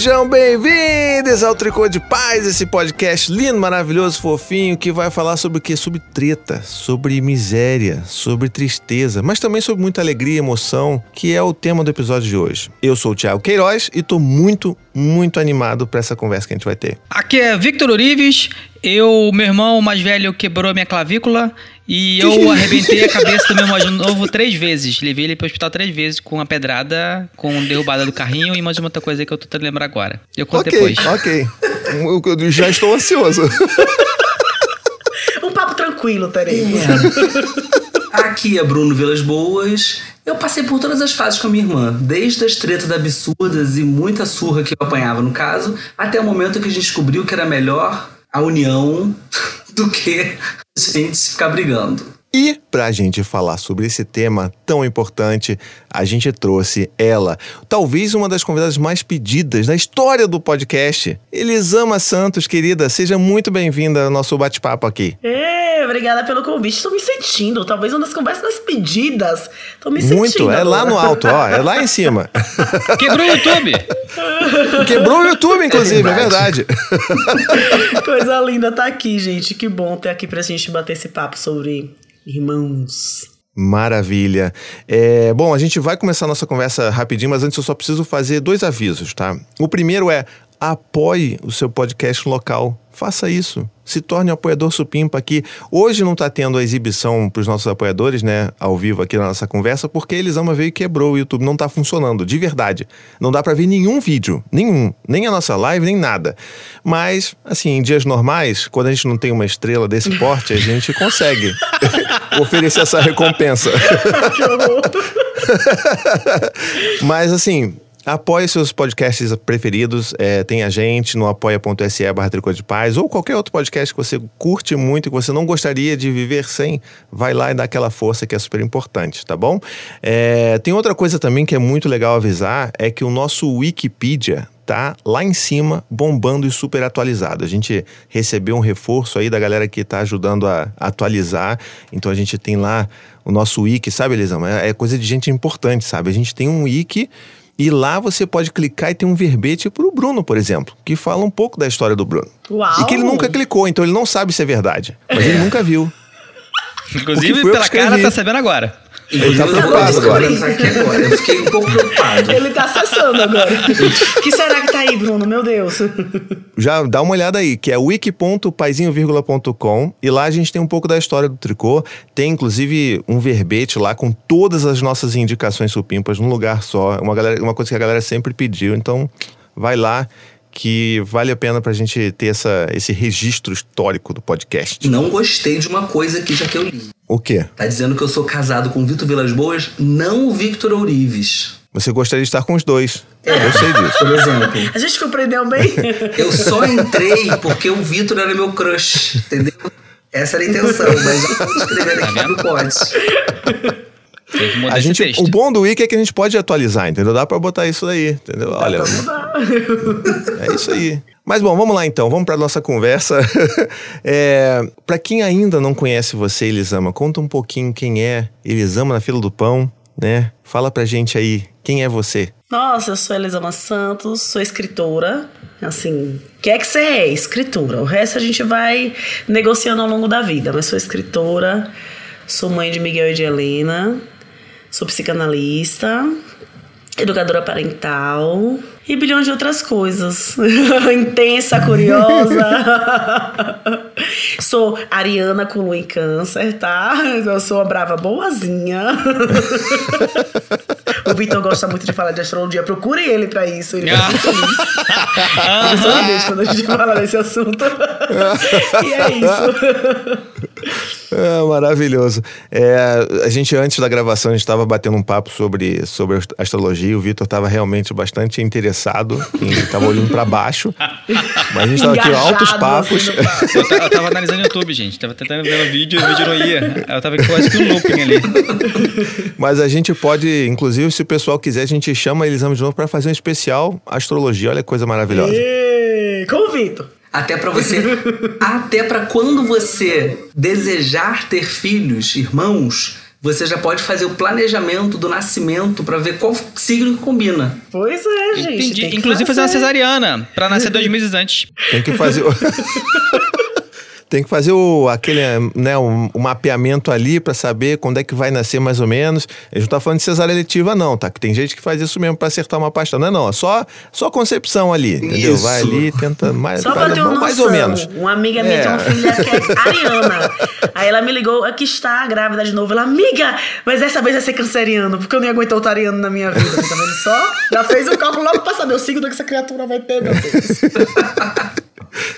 Sejam bem-vindos ao Tricô de Paz, esse podcast lindo, maravilhoso, fofinho, que vai falar sobre o quê? Sobre treta, sobre miséria, sobre tristeza, mas também sobre muita alegria e emoção, que é o tema do episódio de hoje. Eu sou o Thiago Queiroz e tô muito, muito animado para essa conversa que a gente vai ter. Aqui é Victor Orives. Eu, meu irmão mais velho quebrou minha clavícula e eu arrebentei a cabeça do meu mais novo três vezes. Levei ele pro hospital três vezes com uma pedrada, com derrubada do carrinho e mais uma outra coisa que eu tô tentando lembrar agora. Eu conto Ok, depois. ok. Eu- eu já estou ansioso. Um papo tranquilo, teremos. Aqui é Bruno Vilas Boas. Eu passei por todas as fases com a minha irmã, desde as tretas absurdas e muita surra que eu apanhava no caso, até o momento que a gente descobriu que era melhor a união do que a gente ficar brigando. E pra gente falar sobre esse tema tão importante, a gente trouxe ela, talvez uma das convidadas mais pedidas da história do podcast, Elisama Santos, querida, seja muito bem-vinda ao nosso bate-papo aqui. Ê, obrigada pelo convite. Estou me sentindo. Talvez uma das conversas mais pedidas. Estou me sentindo. Muito, é lá no alto, ó, é lá em cima. Quebrou o YouTube! Quebrou o YouTube, inclusive, é verdade. Coisa linda tá aqui, gente. Que bom ter aqui pra gente bater esse papo sobre irmãos. Maravilha. É, bom, a gente vai começar a nossa conversa rapidinho, mas antes eu só preciso fazer dois avisos, tá? O primeiro é apoie o seu podcast local. Faça isso. Se torne um apoiador supimpa aqui. Hoje não está tendo a exibição para os nossos apoiadores, né? Ao vivo aqui na nossa conversa, porque eles ama veio e quebrou o YouTube. Não está funcionando, de verdade. Não dá para ver nenhum vídeo. Nenhum. Nem a nossa live, nem nada. Mas, assim, em dias normais, quando a gente não tem uma estrela desse porte, a gente consegue oferecer essa recompensa. Mas assim, apoie seus podcasts preferidos. É, tem a gente no apoia.se barra Tricô de Paz ou qualquer outro podcast que você curte muito e que você não gostaria de viver sem. Vai lá e dá aquela força que é super importante, tá bom? É, tem outra coisa também que é muito legal avisar, é que o nosso Wikipedia tá lá em cima, bombando e super atualizado. A gente recebeu um reforço aí da galera que tá ajudando a atualizar. Então a gente tem lá o nosso wiki, sabe, Elisama? É é coisa de gente importante, sabe? A gente tem um wiki e lá você pode clicar e tem um verbete pro Bruno, por exemplo, que fala um pouco da história do Bruno. Uau. E que ele nunca clicou, então ele não sabe se é verdade. Mas ele nunca viu. Inclusive, pela cara, tá sabendo agora. Ele tá Eu preocupado tô agora. agora. Eu fiquei um pouco preocupado. Ele tá acessando agora. que será que tá aí, Bruno? Meu Deus. Já dá uma olhada aí, que é wiki.paizinho.com e lá a gente tem um pouco da história do tricô. Tem inclusive um verbete lá com todas as nossas indicações supimpas num lugar só. Uma, galera, uma coisa que a galera sempre pediu. Então, vai lá que vale a pena pra gente ter essa, esse registro histórico do podcast. Não gostei de uma coisa aqui já que eu li. O quê? Tá dizendo que eu sou casado com o Vitor Vilas Boas, não o Victor Ourives. Você gostaria de estar com os dois. Eu sei disso. Por exemplo. A gente compreendeu bem? Eu só entrei porque o Vitor era meu crush, entendeu? Essa era a intenção, mas já tô escrevendo aqui que não A gente, o bom do Wiki é que a gente pode atualizar, entendeu? Dá pra botar isso daí, entendeu? Olha, é isso aí. Mas bom, vamos lá então, vamos pra nossa conversa. é, para quem ainda não conhece você, Elisama, conta um pouquinho quem é Elisama na fila do pão, né? Fala pra gente aí, quem é você? Nossa, eu sou Elisama Santos, sou escritora. Assim, o que é que você é? Escritora. O resto a gente vai negociando ao longo da vida. Mas sou escritora, sou mãe de Miguel e de Helena, sou psicanalista, educadora parental e bilhões de outras coisas. Intensa, curiosa. sou ariana com lua em câncer, tá? Eu sou uma brava boazinha. o Vitor gosta muito de falar de astrologia. Procure ele pra isso. Ele vai muito feliz. Ele sorridente quando a gente fala desse assunto. e é isso. É, maravilhoso. É, a gente, antes da gravação, a gente estava batendo um papo sobre, sobre astrologia. O Vitor estava realmente bastante interessado, estava olhando para baixo. Mas a gente estava aqui, altos papos. assim, no papo. Eu, ta- eu tava analisando o YouTube, gente. Tava tentando ver o vídeo e o vídeo não ia. Eu tava quase que um looping ali. Mas a gente pode, inclusive, se o pessoal quiser, a gente chama eles de novo para fazer um especial astrologia. Olha que coisa maravilhosa. Ê, Com o Vitor. Até pra você. até pra quando você desejar ter filhos, irmãos, você já pode fazer o planejamento do nascimento para ver qual signo que combina. Pois é, gente. Entendi. Inclusive fazer. fazer uma cesariana para nascer dois meses antes. Tem que fazer. Tem que fazer o, aquele, né, o, o mapeamento ali para saber quando é que vai nascer mais ou menos. A gente não tá falando de cesárea letiva, não, tá? Que tem gente que faz isso mesmo para acertar uma pasta. Não é não, é só, só concepção ali, entendeu? Isso. Vai ali, tenta mais, só pra ter uma mais noção, ou menos. Uma amiga minha é. tem uma filha que é ariana. Aí ela me ligou, aqui está, grávida de novo. Ela, amiga, mas dessa vez vai ser canceriano, porque eu não ia aguentar o ariano na minha vida. Tá vendo só? Já fez o cálculo logo pra saber o signo que essa criatura vai ter, meu Deus.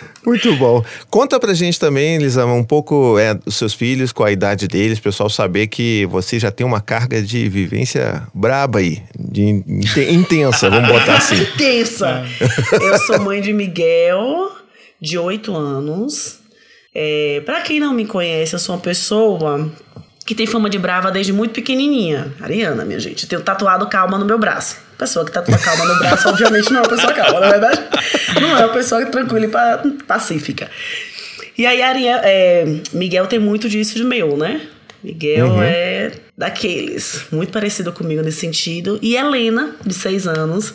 Muito bom. Conta pra gente também, Lisama, um pouco é, dos seus filhos, com a idade deles, pessoal saber que você já tem uma carga de vivência braba aí, de intensa, vamos botar assim. intensa! Eu sou mãe de Miguel, de 8 anos. É, para quem não me conhece, eu sou uma pessoa que tem fama de brava desde muito pequenininha. Ariana, minha gente. Eu tenho tatuado calma no meu braço. Pessoa que tatua calma no braço, obviamente, não é uma pessoa calma, na verdade. Não é uma pessoa tranquila e pacífica. E aí, Ariana, é, Miguel tem muito disso de meu, né? Miguel uhum. é daqueles, muito parecido comigo nesse sentido. E Helena, de seis anos,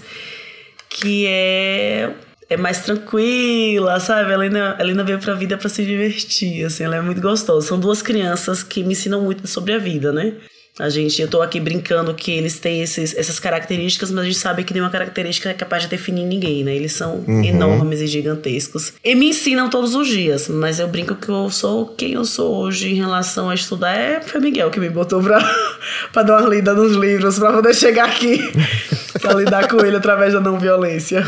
que é é mais tranquila, sabe? A Helena, a Helena veio pra vida para se divertir, assim, ela é muito gostosa. São duas crianças que me ensinam muito sobre a vida, né? A gente, eu tô aqui brincando que eles têm esses, essas características, mas a gente sabe que nenhuma característica é capaz de definir ninguém, né? Eles são uhum. enormes e gigantescos. E me ensinam todos os dias, mas eu brinco que eu sou quem eu sou hoje em relação a estudar. É, foi Miguel que me botou pra, pra dar uma lida nos livros, pra poder chegar aqui, pra lidar com ele através da não violência.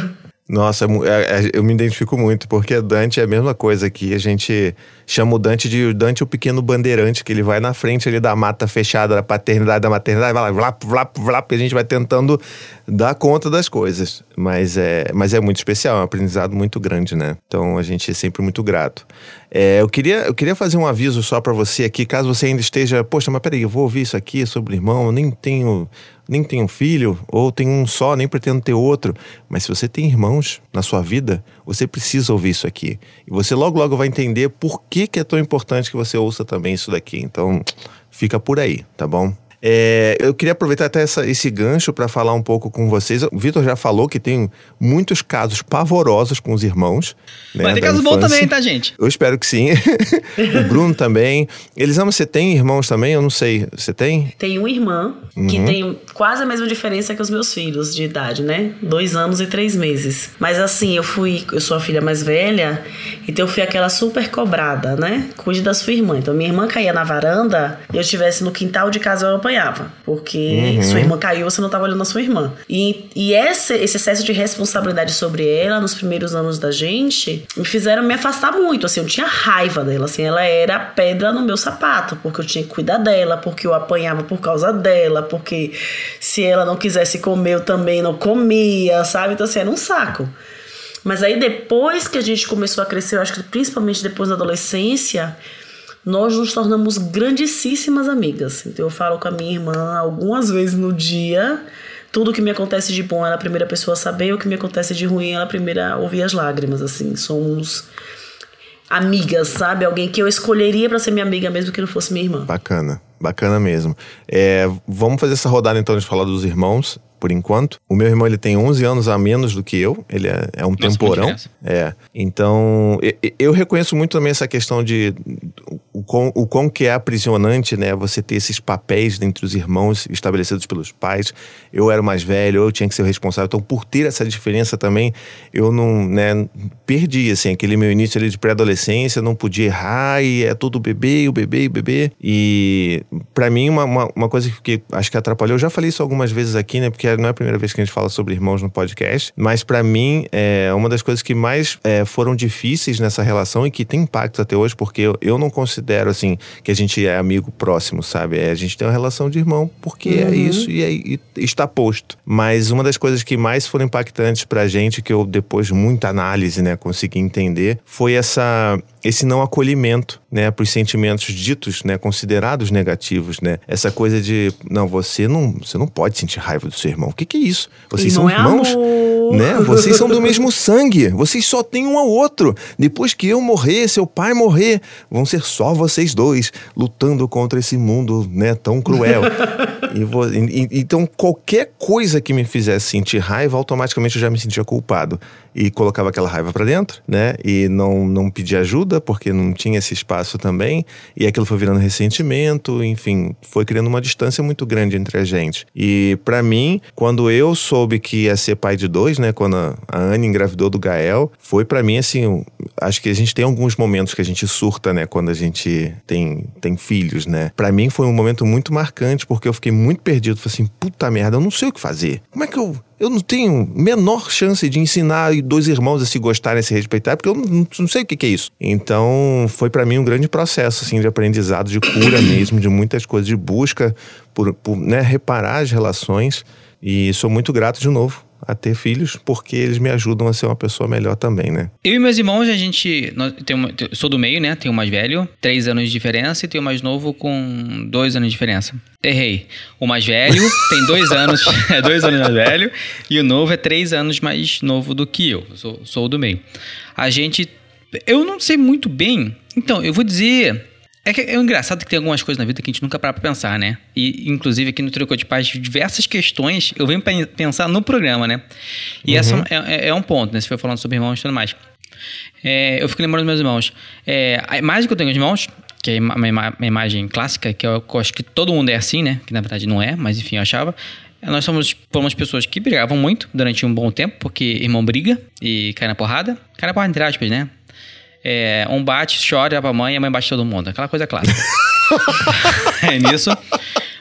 Nossa, é, é, eu me identifico muito, porque Dante é a mesma coisa que a gente chama o Dante de Dante o pequeno bandeirante, que ele vai na frente ali da mata fechada da paternidade, da maternidade, vai lá, vlap, vlap, vlap, e a gente vai tentando dar conta das coisas. Mas é, mas é muito especial, é um aprendizado muito grande, né? Então a gente é sempre muito grato. É, eu, queria, eu queria fazer um aviso só para você aqui, caso você ainda esteja, poxa, mas peraí, eu vou ouvir isso aqui sobre irmão, eu nem tenho nem tenho filho, ou tenho um só, nem pretendo ter outro. Mas se você tem irmãos na sua vida, você precisa ouvir isso aqui. E você logo, logo vai entender por que, que é tão importante que você ouça também isso daqui. Então, fica por aí, tá bom? É, eu queria aproveitar até essa, esse gancho para falar um pouco com vocês. O Vitor já falou que tem muitos casos pavorosos com os irmãos. Né, Mas tem casos bons também, tá, gente? Eu espero que sim. o Bruno também. Elisama, você tem irmãos também? Eu não sei. Você tem? Tenho uma irmã uhum. que tem quase a mesma diferença que os meus filhos de idade, né? Dois anos e três meses. Mas assim, eu fui, eu sou a filha mais velha, então eu fui aquela super cobrada, né? Cuide da sua irmã. Então minha irmã caía na varanda e eu estivesse no quintal de casa, eu apanhava. Porque uhum. sua irmã caiu, você não estava olhando a sua irmã. E, e esse, esse excesso de responsabilidade sobre ela nos primeiros anos da gente me fizeram me afastar muito. Assim, eu tinha raiva dela. Assim, ela era a pedra no meu sapato, porque eu tinha que cuidar dela, porque eu apanhava por causa dela, porque se ela não quisesse comer, eu também não comia, sabe? Então, assim, era um saco. Mas aí depois que a gente começou a crescer, eu acho que principalmente depois da adolescência, nós nos tornamos grandíssimas amigas. Então eu falo com a minha irmã algumas vezes no dia. Tudo que me acontece de bom, ela é a primeira pessoa a saber, o que me acontece de ruim, ela é a primeira a ouvir as lágrimas, assim. Somos amigas, sabe? Alguém que eu escolheria para ser minha amiga mesmo que não fosse minha irmã. Bacana, bacana mesmo. É, vamos fazer essa rodada então de falar dos irmãos por enquanto. O meu irmão ele tem 11 anos a menos do que eu, ele é, é um Nossa, temporão. É. Então, eu, eu, reconheço muito também essa questão de o quão, o quão que é aprisionante, né, você ter esses papéis entre os irmãos estabelecidos pelos pais. Eu era o mais velho, eu tinha que ser o responsável. Então, por ter essa diferença também, eu não, né, perdi assim aquele meu início ali de pré-adolescência, não podia errar e é todo bebê, o bebê, o bebê. E para mim uma, uma, uma coisa que acho que atrapalhou, eu já falei isso algumas vezes aqui, né, porque não é a primeira vez que a gente fala sobre irmãos no podcast, mas para mim é uma das coisas que mais é, foram difíceis nessa relação e que tem impacto até hoje, porque eu, eu não considero assim que a gente é amigo próximo, sabe? É, a gente tem uma relação de irmão porque é uhum. é isso e, é, e, está posto. Mas uma das coisas que mais foram impactantes pra gente, que eu depois de muita análise, né, consegui entender, foi essa esse não acolhimento, né, para os sentimentos ditos, né, considerados negativos, né? Essa coisa de não, você não, você não pode sentir raiva do seu irmão. O que, que é isso? Vocês são irmãos? É amor. Oh. Né? Vocês são do mesmo sangue. Vocês só têm um ao outro. Depois que eu morrer, seu pai morrer, vão ser só vocês dois lutando contra esse mundo, né, tão cruel. e vou, e, então qualquer coisa que me fizesse sentir raiva, automaticamente eu já me sentia culpado e colocava aquela raiva para dentro, né? E não não pedia ajuda porque não tinha esse espaço também, e aquilo foi virando ressentimento, enfim, foi criando uma distância muito grande entre a gente. E para mim, quando eu soube que ia ser pai de dois, né, quando a, a Anne engravidou do Gael, foi para mim assim, acho que a gente tem alguns momentos que a gente surta, né, quando a gente tem tem filhos, né? Para mim foi um momento muito marcante porque eu fiquei muito perdido, falei assim, puta merda, eu não sei o que fazer. Como é que eu eu não tenho menor chance de ensinar dois irmãos a se gostarem, a se respeitar, porque eu não, não sei o que, que, é isso. Então, foi para mim um grande processo, assim, de aprendizado, de cura mesmo, de muitas coisas, de busca por, por né, reparar as relações. E sou muito grato de novo a ter filhos, porque eles me ajudam a ser uma pessoa melhor também, né? Eu e meus irmãos, a gente. Tem uma, sou do meio, né? Tenho o mais velho, três anos de diferença, e tenho o mais novo com dois anos de diferença. Errei. O mais velho tem dois anos, é dois anos mais velho, e o novo é três anos mais novo do que eu. Sou, sou do meio. A gente. Eu não sei muito bem. Então, eu vou dizer é que é engraçado que tem algumas coisas na vida que a gente nunca para pra pensar, né? E, inclusive, aqui no Tricô de Paz, diversas questões eu venho pensar no programa, né? E uhum. essa é, é, é, um ponto, né? Você foi falando sobre irmãos e tudo mais. É, eu fico lembrando dos meus irmãos. É, a imagem que eu tenho de irmãos, que é uma, uma, imagem clássica, que eu, eu acho que todo mundo é assim, né? Que na verdade não é, mas enfim, eu achava. Nós somos fomos pessoas que brigavam muito durante um bom tempo, porque irmão briga e cai na porrada. Cai na porrada entre aspas, né? É, um bate, chora pra mãe e a mãe bate todo mundo. Aquela coisa clássica. é nisso.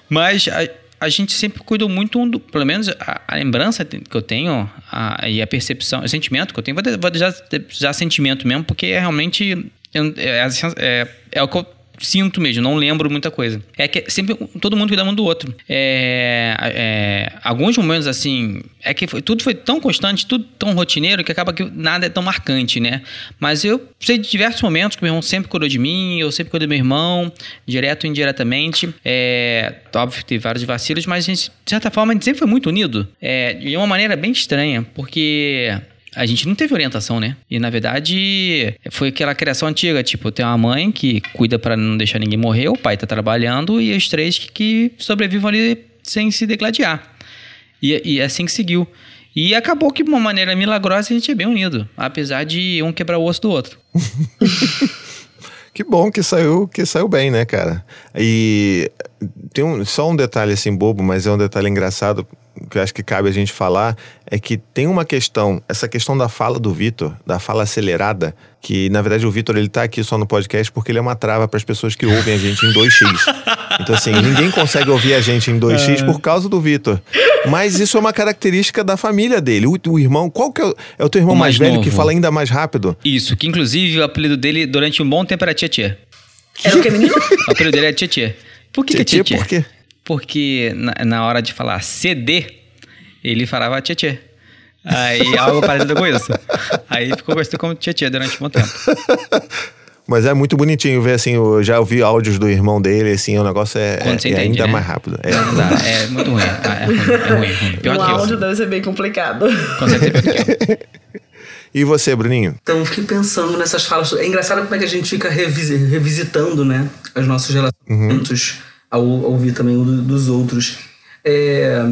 Mas a, a, gente sempre cuidou muito, do, pelo menos a, a, lembrança que eu tenho a, e a percepção, o sentimento que eu tenho, vou, vou já, já sentimento mesmo, porque é realmente. É, é, é, é o que eu sinto mesmo, não lembro muita coisa. É que sempre todo mundo cuida um do outro. É, é, alguns momentos assim, é que foi, tudo foi tão constante, tudo tão rotineiro que acaba que nada é tão marcante, né? Mas eu sei de diversos momentos que meu irmão sempre cuidou de mim, eu sempre cuidei do meu irmão, direto ou indiretamente. É, óbvio, teve vários vacilos, mas a gente, de certa forma a gente sempre foi muito unido. É, de uma maneira bem estranha, porque a gente não teve orientação, né? E na verdade foi aquela criação antiga, tipo, tem uma mãe que cuida para não deixar ninguém morrer, o pai tá trabalhando e os três que, que sobrevivam ali sem se degladiar. E, e é assim que seguiu. E acabou que de uma maneira milagrosa a gente é bem unido, apesar de um quebrar o osso do outro. que bom que saiu, que saiu bem, né, cara? E tem um, só um detalhe assim bobo, mas é um detalhe engraçado que eu acho que cabe a gente falar é que tem uma questão, essa questão da fala do Vitor, da fala acelerada, que na verdade o Vitor ele tá aqui só no podcast porque ele é uma trava para as pessoas que ouvem a gente em 2x. Então assim, ninguém consegue ouvir a gente em 2x é. por causa do Vitor. Mas isso é uma característica da família dele. O, o irmão, qual que é o, é o teu irmão o mais, mais velho que fala ainda mais rápido? Isso, que inclusive o apelido dele durante um bom tempo era Tietê. Era o que menino? O apelido dele é Tietê. Por que, Tietê, que é Tietê? Por quê? Porque na, na, hora de falar CD, ele falava tchê Aí algo parecido com isso. Aí ficou conhecido como tchê durante um bom tempo. Mas é muito bonitinho ver assim, eu já ouvi áudios do irmão dele, assim, o negócio é, é, entende, é ainda né? mais rápido. É. Não dá, é muito ruim. É ruim, é ruim. ruim. Pior o áudio eu. deve ser bem complicado. Com certeza. E você, Bruninho? Então, fiquei pensando nessas falas. É engraçado como é que a gente fica revisitando, né, os nossos relacionamentos. Uhum ao ouvir também o dos outros. É,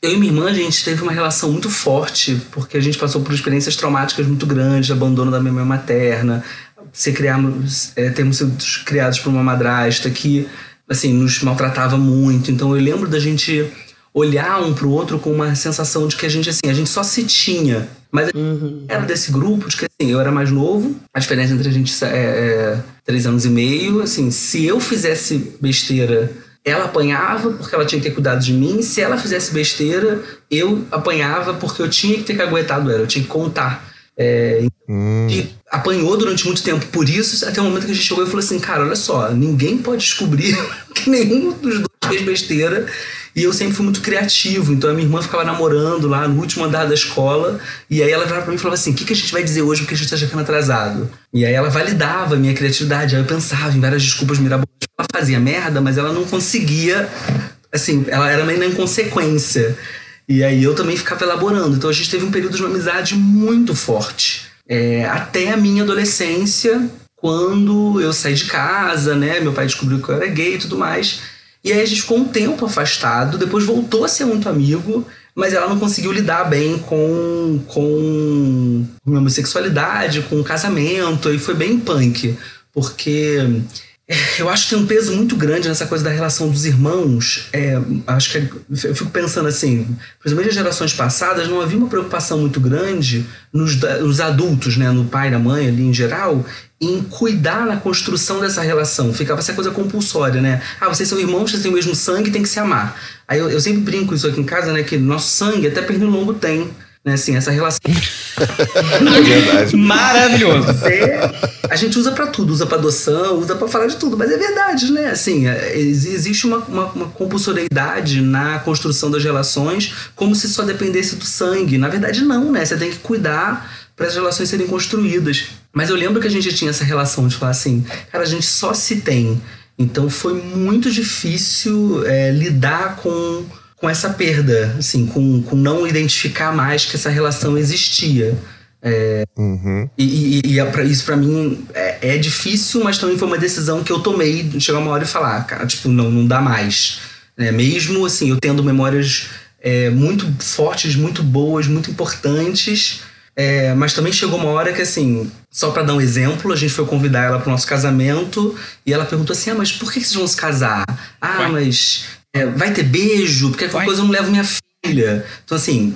eu e minha irmã, a gente teve uma relação muito forte, porque a gente passou por experiências traumáticas muito grandes, abandono da minha mãe materna, ser criamos, é, termos sido criados por uma madrasta que, assim, nos maltratava muito. Então eu lembro da gente olhar um pro outro com uma sensação de que a gente, assim, a gente só se tinha. Mas uhum. era desse grupo, de que assim, eu era mais novo, a diferença entre a gente é, é três anos e meio, assim, se eu fizesse besteira, ela apanhava porque ela tinha que ter cuidado de mim, se ela fizesse besteira, eu apanhava porque eu tinha que ter caguetado ela, eu tinha que contar. É, hum. E apanhou durante muito tempo por isso, até o momento que a gente chegou e falou assim: cara, olha só, ninguém pode descobrir que nenhum dos dois fez besteira e eu sempre fui muito criativo, então a minha irmã ficava namorando lá no último andar da escola, e aí ela virava pra mim e falava assim: o que, que a gente vai dizer hoje porque a gente tá chegando atrasado? E aí ela validava a minha criatividade, aí eu pensava em várias desculpas mirabolantes. Ela fazia merda, mas ela não conseguia, assim, ela era meio na inconsequência. E aí eu também ficava elaborando. Então a gente teve um período de uma amizade muito forte. É, até a minha adolescência, quando eu saí de casa, né? Meu pai descobriu que eu era gay e tudo mais. E aí a gente ficou um tempo afastado, depois voltou a ser muito amigo, mas ela não conseguiu lidar bem com, com a homossexualidade, com o casamento, e foi bem punk. Porque eu acho que tem um peso muito grande nessa coisa da relação dos irmãos. É, acho que eu fico pensando assim, principalmente as gerações passadas, não havia uma preocupação muito grande nos, nos adultos, né, no pai, na mãe, ali em geral, em cuidar na construção dessa relação. Ficava essa coisa compulsória, né? Ah, vocês são irmãos, vocês têm o mesmo sangue, tem que se amar. Aí eu, eu sempre brinco isso aqui em casa, né? Que nosso sangue, até pernil longo tem né? Assim, essa relação. é verdade. Maravilhoso. É, a gente usa para tudo, usa para adoção, usa para falar de tudo, mas é verdade, né? Assim, é, existe uma, uma, uma compulsoriedade na construção das relações, como se só dependesse do sangue. Na verdade, não, né? Você tem que cuidar para as relações serem construídas. Mas eu lembro que a gente tinha essa relação de falar assim, cara, a gente só se tem. Então foi muito difícil é, lidar com com essa perda, assim, com, com não identificar mais que essa relação existia. É, uhum. E, e, e é isso para mim é, é, difícil, mas também foi uma decisão que eu tomei de chegar uma hora e falar, cara, tipo, não, não dá mais. É, mesmo assim, eu tendo memórias é, muito fortes, muito boas, muito importantes, é, mas também chegou uma hora que, assim, só para dar um exemplo, a gente foi convidar ela para o nosso casamento e ela perguntou assim: ah, mas por que vocês vão se casar? Ah, Ué? mas é, vai ter beijo, porque qualquer coisa eu não levo minha filha. Então, assim,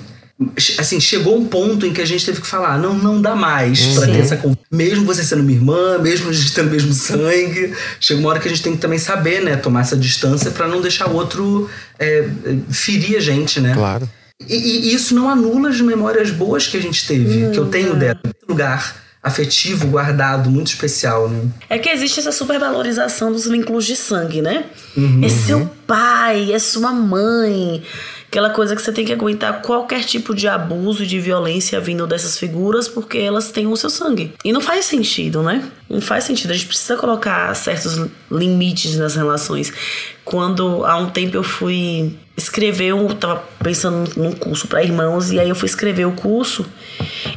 assim, chegou um ponto em que a gente teve que falar, não, não dá mais uhum. para ter essa mesmo você sendo minha irmã, mesmo a gente tendo o mesmo sangue, chega uma hora que a gente tem que também saber, né, tomar essa distância para não deixar o outro é, ferir a gente, né? Claro. E, e, isso não anula as memórias boas que a gente teve, que eu tenho dela, lugar afetivo guardado, muito especial, né? É que existe essa supervalorização dos vínculos de sangue, né? Uhum. É seu pai, é sua mãe. Aquela coisa que você tem que aguentar qualquer tipo de abuso, de violência vindo dessas figuras, porque elas têm o seu sangue. E não faz sentido, né? Não faz sentido. A gente precisa colocar certos limites nas relações. Quando há um tempo eu fui escrever, eu tava pensando num curso para irmãos, e aí eu fui escrever o curso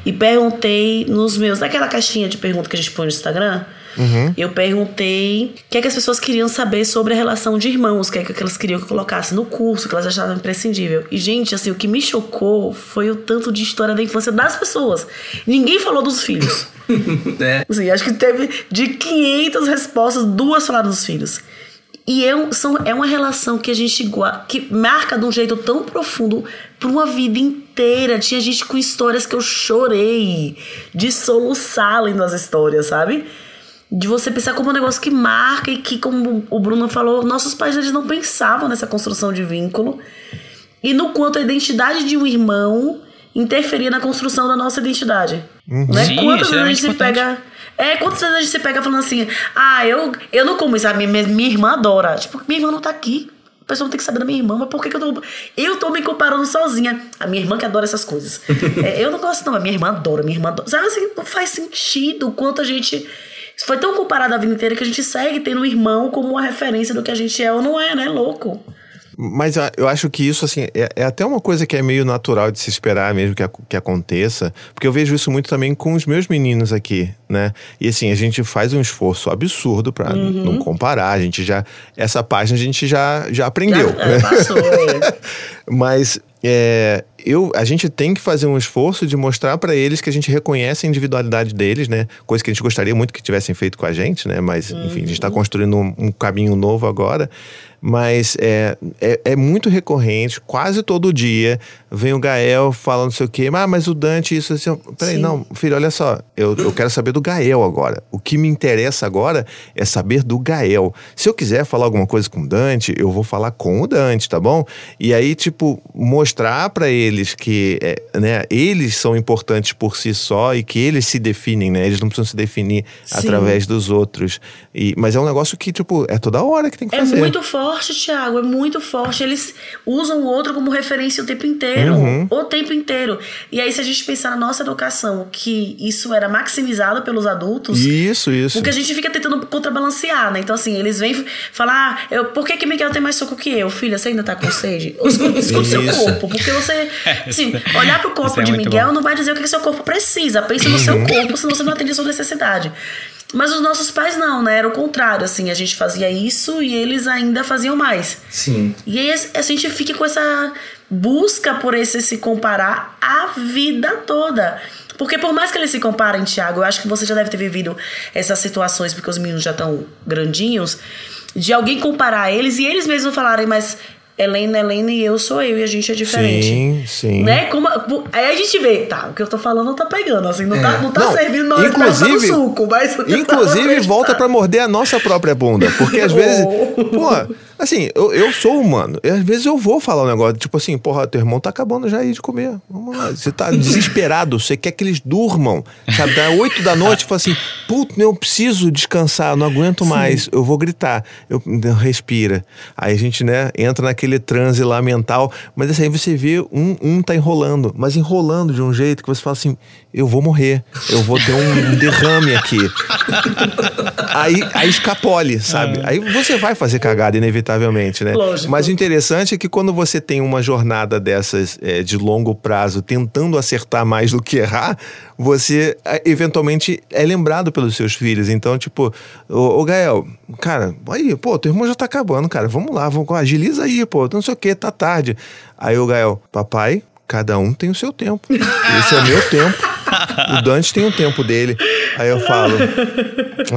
e perguntei nos meus, naquela caixinha de pergunta que a gente põe no Instagram, uhum. eu perguntei o que é que as pessoas queriam saber sobre a relação de irmãos, o que é que elas queriam que eu colocasse no curso, que elas achavam imprescindível. E, gente, assim, o que me chocou foi o tanto de história da infância das pessoas. Ninguém falou dos filhos. é. Assim, acho que teve de 500 respostas, duas falaram dos filhos. E é, são, é uma relação que a gente que marca de um jeito tão profundo por uma vida inteira. Tinha gente com histórias que eu chorei de soluçar lendo as histórias, sabe? De você pensar como um negócio que marca e que, como o Bruno falou, nossos pais eles não pensavam nessa construção de vínculo. E no quanto a identidade de um irmão interferia na construção da nossa identidade. Uhum. Né? Sim, Quantas vezes a gente se pega é, quantas vezes a gente se pega falando assim, ah, eu, eu não como isso, a minha, minha irmã adora. Tipo, minha irmã não tá aqui. A pessoa não tem que saber da minha irmã, mas por que, que eu tô. Eu tô me comparando sozinha. A minha irmã que adora essas coisas. é, eu não gosto, não. A minha irmã adora, minha irmã adora. Sabe assim, não faz sentido o quanto a gente. Foi tão comparado a vida inteira que a gente segue tendo um irmão como uma referência do que a gente é ou não é, né? Louco. Mas eu acho que isso, assim, é, é, até uma coisa que é meio natural de se esperar mesmo que, que aconteça, porque eu vejo isso muito também com os meus meninos aqui, né? E assim, a gente faz um esforço absurdo para uhum. não comparar, a gente já. Essa página a gente já, já aprendeu. Já, né? passou. É. Mas é, eu, a gente tem que fazer um esforço de mostrar para eles que a gente reconhece a individualidade deles, né? Coisa que a gente gostaria muito que tivessem feito com a gente, né? Mas, enfim, a gente está construindo um, um caminho novo agora. Mas é, é, é, muito recorrente, quase todo dia vem o Gael falando não sei o quê, ah, mas o Dante, isso assim. Peraí, Sim. não, filho, olha só, eu, eu quero saber do Gael agora. O que me interessa agora é saber do Gael. Se eu quiser falar alguma coisa com o Dante, eu vou falar com o Dante, tá bom? E aí, tipo, mostrar para eles que é, né, eles são importantes por si só e que eles se definem, né? Eles não precisam se definir Sim. através dos outros. E, mas é um negócio que, tipo, é toda hora que tem que é fazer. É muito forte Thiago, é muito forte. Eles usam o outro como referência o tempo inteiro. Uhum. O tempo inteiro. E aí, se a gente pensar na nossa educação, que isso era maximizado pelos adultos. Isso, isso. Porque a gente fica tentando contrabalancear, né? Então, assim, eles vêm falar: ah, eu, por que, que Miguel tem mais soco que eu? Filha, você ainda tá com sede? Escuta escuta o seu corpo. Porque você. Assim, olhar pro corpo é de Miguel bom. não vai dizer o que que seu corpo precisa. Pense no seu corpo, senão você não atende a sua necessidade. Mas os nossos pais não, né? Era o contrário, assim. A gente fazia isso e eles ainda faziam mais. Sim. E aí a gente fica com essa busca por esse se comparar a vida toda. Porque por mais que eles se comparem, Thiago, eu acho que você já deve ter vivido essas situações, porque os meninos já estão grandinhos, de alguém comparar eles e eles mesmos falarem, mas Helena, Helena e eu sou eu e a gente é diferente. Sim, sim. Né? Como, aí a gente vê, tá, o que eu tô falando tá pegando, assim, não, É. tá, não tá Não, servindo na hora que tá inclusive- dando suco, mas... Inclusive, volta pra morder a nossa própria bunda. Porque às vezes. Pô, assim, eu, eu sou humano. E às vezes eu vou falar um negócio, tipo assim, porra, teu irmão tá acabando já aí de comer. Vamos lá. Você tá desesperado, você quer que eles durmam. Sabe? Da 8 da noite, fala assim, puto, eu preciso descansar, eu não aguento mais. Eu vou gritar. Eu, respira. Aí a gente, né, entra naquele transe lá mental. Mas assim, aí você vê um, um tá enrolando, mas enrolando de um jeito que você fala assim, eu vou morrer. Eu vou ter um derrame aqui. aí, aí escapole, sabe? Aí você vai fazer cagada, inevitavelmente, né? Lógico. Mas o interessante é que quando você tem uma jornada dessas é, de longo prazo, tentando acertar mais do que errar, você é, eventualmente é lembrado pelos seus filhos. Então, tipo, ô, ô Gael, cara, aí, pô, teu irmão já tá acabando, cara. Vamos lá, vamos, agiliza aí, pô, não sei o que, tá tarde. Aí o Gael, papai, cada um tem o seu tempo. Esse é o meu tempo. O Dante tem o tempo dele. Aí eu falo,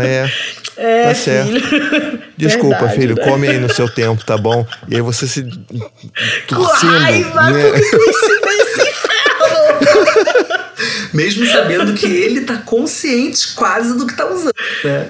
é, É, tá certo. filho. Desculpa, Verdade, filho, né? come aí no seu tempo, tá bom? E aí você se torcendo, né? isso nesse inferno? Mesmo sabendo que ele tá consciente quase do que tá usando, né?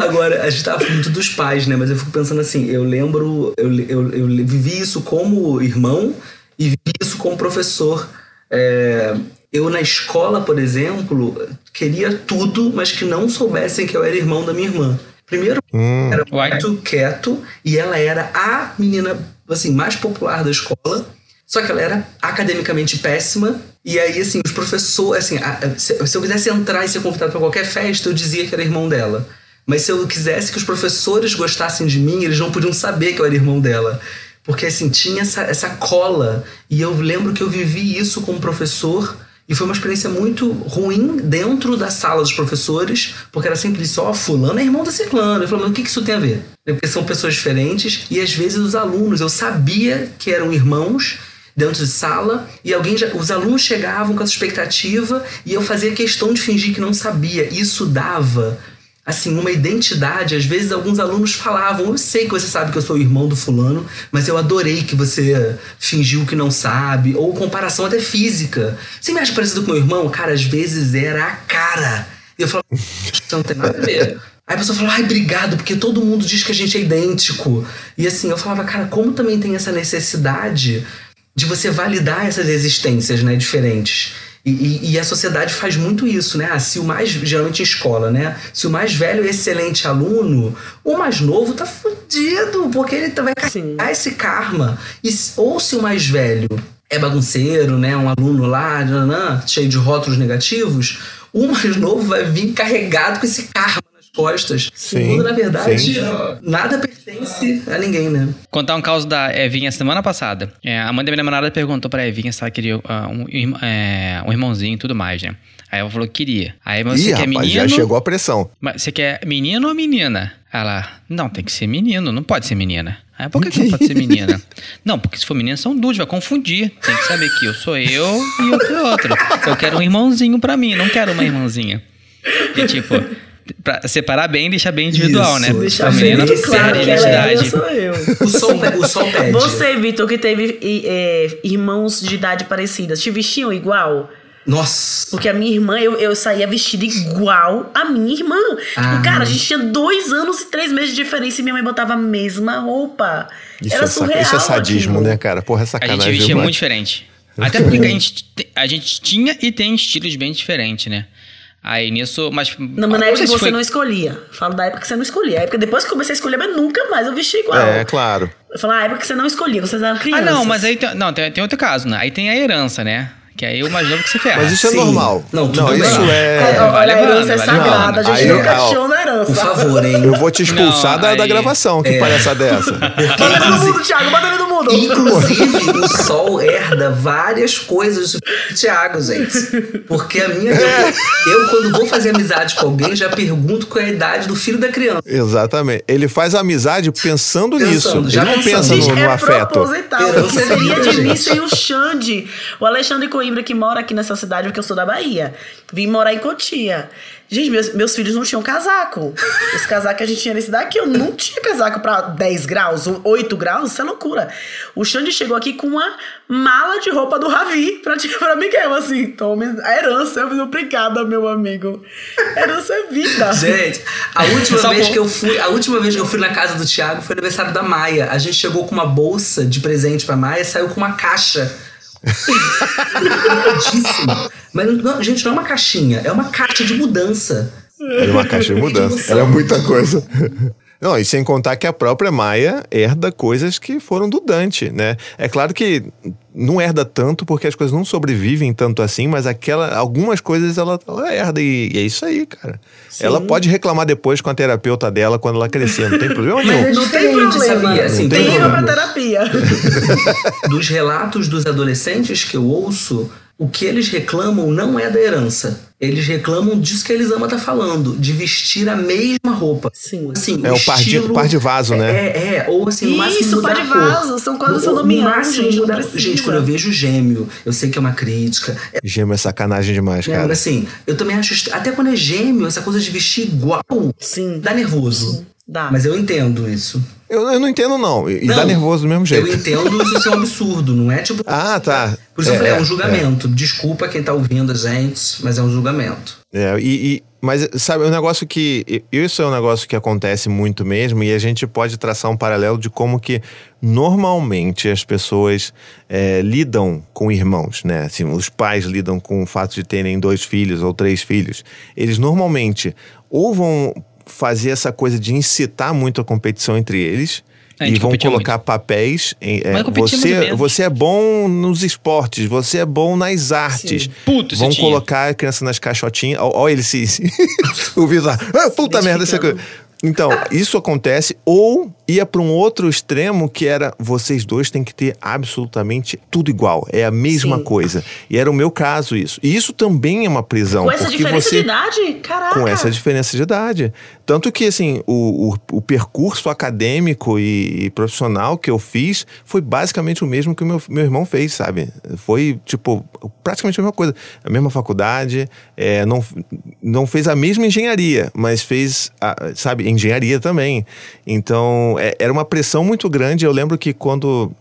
Agora, a gente tava falando muito dos pais, né? Mas eu fico pensando assim, eu lembro, eu, eu, eu vivi isso como irmão e vivi isso como professor. É, eu na escola, por exemplo, queria tudo, mas que não soubessem que eu era irmão da minha irmã. Primeiro, Hum, era Uai. muito quieto e ela era a menina assim mais popular da escola. Só que ela era academicamente péssima. E aí, assim, os professores. Assim, a- a- se, se eu quisesse entrar e ser convidado para qualquer festa, eu dizia que era irmão dela. Mas se eu quisesse que os professores gostassem de mim, eles não podiam saber que eu era irmão dela. Porque, assim, tinha essa, essa cola. E eu lembro que eu vivi isso como professor. E foi uma experiência muito ruim dentro da sala dos professores, porque era sempre isso, ó, fulano é irmão da ciclano. Eu falei, mas o que que isso tem a ver? Porque são pessoas diferentes e às vezes os alunos, eu sabia que eram irmãos dentro de sala e alguém já, os alunos chegavam com essa expectativa e eu fazia questão de fingir que não sabia. Isso dava assim, uma identidade. Às vezes alguns alunos falavam: Eu sei que você sabe que eu sou o irmão do fulano, mas eu adorei que você fingiu que não sabe. Ou comparação até física. Você me acha parecido com meu irmão? Cara, às vezes era a cara. E eu falava: não tem nada a ver. Aí a pessoa falou, ai, obrigado, porque todo mundo diz que a gente é idêntico. E assim, eu falava, cara, como também tem essa necessidade de você validar essas existências, né, diferentes. E, e- a sociedade faz muito isso, né? Ah, se o mais, geralmente em escola, né? Se o mais velho é excelente aluno, o mais novo tá fudido, porque ele vai Sim. carregar esse karma. E, ou se o mais velho é bagunceiro, né? Um aluno lá, nanã, cheio de rótulos negativos, o mais novo vai vir carregado com esse karma costas. Sim, Quando, na verdade, sim. nada pertence a ninguém, né? Contar um caso da Evinha semana passada. É, a mãe da minha namorada perguntou pra Evinha se ela queria ah, um, é, um irmãozinho e tudo mais, né? Aí ela falou que queria. Aí mas você Ih, quer rapaz, menino? já chegou a pressão. Mas você quer menino ou menina? Ela, não, tem que ser menino, não pode ser menina. Aí, por que, que não pode ser menina? não, porque se for menina são duas, vai confundir. Tem que saber que eu sou eu e outro outro. Eu quero um irmãozinho pra mim, não quero uma irmãzinha. E tipo, pra separar bem, deixar bem individual, Isso, né? Deixar Pra menina bem claro a que ela é eu identidade. sou eu. O pe- o sol pede. Você, Vitor, que teve e, é, irmãos de idade parecida, te vestiam igual? Nossa. Porque a minha irmã, eu, eu saía vestida igual a minha irmã. Ah. Tipo, cara, a gente tinha dois anos e três meses de diferença e minha mãe botava a mesma roupa. Isso, Era é, surreal isso é sadismo, aquilo. né, cara? Porra, é A sacanagem. gente vestia muito diferente. Até porque a gente, te- a gente tinha e tem estilos bem diferentes, né? Aí nisso, mas. Não, mas na época que você foi- não escolhia. Falo da época que você não escolhia. A época depois que eu comecei a escolher, mas nunca mais eu vesti igual. É, claro. Eu falo, ah, a época que você não escolhia, vocês eram Ah, crianças. não, mas aí tem, não, tem, tem outro caso, né? Aí tem a herança, né? Que aí o mais novo que se ferra. Mas isso é Sim. normal. Não, tudo não bem. isso É, é. olha, a herança é sagrada, a gente Aí, nunca ó, achou na herança. Por favor, hein? Eu vou te expulsar Não, da, da aí- gravação. Que palhaçada é essa? Bota ele no mundo, Thiago, bota ele no mundo. Inclusive, o Sol herda várias coisas do Thiago, gente. Porque a minha. Eu, quando vou fazer amizade com alguém, já pergunto qual é a idade do filho da criança. Exatamente. Ele faz amizade pensando, Pensando, nisso. Ele já não pensando. pensa no, no é afeto. proposital. É seria de mim sem o Xande? O Alexandre Coimbra, que mora aqui nessa cidade, porque eu sou da Bahia. Vim morar em Cotia. Gente, meus, meus filhos não tinham casaco. Os casacos que a gente tinha nesse daqui, eu não tinha casaco pra 10 graus, 8 graus, isso é loucura. O Xande chegou aqui com uma mala de roupa do Ravi pra, pra Miguel, assim. Tome a herança. Eu obrigada, meu amigo. Herança é vida. Gente, a última Só vez que eu fui, a última vez que eu fui na casa do Thiago foi aniversário da Maia. A gente chegou com uma bolsa de presente pra Maia, saiu com uma caixa. Pesadíssima. Mas não, gente, não é uma caixinha, é uma caixa de mudança. Era uma caixa de mudança. Era muita coisa. Não, e sem contar que a própria Maia herda coisas que foram do Dante, né? É claro que não herda tanto porque as coisas não sobrevivem tanto assim, mas aquela, algumas coisas ela, ela herda e, e é isso aí, cara. Ela pode reclamar depois com a terapeuta dela quando ela crescer, não tem problema nenhum. é Não tem problema. sabia? Assim, Não tem Tem problema. pra terapia. dos relatos dos adolescentes que eu ouço, o que eles reclamam não é da herança. Eles reclamam disso que a Elisama tá falando, de vestir a mesma roupa. Sim. Assim, É o par de- par de vaso, né? É, é, ou assim, no máximo Isso, mudar par de vaso, são coisas No- no sodomiantes, máximo gente, precisa. Gente, quando eu vejo gêmeo, eu sei que é uma crítica. É, Gêmeo é sacanagem demais, cara. mas assim, eu também acho. Até quando é gêmeo, essa coisa de vestir igual Sim. dá nervoso. Dá. Mas eu entendo isso. Eu, eu não entendo, não. E, Não, dá nervoso do mesmo Eu jeito. entendo isso ser um absurdo, não é tipo. Ah, tá. Por isso eu É, falei, é um é, julgamento. Desculpa quem tá ouvindo a gente, mas é um julgamento. É, e, e- mas sabe, um negócio que. Isso é um negócio que acontece muito mesmo, e a gente pode traçar um paralelo de como que normalmente as pessoas é, lidam com irmãos, né? Assim, os pais lidam com o fato de terem dois filhos ou três filhos. Eles normalmente ou vão fazer essa coisa de incitar muito a competição entre eles. A E vão colocar papéis em. é, muito você, você é bom nos esportes, você é bom nas artes. Puto, Vão tinha. colocar a criança nas caixotinhas. Olha ele se. o Vitor lá. Ah, puta merda, essa coisa. Então, isso acontece, ou ia para um outro extremo que era vocês dois têm que ter absolutamente tudo igual. É a mesma Sim. coisa. E era o meu caso isso. E isso também é uma prisão. Com essa diferença você, de idade? Caraca. com essa diferença de idade. Tanto que, assim, o, o, o percurso acadêmico e, e profissional que eu fiz foi basicamente o mesmo que o meu, meu irmão fez, sabe? Foi, tipo, praticamente a mesma coisa. A mesma faculdade, é, não, não fez a mesma engenharia, mas fez, a- sabe, engenharia também. Então, é- era uma pressão muito grande. Eu lembro que quando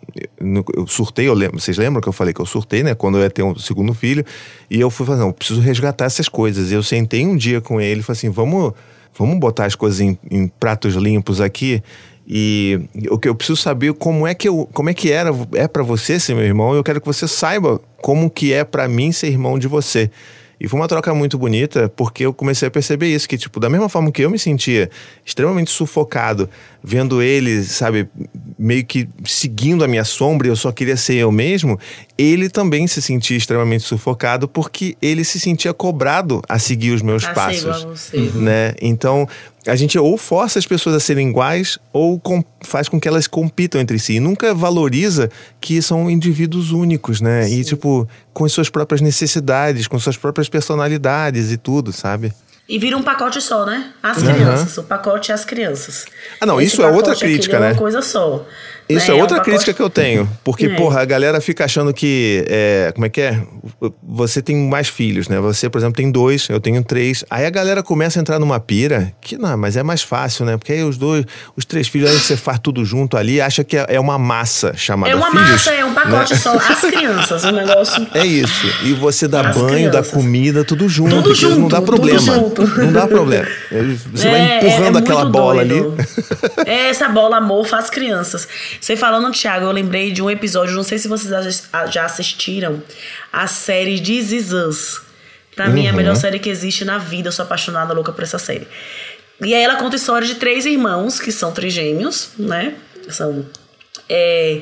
eu surtei, eu lembro, vocês lembram que eu falei que eu surtei, né? Quando eu ia ter um segundo filho. E eu fui falar, não, preciso resgatar essas coisas. E eu sentei um dia com ele e falei assim, vamos, vamos botar as coisas em, em pratos limpos aqui. E o que eu preciso saber como é que eu, como é que era é para você ser meu irmão. Eu quero que você saiba como que é para mim ser irmão de você. E foi uma troca muito bonita, porque eu comecei a perceber isso, que, tipo, da mesma forma que eu me sentia extremamente sufocado, vendo ele, sabe, meio que seguindo a minha sombra eu só queria ser eu mesmo, ele também se sentia extremamente sufocado, porque ele se sentia cobrado a seguir os meus A ser passos igual a você. né? Então, a gente ou força as pessoas a serem iguais ou com- faz com que elas compitam entre si. E nunca valoriza que são indivíduos únicos, né? E, tipo, com as suas próprias necessidades, com suas próprias personalidades e tudo, sabe? E vira um pacote só, né? As Aham. crianças. O pacote é as crianças. Ah, não, Esse isso é outra aqui crítica, é uma né? coisa só. Isso né? é outra um pacote- crítica que eu tenho. Porque, É. porra, a galera fica achando que. é, como é que é? Você tem mais filhos, né? Você, por exemplo, tem dois, eu tenho três. Aí a galera começa a entrar numa pira que, não, mas é mais fácil, né? Porque aí os dois, os três filhos, aí você faz tudo junto ali, acha que é é uma massa chamada É uma filhos. massa, é um pacote né? só. As crianças, o negócio. É isso. E você dá As banho, dá crianças. comida, tudo junto. Tudo porque Não dá junto, problema. junto. Não dá problema. Você vai É, empurrando é aquela bola doido. ali. É, essa bola amor faz crianças. Você falando, Thiago, eu lembrei de um episódio, não sei se vocês já- assistiram, a série This Is Us. Pra mim é a melhor série que existe na vida. Eu sou apaixonada, louca por essa série. E aí ela conta a história de três irmãos que são trigêmeos, né? São. É,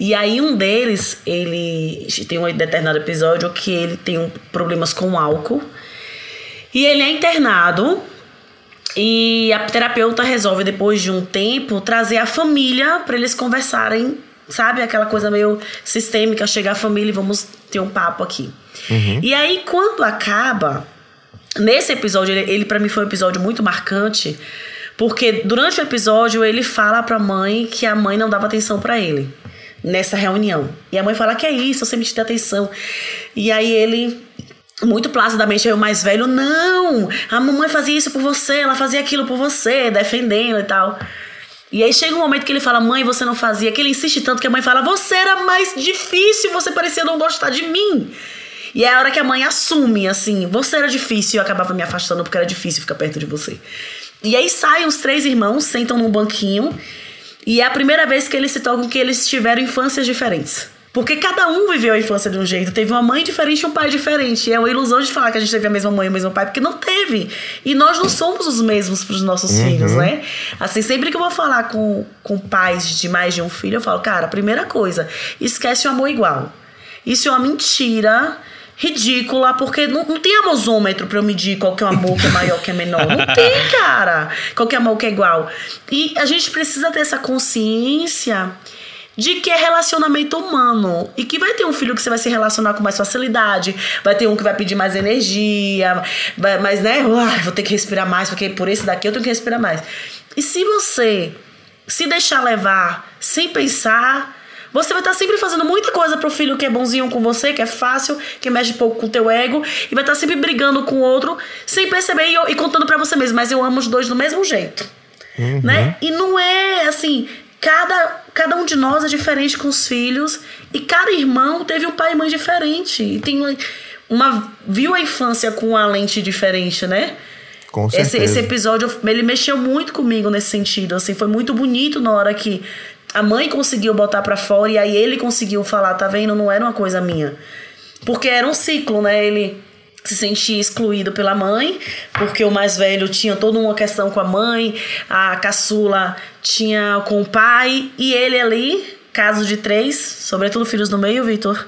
e aí um deles, ele tem um determinado episódio que ele tem um, problemas com álcool. E ele é internado. E a terapeuta resolve, depois de um tempo, trazer a família para eles conversarem, sabe? Aquela coisa meio sistêmica, chegar a família e vamos ter um papo aqui. E aí, quando acaba, nesse episódio, ele, ele para mim foi um episódio muito marcante, porque durante o episódio ele fala pra mãe que a mãe não dava atenção para ele nessa reunião. E a mãe fala: Que é isso? Eu sempre te dei atenção. E aí ele muito placidamente aí o mais velho, não, a mamãe fazia isso por você, ela fazia aquilo por você, defendendo e tal. E aí chega um momento que ele fala, mãe, você não fazia, que ele insiste tanto que a mãe fala, você era mais difícil, você parecia não gostar de mim. E é a hora que a mãe assume, assim, você era difícil eu acabava me afastando porque era difícil ficar perto de você. E aí saem os três irmãos, sentam num banquinho, e é a primeira vez que eles se tocam que eles tiveram infâncias diferentes. Porque cada um viveu a infância de um jeito. Teve uma mãe diferente e um pai diferente. E é uma ilusão de falar que a gente teve a mesma mãe e o mesmo pai, porque não teve. E nós não somos os mesmos para os nossos filhos, né? Assim, sempre que eu vou falar com, com pais de mais de um filho, eu falo, cara, primeira coisa, esquece o amor igual. Isso é uma mentira ridícula, porque não, não tem amosômetro pra eu medir qual que é o amor que é maior, que é menor. Não tem, cara. Qual que é amor que é igual. E a gente precisa ter essa consciência de que é relacionamento humano e que vai ter um filho que você vai se relacionar com mais facilidade, vai ter um que vai pedir mais energia, vai, mas né, uai, vou ter que respirar mais porque por esse daqui eu tenho que respirar mais. E se você se deixar levar sem pensar, você vai estar sempre fazendo muita coisa pro filho que é bonzinho com você, que é fácil, que mexe pouco com o teu ego, e vai estar sempre brigando com o outro, sem perceber e, e contando para você mesmo, mas eu amo os dois do mesmo jeito. Uhum. Né? E não é assim, cada, cada um de nós é diferente com os filhos, e cada irmão teve um pai e mãe diferente. E tem uma, uma viu a infância com a lente diferente, né? Com Esse, certeza. esse episódio, ele mexeu muito comigo nesse sentido, assim, foi muito bonito na hora que a mãe conseguiu botar pra fora e aí ele conseguiu falar, tá vendo? Não era uma coisa minha. Porque era um ciclo, né? Ele se sentia excluído pela mãe, porque o mais velho tinha toda uma questão com a mãe, a caçula tinha com o pai, e ele ali, caso de três, sobretudo filhos no meio, Vitor,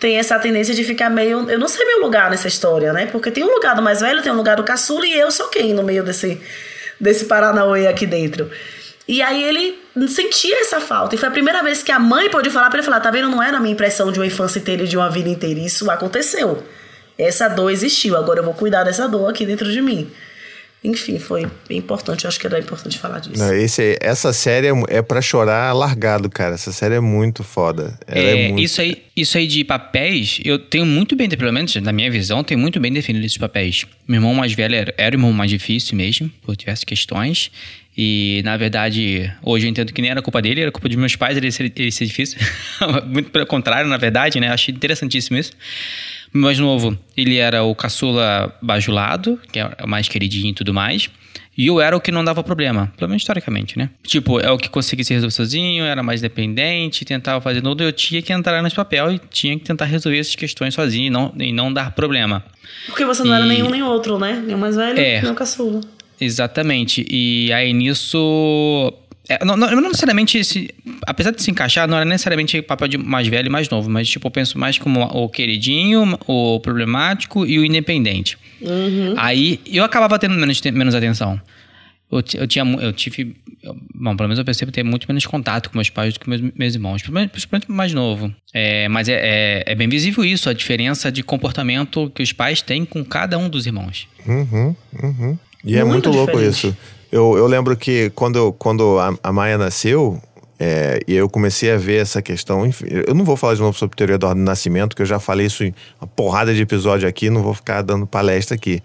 tem essa tendência de ficar meio. Eu não sei meu lugar nessa história, né? Porque tem um lugar do mais velho, tem um lugar do caçula, e eu sou quem no meio desse, desse Paranauê aqui dentro. E aí ele sentia essa falta. E foi a primeira vez que a mãe pôde falar para ele falar, tá vendo? Não era a minha impressão de uma infância inteira e de uma vida inteira. Isso aconteceu. Essa dor existiu. Agora eu vou cuidar dessa dor aqui dentro de mim. Enfim, foi bem importante. Eu acho que era importante falar disso. Não, esse, essa série é, é para chorar largado, cara. Essa série é muito foda. Ela é, É, muito... isso, aí, isso aí de papéis, eu tenho muito bem, pelo menos na minha visão, tenho muito bem definido esses papéis. Meu irmão mais velho era, era o irmão mais difícil mesmo, por diversas questões. E, na verdade, hoje eu entendo que nem era culpa dele, era culpa dos meus pais ele ser, ele ser difícil. muito pelo contrário, na verdade, né? Achei interessantíssimo isso. O mais novo, ele era o caçula bajulado, que é o mais queridinho e tudo mais. E eu era o que não dava problema, pelo menos historicamente, né? Tipo, é o que conseguia se resolver sozinho, era mais dependente, tentava fazer tudo, eu tinha que entrar nesse papel e tinha que tentar resolver essas questões sozinho e não, e não dar problema. Porque você não era E- nenhum nem outro, né? Nem o mais velho, É. nem o caçula. Exatamente. E aí nisso. É, não, não, não necessariamente. esse- apesar de se encaixar, não era necessariamente papel de mais velho e mais novo, mas tipo, eu penso mais como o queridinho, o problemático e o independente. Aí eu acabava tendo menos, menos atenção. Eu, eu tinha, eu tive, eu- bom, pelo menos eu percebo ter muito menos contato com meus pais do que meus, meus irmãos, principalmente mais novo. É, mas é, é, é bem visível isso, a diferença de comportamento que os pais têm com cada um dos irmãos. Uhum, uhum. E é Muito muito louco diferente. isso. Eu, eu lembro que quando, quando a, a Maia nasceu, é, e eu comecei a ver essa questão. enfim, eu não vou falar de novo sobre teoria do nascimento, que eu já falei isso em uma porrada de episódio aqui, não vou ficar dando palestra aqui.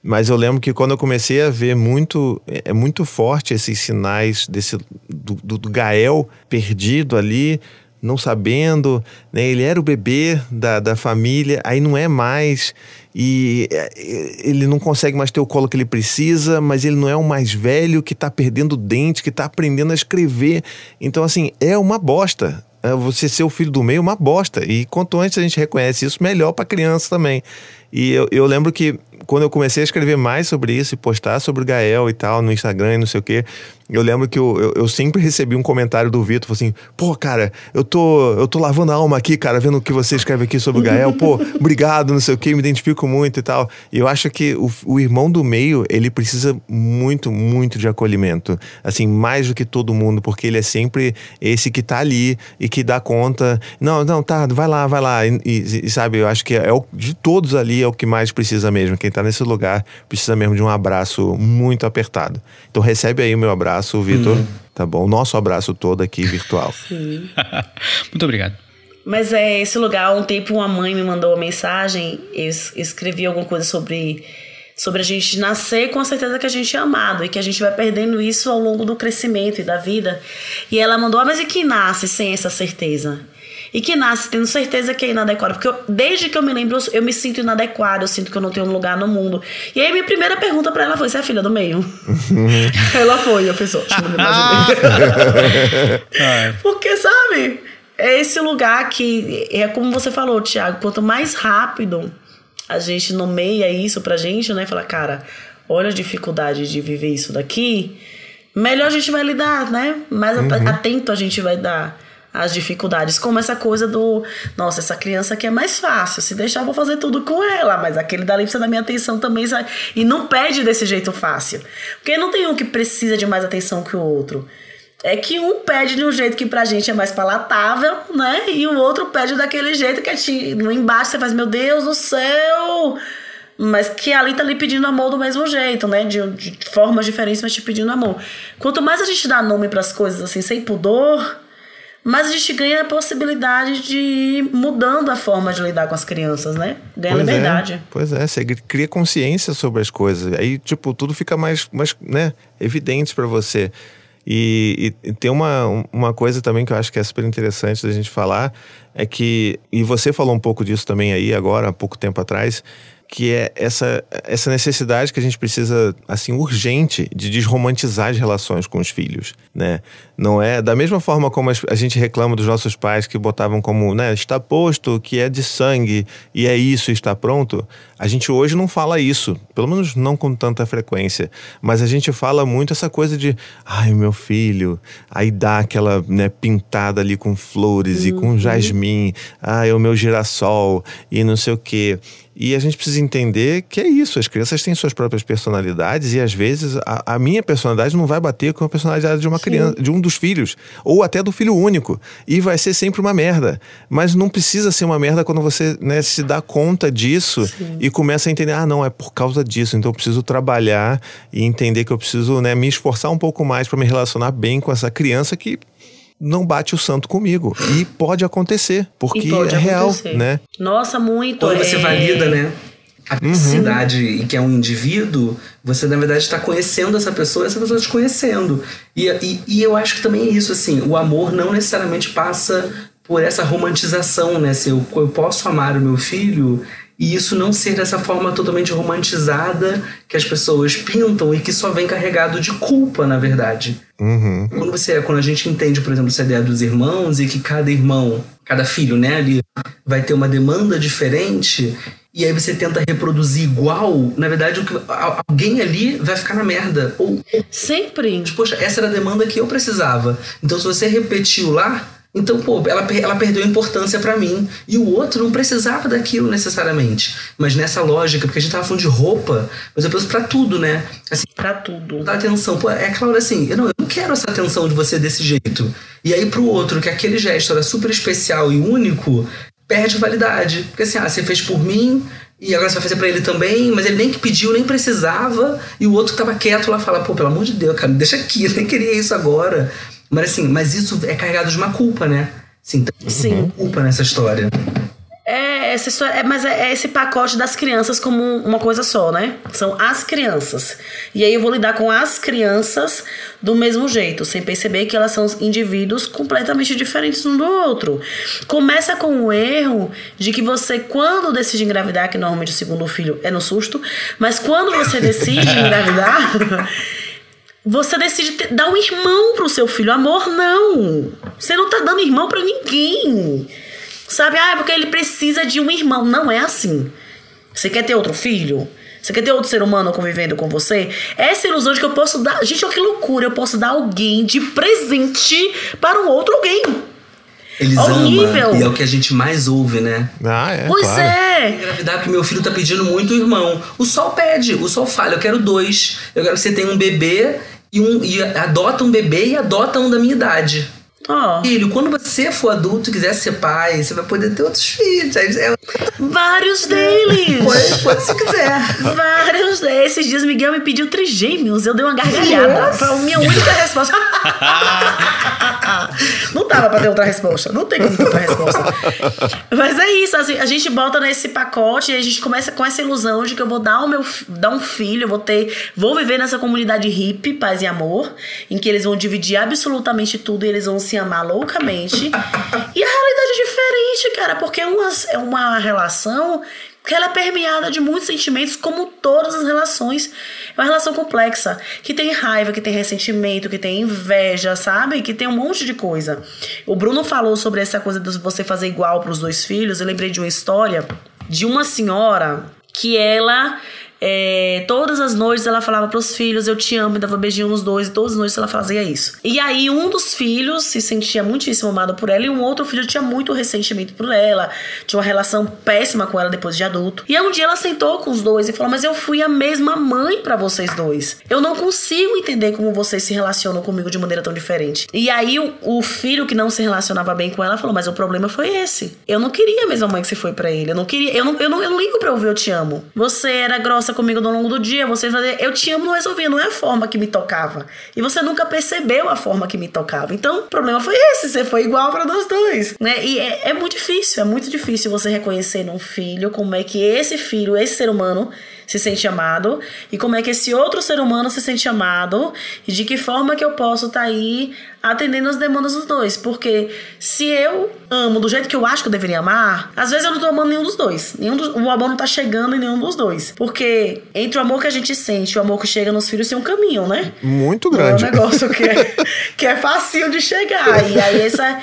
Mas eu lembro que quando eu comecei a ver muito, é é muito forte esses sinais desse do, do, do Gael perdido ali, não sabendo, né? Ele era o bebê da, da família, aí não é mais, e é, ele não consegue mais ter o colo que ele precisa, mas ele não é o mais velho que tá perdendo dente, que tá aprendendo a escrever. Então, assim, é uma bosta. é, você ser o filho do meio é uma bosta. E quanto antes a gente reconhece isso, melhor para criança também. E eu, eu lembro que quando eu comecei a escrever mais sobre isso e postar sobre o Gael e tal no Instagram e não sei o quê, eu lembro que eu, eu, eu sempre recebi um comentário do Vitor, assim, pô, cara, eu tô, eu tô lavando a alma aqui, cara, vendo o que você escreve aqui sobre o Gael, pô, obrigado, não sei o quê, me identifico muito e tal. E eu acho que o, o irmão do meio, ele precisa muito, muito de acolhimento. Assim, mais do que todo mundo, porque ele é sempre esse que tá ali e que dá conta. Não, não, tá, vai lá, vai lá. E, e, e sabe, eu acho que é o, de todos ali é o que mais precisa mesmo. Quem tá nesse lugar precisa mesmo de um abraço muito apertado. Então recebe aí o meu abraço Vitor. Hum. Tá bom? Nosso abraço todo aqui virtual. Sim. Muito obrigado. Mas é esse lugar, um tempo uma mãe me mandou uma mensagem, eu escrevi alguma coisa sobre sobre a gente nascer com a certeza que a gente é amado e que a gente vai perdendo isso ao longo do crescimento e da vida. E ela mandou: ah, mas e que nasce sem essa certeza? E que nasce tendo certeza que é inadequado. Porque eu, desde que eu me lembro, eu me sinto inadequado, eu sinto que eu não tenho um lugar no mundo. E aí minha primeira pergunta para ela foi: você é filha do meio? ela foi, a pessoa. Porque, sabe, é esse lugar que é como você falou, Tiago, quanto mais rápido a gente nomeia isso pra gente, né? Fala, cara, olha a dificuldade de viver isso daqui, melhor a gente vai lidar, né? Mais uhum. atento a gente vai dar as dificuldades, como essa coisa do, nossa, essa criança aqui é mais fácil, se deixar eu vou fazer tudo com ela, mas aquele dali precisa da minha atenção também, e não pede desse jeito fácil. Porque não tem um que precisa de mais atenção que o outro. É que um pede de um jeito que pra gente é mais palatável, né? E o outro pede daquele jeito que é te, no embaixo você faz, meu Deus do céu! Mas que ali tá ali pedindo amor do mesmo jeito, né? De, de formas diferentes, mas te pedindo amor. Quanto mais a gente dá nome para as coisas assim, sem pudor, mas a gente ganha a possibilidade de ir mudando a forma de lidar com as crianças, né? Ganha pois é, liberdade. É, pois é, você cria consciência sobre as coisas. Aí, tipo, tudo fica mais, mais né, evidente para você. E, e, tem uma, uma coisa também que eu acho que é super interessante da gente falar, é que, e você falou um pouco disso também aí agora, há pouco tempo atrás, que é essa, essa necessidade que a gente precisa, assim, urgente de desromantizar as relações com os filhos, né? Não é da mesma forma como a gente reclama dos nossos pais que botavam como, né, está posto, que é de sangue e é isso, está pronto. A gente hoje não fala isso, pelo menos não com tanta frequência, mas a gente fala muito essa coisa de, ai, meu filho, aí dá aquela, né, pintada ali com flores uhum. e com uhum. jasmim, ai, o meu girassol e não sei o quê. E a gente precisa entender que é isso, as crianças têm suas próprias personalidades e às vezes a, a minha personalidade não vai bater com a personalidade de uma Sim. criança, de um dos filhos, ou até do filho único. E vai ser sempre uma merda. Mas não precisa ser uma merda quando você né, se dá conta disso Sim. e começa a entender, ah, não, é por causa disso, então eu preciso trabalhar e entender que eu preciso né, me esforçar um pouco mais para me relacionar bem com essa criança que não bate o santo comigo. E pode acontecer, porque pode é real, né? Nossa, muito. Quando é... você valida, né? A necessidade uhum. e que é um indivíduo, você na verdade está conhecendo essa pessoa e essa pessoa te conhecendo. E, e, e, eu acho que também é isso, assim, o amor não necessariamente passa por essa romantização, né? Se eu, eu posso amar o meu filho e isso não ser dessa forma totalmente romantizada que as pessoas pintam e que só vem carregado de culpa, na verdade. Uhum. Quando, você, quando a gente entende, por exemplo, essa ideia dos irmãos e que cada irmão, cada filho, né, ali vai ter uma demanda diferente e aí você tenta reproduzir igual, na verdade, alguém ali vai ficar na merda. Ou, Sempre. Poxa, essa era a demanda que eu precisava. Então, se você repetiu lá, então, pô, ela, ela perdeu importância para mim. E o outro não precisava daquilo necessariamente. Mas nessa lógica, porque a gente tava falando de roupa, mas eu penso pra tudo, né? Assim, pra tudo. Dá atenção. Pô, é claro assim, eu não, eu não quero essa atenção de você desse jeito. E aí pro outro, que aquele gesto era super especial e único, perde validade. Porque assim, ah, você fez por mim, e agora você vai fazer para ele também, mas ele nem que pediu, nem precisava, e o outro que tava quieto lá fala, pô, pelo amor de Deus, cara, me deixa aqui, eu nem queria isso agora. Mas assim, mas isso é carregado de uma culpa, né? Sim, tem Sim. culpa nessa história. É, essa história, é, mas é, é, esse pacote das crianças como uma coisa só, né? São as crianças. E aí eu vou lidar com as crianças do mesmo jeito, sem perceber que elas são indivíduos completamente diferentes um do outro. Começa com o erro de que você, quando decide engravidar, que normalmente o segundo filho é no susto, mas quando você decide engravidar. Você decide dar um irmão pro seu filho. Amor, não. Você não tá dando irmão para ninguém. Sabe? Ah, é porque ele precisa de um irmão. Não é assim. Você quer ter outro filho? Você quer ter outro ser humano convivendo com você? Essa ilusão de que eu posso dar. Gente, olha que loucura. Eu posso dar alguém de presente para um outro alguém. Eles amam. E é o que a gente mais ouve, né? Ah, é. Pois claro. é. Engravidar porque meu filho tá pedindo muito irmão. O sol pede, o sol fala, eu quero dois. Eu quero que você tenha um bebê e, um, e adota um bebê e adota um da minha idade. Ó. Filho, quando você for adulto e quiser ser pai, você vai poder ter outros filhos. É- Vários deles. Pode, pode se quiser. Vários desses Esses dias Miguel me pediu trigêmeos. Eu dei uma gargalhada. Foi a minha única resposta. não dava pra ter outra resposta. Não tem como ter outra resposta. Mas é isso. Assim, a gente bota nesse pacote e a gente começa com essa ilusão de que eu vou dar, o meu, dar um filho, eu vou ter. Vou viver nessa comunidade hippie, paz e amor, em que eles vão dividir absolutamente tudo e eles vão se amar loucamente. e a realidade é diferente, cara, porque é uma, é uma relação que ela é permeada de muitos sentimentos, como todas as relações. É uma relação complexa, que tem raiva, que tem ressentimento, que tem inveja, sabe? Que tem um monte de coisa. O Bruno falou sobre essa coisa de você fazer igual para os dois filhos. Eu lembrei de uma história de uma senhora que ela é, todas as noites ela falava pros filhos, eu te amo, e dava beijinho nos dois, e todas as noites ela fazia isso. E aí um dos filhos se sentia muitíssimo amado por ela, e um outro filho tinha muito ressentimento por ela, tinha uma relação péssima com ela depois de adulto. E aí um dia ela sentou com os dois e falou: Mas eu fui a mesma mãe para vocês dois. Eu não consigo entender como vocês se relacionam comigo de maneira tão diferente. E aí o, o filho que não se relacionava bem com ela falou: Mas o problema foi esse. Eu não queria a mesma mãe que você foi para ele. Eu não queria. Eu não, eu não, eu não ligo pra ouvir eu te amo. Você era grossa comigo ao longo do dia, você fazia. Eu te amo não resolvia, não é a forma que me tocava. E você nunca percebeu a forma que me tocava. Então, o problema foi esse, você foi igual para nós dois. Né? E é, é muito difícil, é muito difícil você reconhecer num filho como é que esse filho, esse ser humano, se sente amado e como é que esse outro ser humano se sente amado e de que forma que eu posso estar aí atendendo as demandas dos dois. Porque se eu amo do jeito que eu acho que eu deveria amar, às vezes eu não tô amando nenhum dos dois. Nenhum dos, o amor não tá chegando em nenhum dos dois. Porque entre o amor que a gente sente e o amor que chega nos filhos tem um caminho, né? Muito Não é grande. um negócio que é, que é facinho de chegar. E aí essa.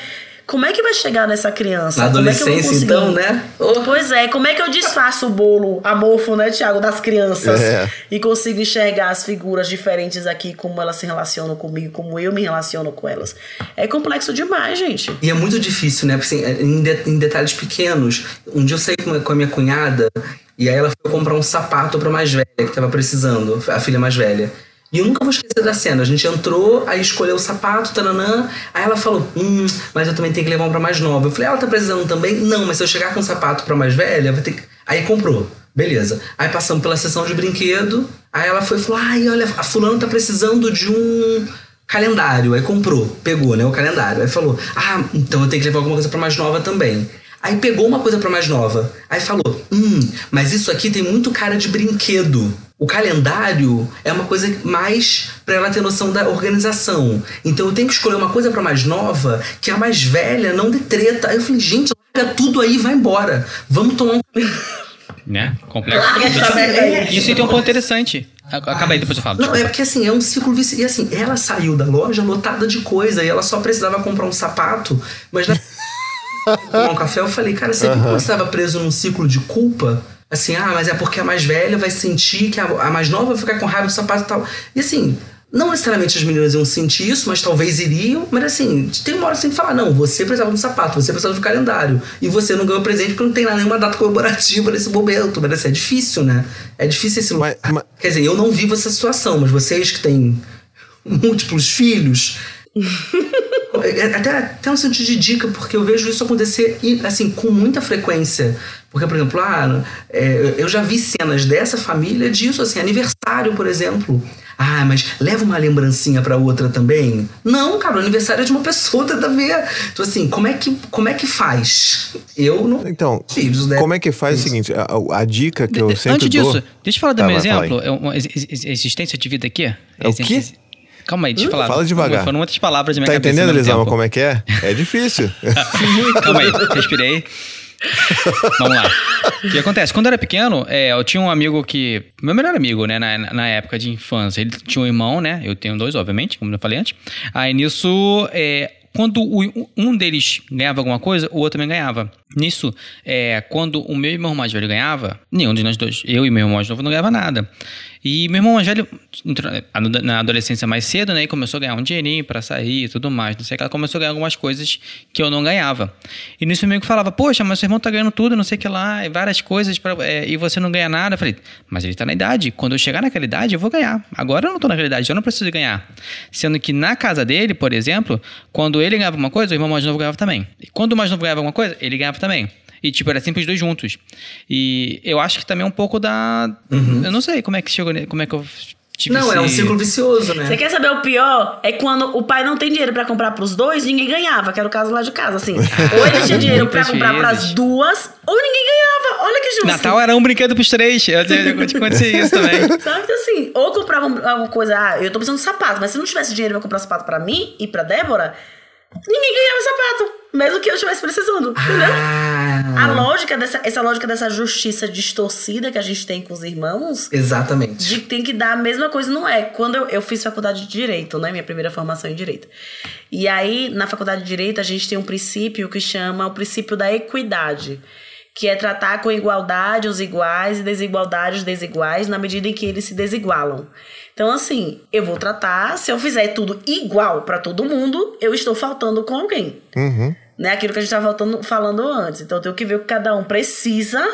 Como é que vai chegar nessa criança? Na Como é que eu vou adolescência, conseguir? então, né? Oh. Pois é, como é que eu disfarço o bolo amorfo, né, Tiago, das crianças É. e consigo enxergar as figuras diferentes aqui, como elas se relacionam comigo, como eu me relaciono com elas? É complexo demais, gente. E é muito difícil, né? Porque assim, em, de- em detalhes pequenos. Um dia eu saí com a, com a minha cunhada e aí ela foi comprar um sapato pra mais velha, que tava precisando, a filha mais velha. E eu nunca vou esquecer da cena. A gente entrou, aí escolheu o sapato, tananã. Aí ela falou: Hum, mas eu também tenho que levar um pra mais nova. Eu falei: Ela tá precisando também? Não, mas se eu chegar com um sapato pra mais velha, vai ter que. Aí comprou. Beleza. Aí passamos pela sessão de brinquedo. Aí ela foi e falou: Ai, olha, a fulano tá precisando de um calendário. Aí comprou, pegou, né, o calendário. Aí falou: Ah, então eu tenho que levar alguma coisa pra mais nova também. Aí pegou uma coisa pra mais nova. Aí falou: Hum, mas isso aqui tem muito cara de brinquedo. O calendário é uma coisa mais pra ela ter noção da organização. Então eu tenho que escolher uma coisa pra mais nova que a mais velha não dê treta. Aí eu falei: Gente, larga tudo aí e vai embora. Vamos tomar um Né? Complexo. Isso tem um ponto interessante. Acaba aí, depois eu falo. Não, é porque assim, é um ciclo vicioso. E assim, ela saiu da loja lotada de coisa e ela só precisava comprar um sapato, mas na... tomar um café, eu falei, cara, você viu como você estava preso num ciclo de culpa? Assim, ah, mas é porque a mais velha vai sentir que a, a mais nova vai ficar com raiva do sapato e tal. E assim, não necessariamente as meninas iam sentir isso, mas talvez iriam. Mas assim, tem uma hora tem que falar: não, você precisava de um sapato, você precisava de um calendário. E você não ganhou presente porque não tem lá nenhuma data comemorativa nesse momento. Mas assim, é difícil, né? É difícil esse Mas- mas- Quer dizer, eu não vivo essa situação, mas vocês que têm múltiplos filhos. é- até, até um sentido de dica, porque eu vejo isso acontecer assim, com muita frequência. Porque, por exemplo, ah, é, eu já vi cenas dessa família disso, assim, aniversário, por exemplo. Ah, mas leva uma lembrancinha pra outra também? Não, cara, o aniversário é de uma pessoa, tenta ver. Então, assim, como é que, como é que faz? Eu não. Então, Filhos, né? como é que faz o seguinte? A, a- dica que eu De- sempre Antes dou... disso, deixa eu falar do Tá, meu exemplo. É uma ex- ex- existência de vida aqui. É o quê? Calma aí, deixa eu falar. Fala devagar. Foram muitas palavras na minha Tá cabeça. entendendo, Elisama, como é que é? É difícil. Calma aí, respirei. Vamos lá. O que acontece? Quando eu era pequeno, é, eu tinha um amigo que. Meu melhor amigo, né? Na, na época de infância. Ele tinha um irmão, né? Eu tenho dois, obviamente, como eu falei antes. Aí nisso. É, quando um deles ganhava alguma coisa, o outro também ganhava. Nisso, é, quando o meu irmão mais velho ganhava, nenhum de nós dois, eu e meu irmão mais novo, não ganhava nada. E meu irmão entrou na adolescência mais cedo, né? E começou a ganhar um dinheirinho para sair e tudo mais. Não sei o que. Ela começou a ganhar algumas coisas que eu não ganhava. E nisso meu amigo falava, poxa, mas seu irmão tá ganhando tudo, não sei o que lá, e várias coisas, pra, é, e você não ganha nada. Eu falei, mas ele tá na idade. Quando eu chegar naquela idade, eu vou ganhar. Agora eu não tô naquela idade, eu não preciso ganhar. Sendo que na casa dele, por exemplo, quando ele ganhava uma coisa, o irmão mais novo ganhava também. E quando o mais novo ganhava alguma coisa, ele ganhava também. E, tipo, era sempre os dois juntos. E eu acho que também é um pouco da. Uhum. Eu não sei como é que chegou. Como é que eu Tive não, esse... é um ciclo vicioso, né? Você quer saber o pior? É quando o pai não tem dinheiro para comprar pros dois, ninguém ganhava, que era o caso lá de casa, assim. ou ele tinha dinheiro para comprar pras duas, ou ninguém ganhava. Olha que justo. Natal era um brinquedo pros três. Eu, te acontecia isso também. Sabe que assim, ou comprava alguma coisa, ah, eu tô precisando de sapato, mas se não tivesse dinheiro pra comprar sapato para mim e pra Débora, ninguém ganhava sapato. Mesmo que eu estivesse precisando, entendeu? Ah. A lógica dessa, essa lógica dessa justiça distorcida que a gente tem com os irmãos. Exatamente. De que tem que dar a mesma coisa, não é. Quando eu, eu fiz faculdade de Direito, né? Minha primeira formação em Direito. E aí, na faculdade de Direito, a gente tem um princípio que chama o princípio da equidade que é tratar com igualdade os iguais e desigualdade os desiguais na medida em que eles se desigualam. Então, assim, eu vou tratar, se eu fizer tudo igual para todo mundo, eu estou faltando com alguém. Uhum. Né? Aquilo que a gente estava falando antes. Então, eu tenho que ver o que cada um precisa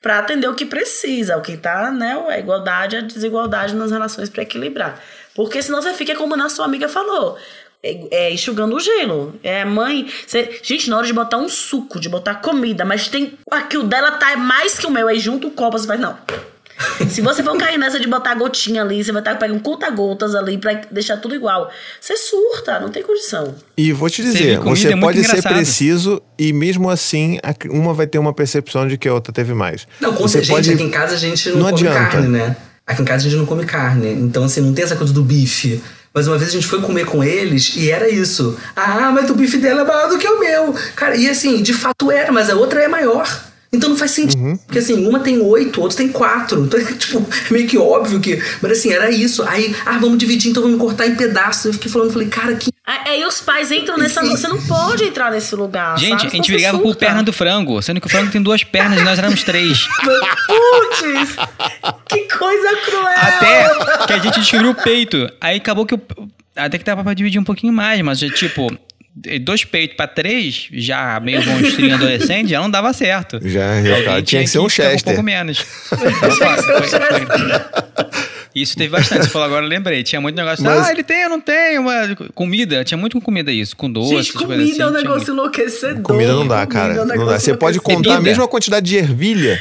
para atender o que precisa. O que tá, né? A igualdade e a desigualdade nas relações para equilibrar. Porque senão você fica como a sua amiga falou é, é, enxugando o gelo. É, mãe. Cê, gente, na hora de botar um suco, de botar comida, mas tem. Aqui o dela tá mais que o meu. Aí junto o copo, você vai, não. Se você for cair nessa de botar gotinha ali, você vai estar pegando conta-gotas ali pra deixar tudo igual. Você surta, não tem condição. E vou te dizer, você é pode ser preciso e mesmo assim uma vai ter uma percepção de que a outra teve mais. Não, com você gente, pode... aqui em casa a gente não, não come adianta. carne, né? Aqui em casa a gente não come carne. Então, assim, não tem essa coisa do bife. Mas uma vez a gente foi comer com eles e era isso. Ah, mas o bife dela é maior do que o meu. Cara, e assim, de fato era, mas a outra é maior. Então não faz sentido. Uhum. Porque assim, uma tem oito, outra tem quatro. Então, tipo, é meio que óbvio que. Mas assim, era isso. Aí, ah, vamos dividir, então vamos cortar em pedaços. Eu fiquei falando, falei, cara, que. Aí os pais entram nessa. Você não pode entrar nesse lugar. Gente, sabe? a gente brigava por perna do frango, sendo que o frango tem duas pernas e nós éramos três. Putz! que coisa cruel! Até que a gente descobriu o peito. Aí acabou que o. Até que dava pra dividir um pouquinho mais, mas tipo, dois peitos para três, já meio monstrinho adolescente, já não dava certo. Já, já tinha, tinha que ser um Chester. Um pouco menos. Isso teve bastante. Você falou agora, eu lembrei. Tinha muito negócio. Mas... Ah, ele tem, eu não tenho. Uma... Comida, tinha muito com comida isso. Com doce, Gente, comida assim, é um negócio enlouquecedor. Comida não dá, cara. É um não dá. Você pode contar a mesma quantidade de ervilha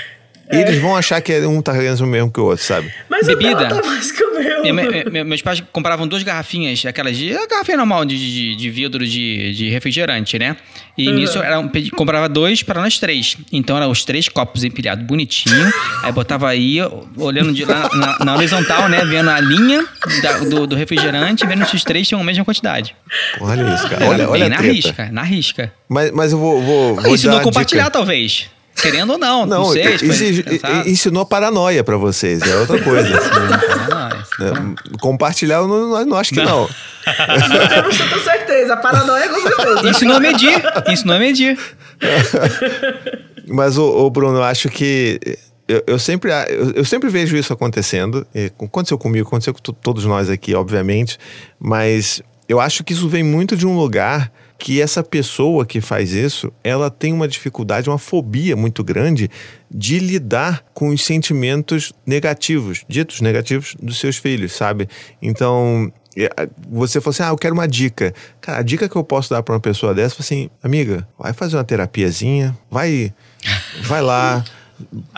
é. Eles vão achar que um tá ganhando o mesmo que o outro, sabe? Mas Bebida. o tá mais que o meu. Minha, meus pais compravam duas garrafinhas, aquelas de. Garrafinha normal de, de, de vidro de, de refrigerante, né? E uhum. nisso era, comprava dois para nós três. Então eram os três copos empilhados bonitinho. aí botava aí, olhando de lá na, na horizontal, né? Vendo a linha da, do, do, refrigerante, vendo se os três tinham a mesma quantidade. Olha isso, cara. Olha, olha na risca, na risca. Mas, mas eu vou. vou, vou Ensinou a compartilhar, dica. talvez. Querendo ou não, não, não sei. Isso, ensinou paranoia para vocês, é outra coisa. é, compartilhar, eu não, não acho que não. Não, temos tanta certeza, paranoia com certeza. Ensinou a medir, ensinou a medir. Mas, o, Bruno, eu acho que eu, eu, sempre, eu, eu, sempre vejo isso acontecendo. Aconteceu comigo, aconteceu com todos nós aqui, obviamente. Mas eu acho que isso vem muito de um lugar que essa pessoa que faz isso, ela tem uma dificuldade, uma fobia muito grande de lidar com os sentimentos negativos, ditos negativos dos seus filhos, sabe? Então, você falou assim: ah, eu quero uma dica. Cara, a dica que eu posso dar para uma pessoa dessa assim: amiga, vai fazer uma terapiazinha, vai, vai lá.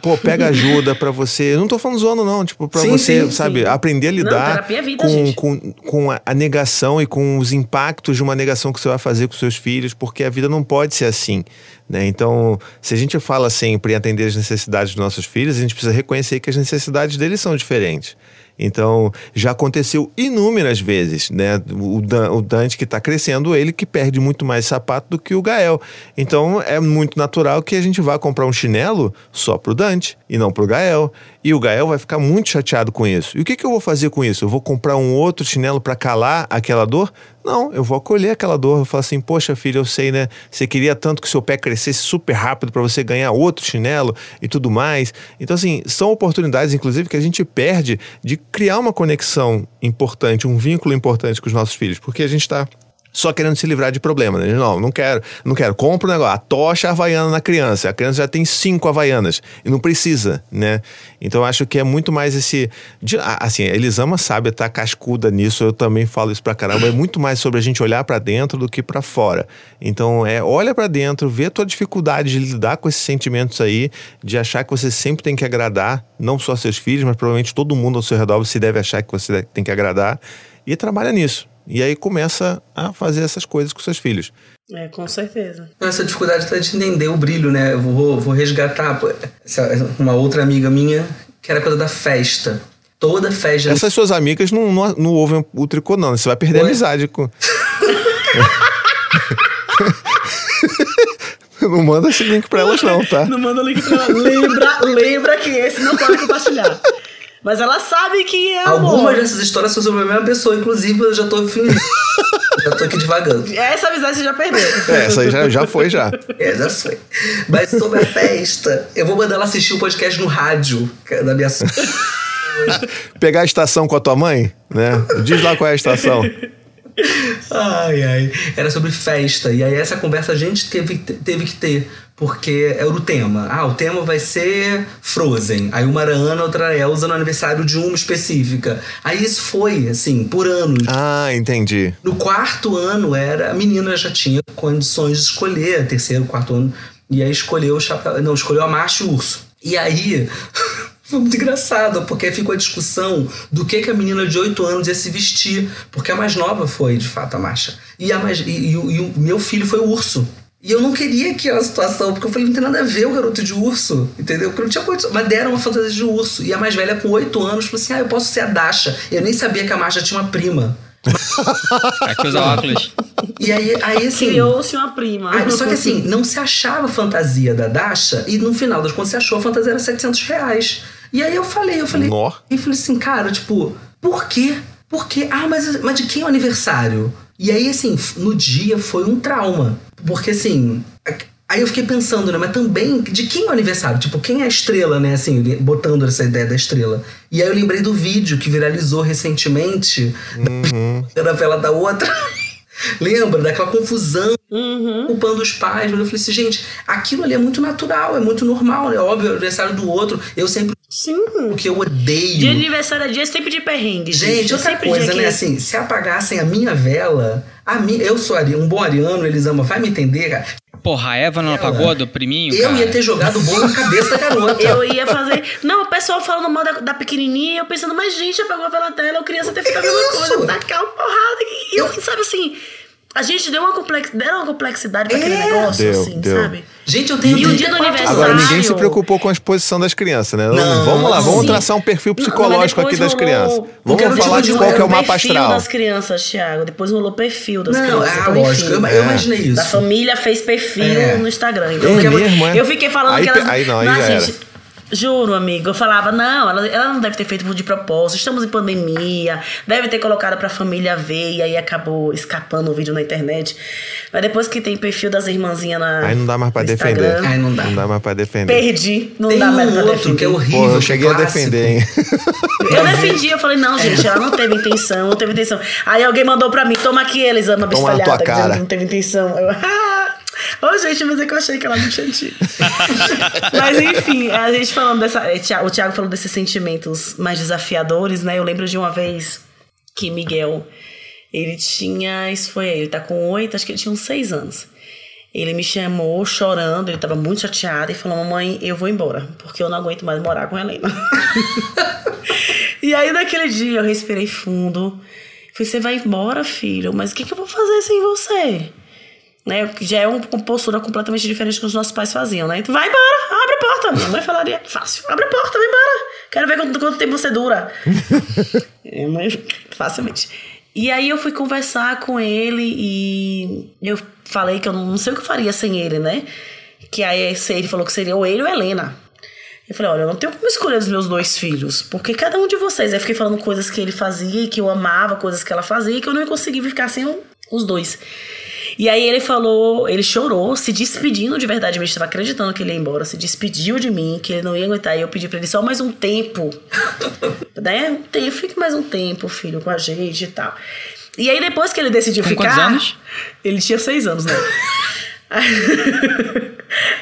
Pô, pega ajuda para você. Eu não tô falando zoando, não. Tipo, pra sim, você, sim, sabe, sim. aprender a lidar não, é vida, com, com, com a negação e com os impactos de uma negação que você vai fazer com seus filhos, porque a vida não pode ser assim. Né? Então, se a gente fala sempre em atender as necessidades dos nossos filhos, a gente precisa reconhecer que as necessidades deles são diferentes. Então, já aconteceu inúmeras vezes, né? O, Dan, o Dante que está crescendo, ele que perde muito mais sapato do que o Gael. Então, é muito natural que a gente vá comprar um chinelo só pro Dante e não pro Gael. E o Gael vai ficar muito chateado com isso. E o que, que eu vou fazer com isso? Eu vou comprar um outro chinelo para calar aquela dor? Não, eu vou acolher aquela dor. Eu falo assim, poxa, filho, eu sei, né? Você queria tanto que seu pé crescesse super rápido para você ganhar outro chinelo e tudo mais. Então, assim, são oportunidades, inclusive, que a gente perde de criar uma conexão importante, um vínculo importante com os nossos filhos, porque a gente está só querendo se livrar de problema, né? Não, não quero, não quero. Compra o um negócio, a tocha havaiana na criança. A criança já tem cinco havaianas e não precisa, né? Então acho que é muito mais esse. De, assim, a Elisama sabe, tá cascuda nisso, eu também falo isso pra caramba. É muito mais sobre a gente olhar para dentro do que para fora. Então é, olha para dentro, vê a tua dificuldade de lidar com esses sentimentos aí, de achar que você sempre tem que agradar, não só seus filhos, mas provavelmente todo mundo ao seu redor você deve achar que você tem que agradar. E trabalha nisso e aí começa a fazer essas coisas com seus filhos. É, com certeza. Essa dificuldade tá de entender o brilho, né? Eu vou, vou resgatar uma outra amiga minha, que era coisa da festa. Toda festa. Essas suas amigas não, não, não ouvem o tricô, não. Você vai perder Oi? a amizade com. não manda esse link pra elas, não, tá? Não manda link pra elas. Lembra, lembra que esse não pode compartilhar. Mas ela sabe que é Algumas amor. dessas histórias são sobre a mesma pessoa, inclusive eu já tô já tô aqui devagando. Essa amizade você já perdeu. É, essa aí já, já foi, já. É, já foi. Mas sobre a festa, eu vou mandar ela assistir o um podcast no rádio é da minha Pegar a estação com a tua mãe, né? Diz lá qual é a estação. Ai, ai. Era sobre festa. E aí essa conversa a gente teve, teve que ter porque era o tema. Ah, o tema vai ser Frozen. Aí uma era Ana, outra Elsa no aniversário de uma específica. Aí isso foi, assim, por anos. Ah, entendi. No quarto ano era. A menina já tinha condições de escolher, terceiro, quarto ano. E aí escolheu o chapéu. Não, escolheu a marcha e o urso. E aí. Foi muito engraçado, porque ficou a discussão do que, que a menina de 8 anos ia se vestir. Porque a mais nova foi, de fato, a marcha. E, a mais, e, e, e o meu filho foi o urso. E eu não queria aquela situação, porque eu falei, não tem nada a ver o garoto de urso, entendeu? Porque não tinha condição. Mas deram uma fantasia de urso. E a mais velha, com oito anos, falou assim: ah, eu posso ser a Dasha. Eu nem sabia que a Marcia tinha uma prima. É que usa óculos. E aí, aí assim. Criou-se uma prima. Aí, só que assim, não se achava a fantasia da Dasha, e no final das contas se achou a fantasia era 700 reais. E aí eu falei, eu falei. Nó. E falei assim, cara, tipo, por quê? Por quê? Ah, mas, mas de quem é o aniversário? E aí, assim, no dia foi um trauma. Porque, assim, Aí eu fiquei pensando, né? Mas também, de quem é o aniversário? Tipo, quem é a estrela, né? Assim, botando essa ideia da estrela. E aí eu lembrei do vídeo que viralizou recentemente uhum. da vela da outra. Lembra daquela confusão, uhum. culpando os pais. Mas eu falei assim, gente, aquilo ali é muito natural, é muito normal, né? Óbvio, é o aniversário do outro. Eu sempre. Sim. Porque eu odeio. De aniversário é dia sempre de perrengue. Gente, gente outra coisa, né? Assim, se apagassem a minha vela, a mim, eu sou um bom ariano, eles amam, vai me entender, cara. Porra, a Eva não apagou do priminho? Eu cara. ia ter jogado o bolo na cabeça da garota. Eu ia fazer. Não, o pessoal falando mal da, da pequenininha, eu pensando, mas gente, apagou a vela dela, eu queria ter feito a mesma coisa, tacar uma porrada. E eu, sabe assim. A gente deu uma, complex... deu uma complexidade pra é. aquele negócio, deu, assim, deu. sabe? Gente, eu tenho. E o dia do aniversário. Agora, ninguém se preocupou com a exposição das crianças, né? Não, vamos lá, vamos sim. traçar um perfil psicológico não, aqui das crianças. Vamos falar de qual que é o mapa astral. perfil das crianças, Thiago. Depois rolou perfil das não, crianças. Ah, lógico, eu, eu, imaginei isso. Da família fez perfil é. no Instagram. Então, é mesmo, é? Eu fiquei falando aí, que elas. Aí não, aí já gente, era. Juro, amigo. Eu falava, não, ela, ela não deve ter feito de propósito, estamos em pandemia, deve ter colocado pra família ver, e aí acabou escapando o vídeo na internet. Mas depois que tem perfil das irmãzinhas na. Aí não dá mais pra defender. Aí não dá. Não dá mais pra defender. Perdi, não tem dá mais um pra outro defender. que é horrível. Pô, eu cheguei clássico. a defender, hein? Eu defendi, eu falei, não, gente, ela não teve intenção, não teve intenção. Aí alguém mandou pra mim, toma aqui, Elisama, bistalhada, dizendo que não teve intenção. Eu, ah! Ô, oh, gente, mas é que eu achei que ela não tinha tido. mas enfim, a gente falando dessa. Eh, o Thiago falou desses sentimentos mais desafiadores, né? Eu lembro de uma vez que Miguel, ele tinha. Isso foi ele, tá com oito, acho que ele tinha uns seis anos. Ele me chamou chorando, ele tava muito chateado e falou: Mamãe, eu vou embora, porque eu não aguento mais morar com a Helena. e aí, naquele dia, eu respirei fundo. Falei: Você vai embora, filho, mas o que, que eu vou fazer sem você? Né? Que já é uma postura completamente diferente que os nossos pais faziam, né? Então, vai embora, abre a porta. Minha mãe falaria, fácil, abre a porta, vai embora. Quero ver quanto, quanto tempo você dura. é, mas facilmente. E aí eu fui conversar com ele e eu falei que eu não sei o que eu faria sem ele, né? Que aí ele falou que seria ou ele ou Helena. Eu falei, olha, eu não tenho como escolher os meus dois filhos, porque cada um de vocês. Aí fiquei falando coisas que ele fazia, que eu amava, coisas que ela fazia, que eu não ia conseguir ficar sem os dois. E aí ele falou, ele chorou, se despedindo de verdade, eu estava acreditando que ele ia embora, se despediu de mim, que ele não ia aguentar. E eu pedi para ele só mais um tempo, né? Fique mais um tempo, filho, com a gente e tal. E aí depois que ele decidiu Com ficar, quantos anos? ele tinha seis anos, né?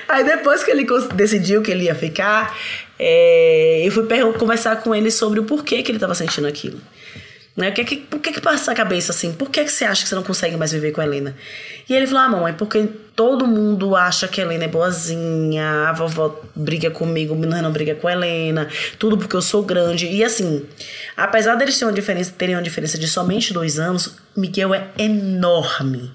Aí depois que ele decidiu que ele ia ficar, é, eu fui conversar com ele sobre o porquê que ele estava sentindo aquilo. Né? O que que, por que que passa a cabeça assim? Por que que você acha que você não consegue mais viver com a Helena? E ele falou, ah, mamãe, porque todo mundo acha que a Helena é boazinha, a vovó briga comigo, o não briga com a Helena, tudo porque eu sou grande. E assim, apesar deles terem uma diferença, terem uma diferença de somente dois anos, Miguel é enorme.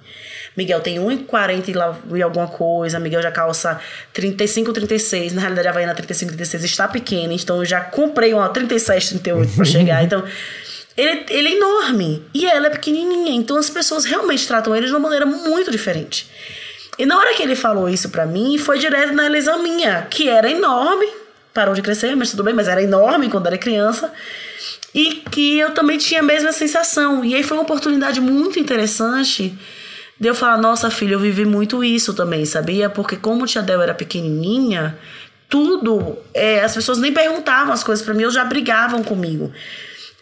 Miguel tem 1,40 e alguma coisa, Miguel já calça 35, 36. Na realidade, a Havaiana 35, 36 está pequena, então eu já comprei uma 37, 38 para chegar. Então, ele, ele é enorme e ela é pequenininha. Então, as pessoas realmente tratam ele de uma maneira muito diferente. E na hora que ele falou isso para mim, foi direto na lesão minha, que era enorme, parou de crescer, mas tudo bem, mas era enorme quando era criança. E que eu também tinha a mesma sensação. E aí foi uma oportunidade muito interessante de eu falar, nossa filha, eu vivi muito isso também, sabia? Porque como tia Del era pequenininha, tudo, é, as pessoas nem perguntavam as coisas para mim, eles já brigavam comigo.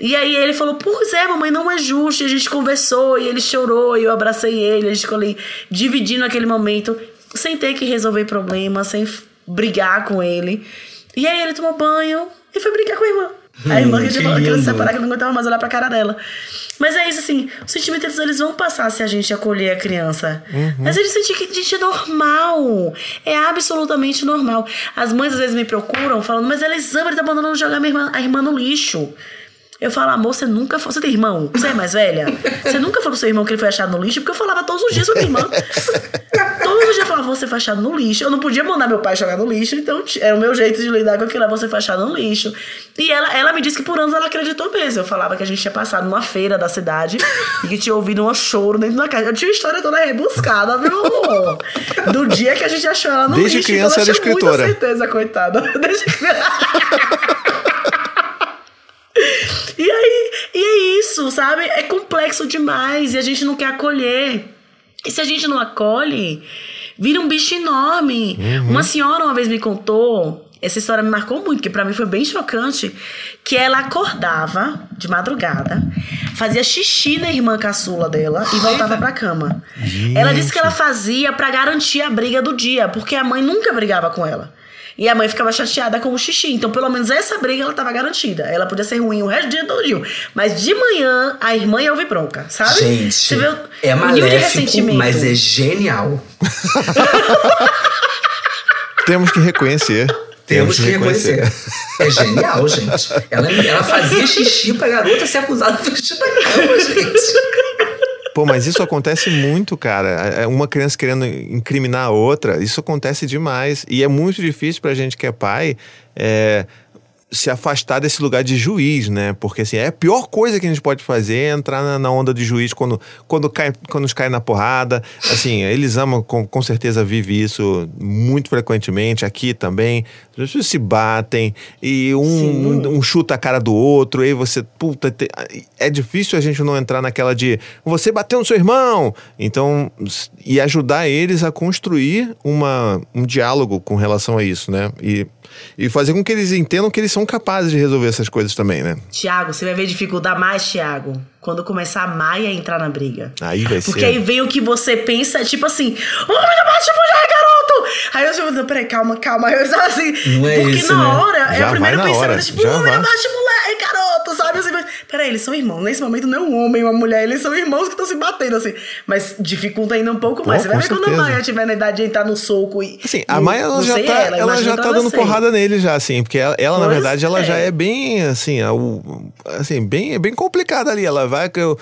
E aí ele falou, pois é, mamãe, não é justo. E a gente conversou, e ele chorou, e eu abracei ele, a gente ficou ali dividindo aquele momento, sem ter que resolver problemas, sem brigar com ele. E aí ele tomou banho e foi brincar com a irmã. A irmã que, que, que separar, que não aguentava mais olhar pra cara dela. Mas é isso, assim, os sentimentos eles vão passar se a gente acolher a criança. Uhum. Mas eles sentem que a gente é normal. É absolutamente normal. As mães às vezes me procuram falando, mas Elisângela tá mandando jogar a irmã, a irmã no lixo. Eu falo, amor, você nunca foi. Você tem irmão? Você é mais velha? Você nunca falou pro seu irmão que ele foi achado no lixo? Porque eu falava todos os dias com minha irmã. todos os dias eu falava, você foi achado no lixo. Eu não podia mandar meu pai jogar no lixo, então era o meu jeito de lidar com aquilo, você foi achado no lixo. E ela, ela me disse que por anos ela acreditou mesmo. Eu falava que a gente tinha passado numa feira da cidade e que tinha ouvido um choro dentro da casa. Eu tinha uma história toda rebuscada, viu, amor? Do dia que a gente achou ela no Desde lixo. Desde criança então era escritora. Com certeza, coitada. Desde E aí, e é isso, sabe? É complexo demais e a gente não quer acolher. E se a gente não acolhe, vira um bicho enorme. Uhum. Uma senhora uma vez me contou, essa história me marcou muito, porque para mim foi bem chocante, que ela acordava de madrugada, fazia xixi na irmã caçula dela e voltava pra cama. Gente. Ela disse que ela fazia para garantir a briga do dia, porque a mãe nunca brigava com ela. E a mãe ficava chateada com o xixi. Então, pelo menos essa briga ela estava garantida. Ela podia ser ruim o resto do dia todo dia. Mas de manhã, a irmã ia ouvir bronca, sabe? Gente, Você vê o, é maléfico, mas é genial. Temos que reconhecer. Temos, Temos que reconhecer. reconhecer. É genial, gente. Ela, ela fazia xixi pra garota ser acusada de xixi na cama, gente. Pô, mas isso acontece muito, cara. É, é uma criança querendo incriminar a outra, isso acontece demais. E é muito difícil pra gente que é pai. É, se afastar desse lugar de juiz, né? Porque assim, é a pior coisa que a gente pode fazer é entrar na, na onda de juiz quando, quando, cai, quando cai na porrada. Assim, eles amam, com, com certeza vive isso muito frequentemente, aqui também. As pessoas se batem e um, um, um, chuta a cara do outro, e você, puta, te, é difícil a gente não entrar naquela de você bateu no seu irmão. Então, e ajudar eles a construir uma, um diálogo com relação a isso, né? E e fazer com que eles entendam que eles são capazes de resolver essas coisas também, né? Tiago, você vai ver dificuldade mais, Tiago, quando começar a Maia entrar na briga. Aí vai Porque ser. aí vem o que você pensa, tipo assim, homem não bate mulher! Aí eu tipo, peraí, calma, calma. Aí eu assim, não é porque isso, na né? hora, é o primeiro pensamento, tipo, homem vai. bate mulher, garoto, sabe? Assim, mas, peraí, eles são irmãos. Nesse momento não é um homem e uma mulher, eles são irmãos que estão se batendo, assim. Mas dificulta ainda um pouco mais. Pô, você vai ver quando a certeza. Maia tiver na idade de entrar no soco e. Assim, a Maia ela já tá, ela, imagina já tá dando você. porrada nele já, assim, porque ela, ela, na verdade, ela é. já é bem, assim, é assim, bem, bem complicada ali. Ela vai eu,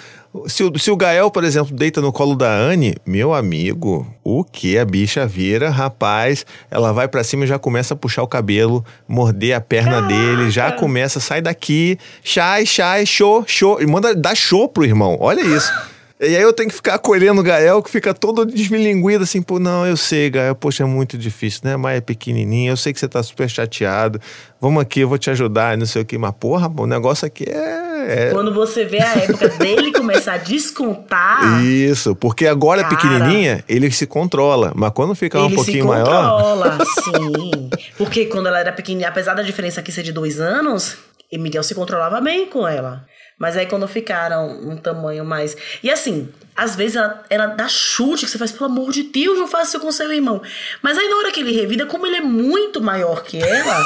Se o, se o Gael, por exemplo, deita no colo da Anne, meu amigo, o que a bicha vira, rapaz, ela vai pra cima e já começa a puxar o cabelo, morder a perna dele, já começa, sai daqui, chai, chai, show, show, e manda dar show pro irmão, olha isso. E aí eu tenho que ficar acolhendo o Gael, que fica todo desmilinguido, assim, pô, não, eu sei, Gael, poxa, é muito difícil, né? Mas é pequenininho, eu sei que você tá super chateado. Vamos aqui, eu vou te ajudar, não sei o que. Mas, porra, o negócio aqui é... é... Quando você vê a época dele começar a descontar... Isso, porque agora é Cara. pequenininha, ele se controla. Mas quando ficar um ele pouquinho se maior... controla, sim. Porque quando ela era pequenininha, apesar da diferença aqui ser de dois anos, Miguel se controlava bem com ela. Mas aí quando ficaram um tamanho mais. E assim, às vezes ela, ela dá chute, que você faz, pelo amor de Deus, não faça isso com seu irmão. Mas aí na hora que ele revida, como ele é muito maior que ela.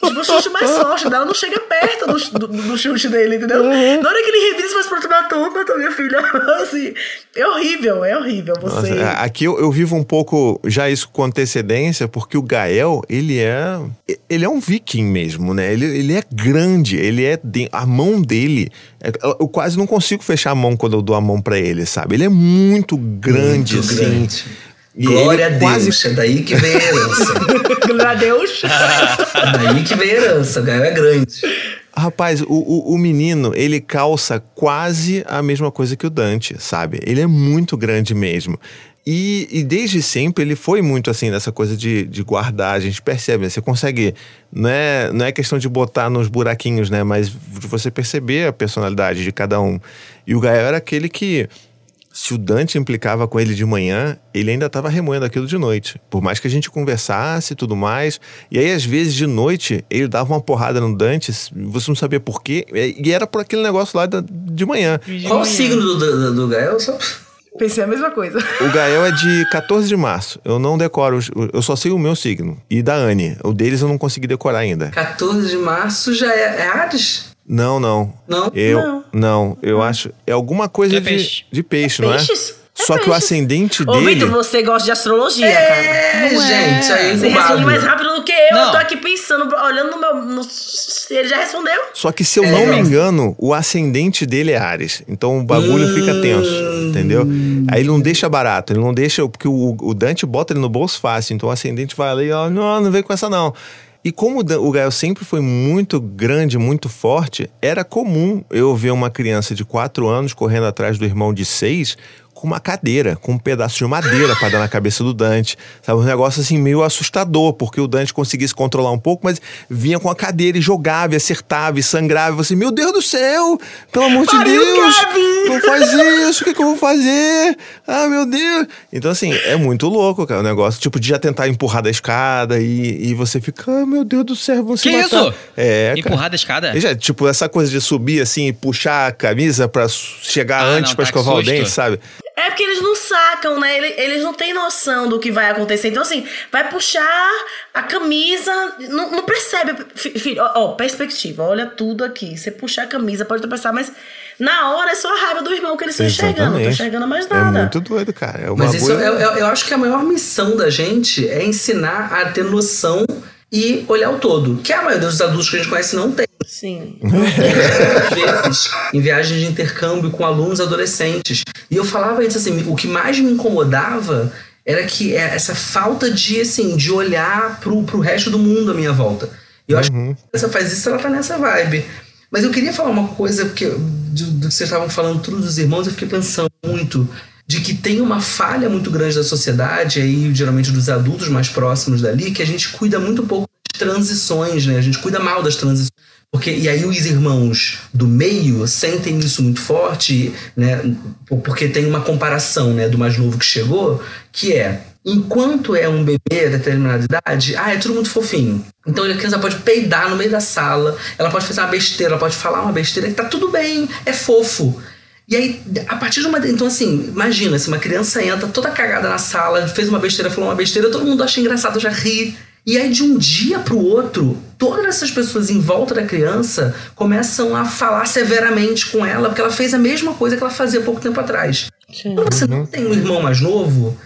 Tipo, o chute mais forte dela não chega perto do, do, do chute dele, entendeu? Na hora que ele revida, você faz pra tomar toma, matou minha filha. Assim, é horrível, é horrível. Você. Nossa, aqui eu, eu vivo um pouco já isso com antecedência, porque o Gael, ele é. Ele é um viking mesmo, né? Ele, ele é grande, ele é. de- a mão dele. é- eu quase não consigo fechar a mão quando eu dou a mão pra ele, sabe? Ele é muito grande, Muito assim. grande. E Glória a quase- Deus, é daí que vem a herança. Glória a Deus. é daí que vem a herança, o Gael é grande. Rapaz, o, o, o menino, ele calça quase a mesma coisa que o Dante, sabe? Ele é muito grande mesmo. E, e desde sempre ele foi muito assim, nessa coisa de, de guardar, a gente percebe, né? você consegue, não é, não é questão de botar nos buraquinhos, né? Mas de você perceber a personalidade de cada um. E o Gael era aquele que, se o Dante implicava com ele de manhã, ele ainda estava remoendo aquilo de noite. Por mais que a gente conversasse e tudo mais. E aí, às vezes, de noite, ele dava uma porrada no Dante, você não sabia por quê, e era por aquele negócio lá da- de manhã. Qual o signo do, do, do Gael? Só... Pensei a mesma coisa. O Gael é de 14 de março. Eu não decoro, eu só sei o meu signo. E da Anne. O deles eu não consegui decorar ainda. 14 de março já é, é Ares? Não, não. Não? Eu, Não. não, eu acho. É alguma coisa É de, peixe. de peixe, não é? Peixes? É Só que o ascendente Ô, dele. Vitor, você gosta de astrologia, cara. É, Não é. gente, aí Você responde mais rápido do que eu. Não. Eu tô aqui pensando, olhando no meu. no- Ele já respondeu? Só que se eu É, não me engano, o ascendente dele é Ares. Então o bagulho fica tenso, entendeu? Aí ele não deixa barato, ele não deixa. Porque o, o Dante bota ele no bolso fácil. Então o ascendente vai ali e ó, não, não vem com essa não. E como o Gael sempre foi muito grande, muito forte, era comum eu ver uma criança de 4 anos correndo atrás do irmão de 6 com uma cadeira, com um pedaço de madeira pra dar na cabeça do Dante. Sabe, um negócio assim meio assustador, porque o Dante conseguia se controlar um pouco, mas vinha com a cadeira e jogava, e acertava, e sangrava. E você, meu Deus do céu, pelo amor de Pariu, Deus, não faz isso, o que, que eu vou fazer? Ah, meu Deus. Então, assim, é muito louco, cara, o negócio. Tipo, de já tentar empurrar da escada e, e você fica, ah, meu Deus do céu, você Que vai isso? É, cara. Empurrar da escada? E já, tipo, essa coisa de subir assim e puxar a camisa pra chegar Ah, antes pra tá, escovar o dente, sabe? É porque eles não sacam, né? Eles, não têm noção do que vai acontecer. Então, assim, vai puxar a camisa. Não, não percebe. Fi- Filho, ó, ó, perspectiva, olha tudo aqui. Você puxar a camisa, pode tropeçar, mas na hora é só a raiva do irmão que eles estão enxergando. Não tô enxergando mais É nada. muito doido, cara. É uma Mas isso, boa- eu, eu, eu acho que a maior missão da gente é ensinar a ter noção e olhar o todo. Que a maioria dos adultos que a gente conhece não tem. Sim. Às vezes, em viagens de intercâmbio com alunos adolescentes. E eu falava isso assim, o que mais me incomodava era que é essa falta de, assim, de olhar pro, pro resto do mundo à minha volta. E eu acho que essa faz isso, ela tá nessa vibe. Mas eu queria falar uma coisa, porque do, do que vocês estavam falando tudo dos irmãos, eu fiquei pensando muito de que tem uma falha muito grande da sociedade, aí geralmente dos adultos mais próximos dali, que a gente cuida muito pouco das transições, né? A gente cuida mal das transições. Porque, e aí os irmãos do meio sentem isso muito forte, né? Porque tem uma comparação, né, do mais novo que chegou, que é enquanto é um bebê de determinada idade, ah, é tudo muito fofinho. Então a criança pode peidar no meio da sala, ela pode fazer uma besteira, ela pode falar uma besteira, que tá tudo bem, é fofo. E aí, a partir de uma. Então, assim, imagina, se uma criança entra toda cagada na sala, fez uma besteira, falou uma besteira, todo mundo acha engraçado, já ri. E aí, de um dia pro outro, todas essas pessoas em volta da criança começam a falar severamente com ela, porque ela fez a mesma coisa que ela fazia pouco tempo atrás. Quando você não tem um irmão mais novo,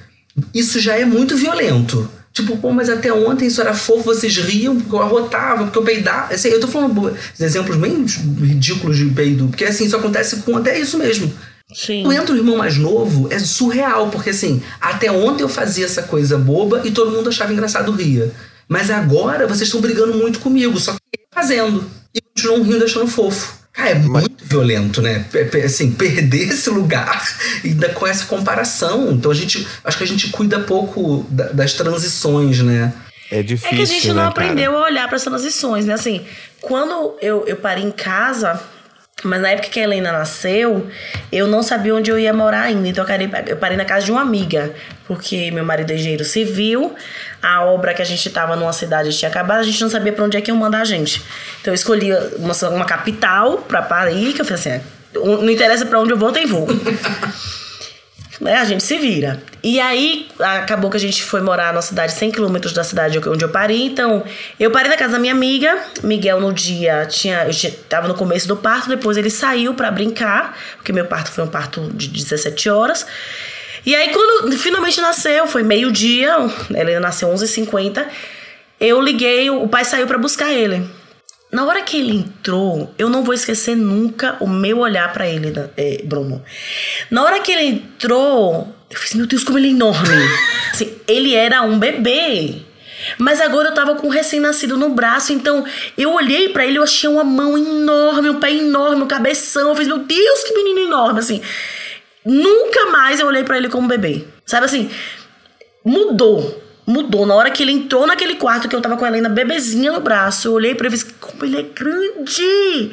isso já é muito violento. Tipo, pô, mas até ontem isso era fofo, vocês riam porque eu arrotava, porque eu peidava. Assim, eu tô falando exemplos bem ridículos de peido, porque assim, isso acontece com até isso mesmo. Sim. Quando entra o irmão mais novo, é surreal, porque assim, até ontem eu fazia essa coisa boba e todo mundo achava engraçado ria. Mas agora vocês estão brigando muito comigo, só que fazendo. E continuam rindo achando fofo. Cara, é muito violento, né? Assim, perder esse lugar e ainda com essa comparação. Então a gente. Acho que a gente cuida pouco da- das transições, né? É difícil, É que a gente não né, aprendeu cara? a olhar para essas transições, né? Assim, quando eu, eu parei em casa, mas na época que a Helena nasceu, eu não sabia onde eu ia morar ainda. Então eu parei, eu parei na casa de uma amiga, porque meu marido é engenheiro civil, a obra que a gente tava numa cidade tinha acabado, a gente não sabia para onde é que iam mandar a gente. Então eu escolhi uma, uma capital para Paris, que eu falei assim: é, não interessa para onde eu vou, tem voo. né? A gente se vira. E aí, acabou que a gente foi morar numa cidade 100 quilômetros da cidade onde eu parei. Então, eu parei na casa da minha amiga. Miguel, no dia, tinha, eu tava no começo do parto. Depois ele saiu pra brincar, porque meu parto foi um parto de 17 horas. E aí, quando finalmente nasceu, foi meio-dia, ela nasceu 11h50. Eu liguei, o pai saiu pra buscar ele. Na hora que ele entrou, eu não vou esquecer nunca o meu olhar pra ele, né, é, Bruno. Na hora que ele entrou, eu fiz, meu Deus, como ele é enorme. Assim, ele era um bebê. Mas agora eu tava com um recém-nascido no braço, então eu olhei pra ele, eu achei uma mão enorme, um pé enorme, um cabeção. Eu fiz, meu Deus, que menino enorme, assim. Nunca mais eu olhei pra ele como bebê. Sabe assim? mudou. Mudou. Na hora que ele entrou naquele quarto que eu tava com a Helena bebezinha no braço, eu olhei pra ele e falei, como ele é grande!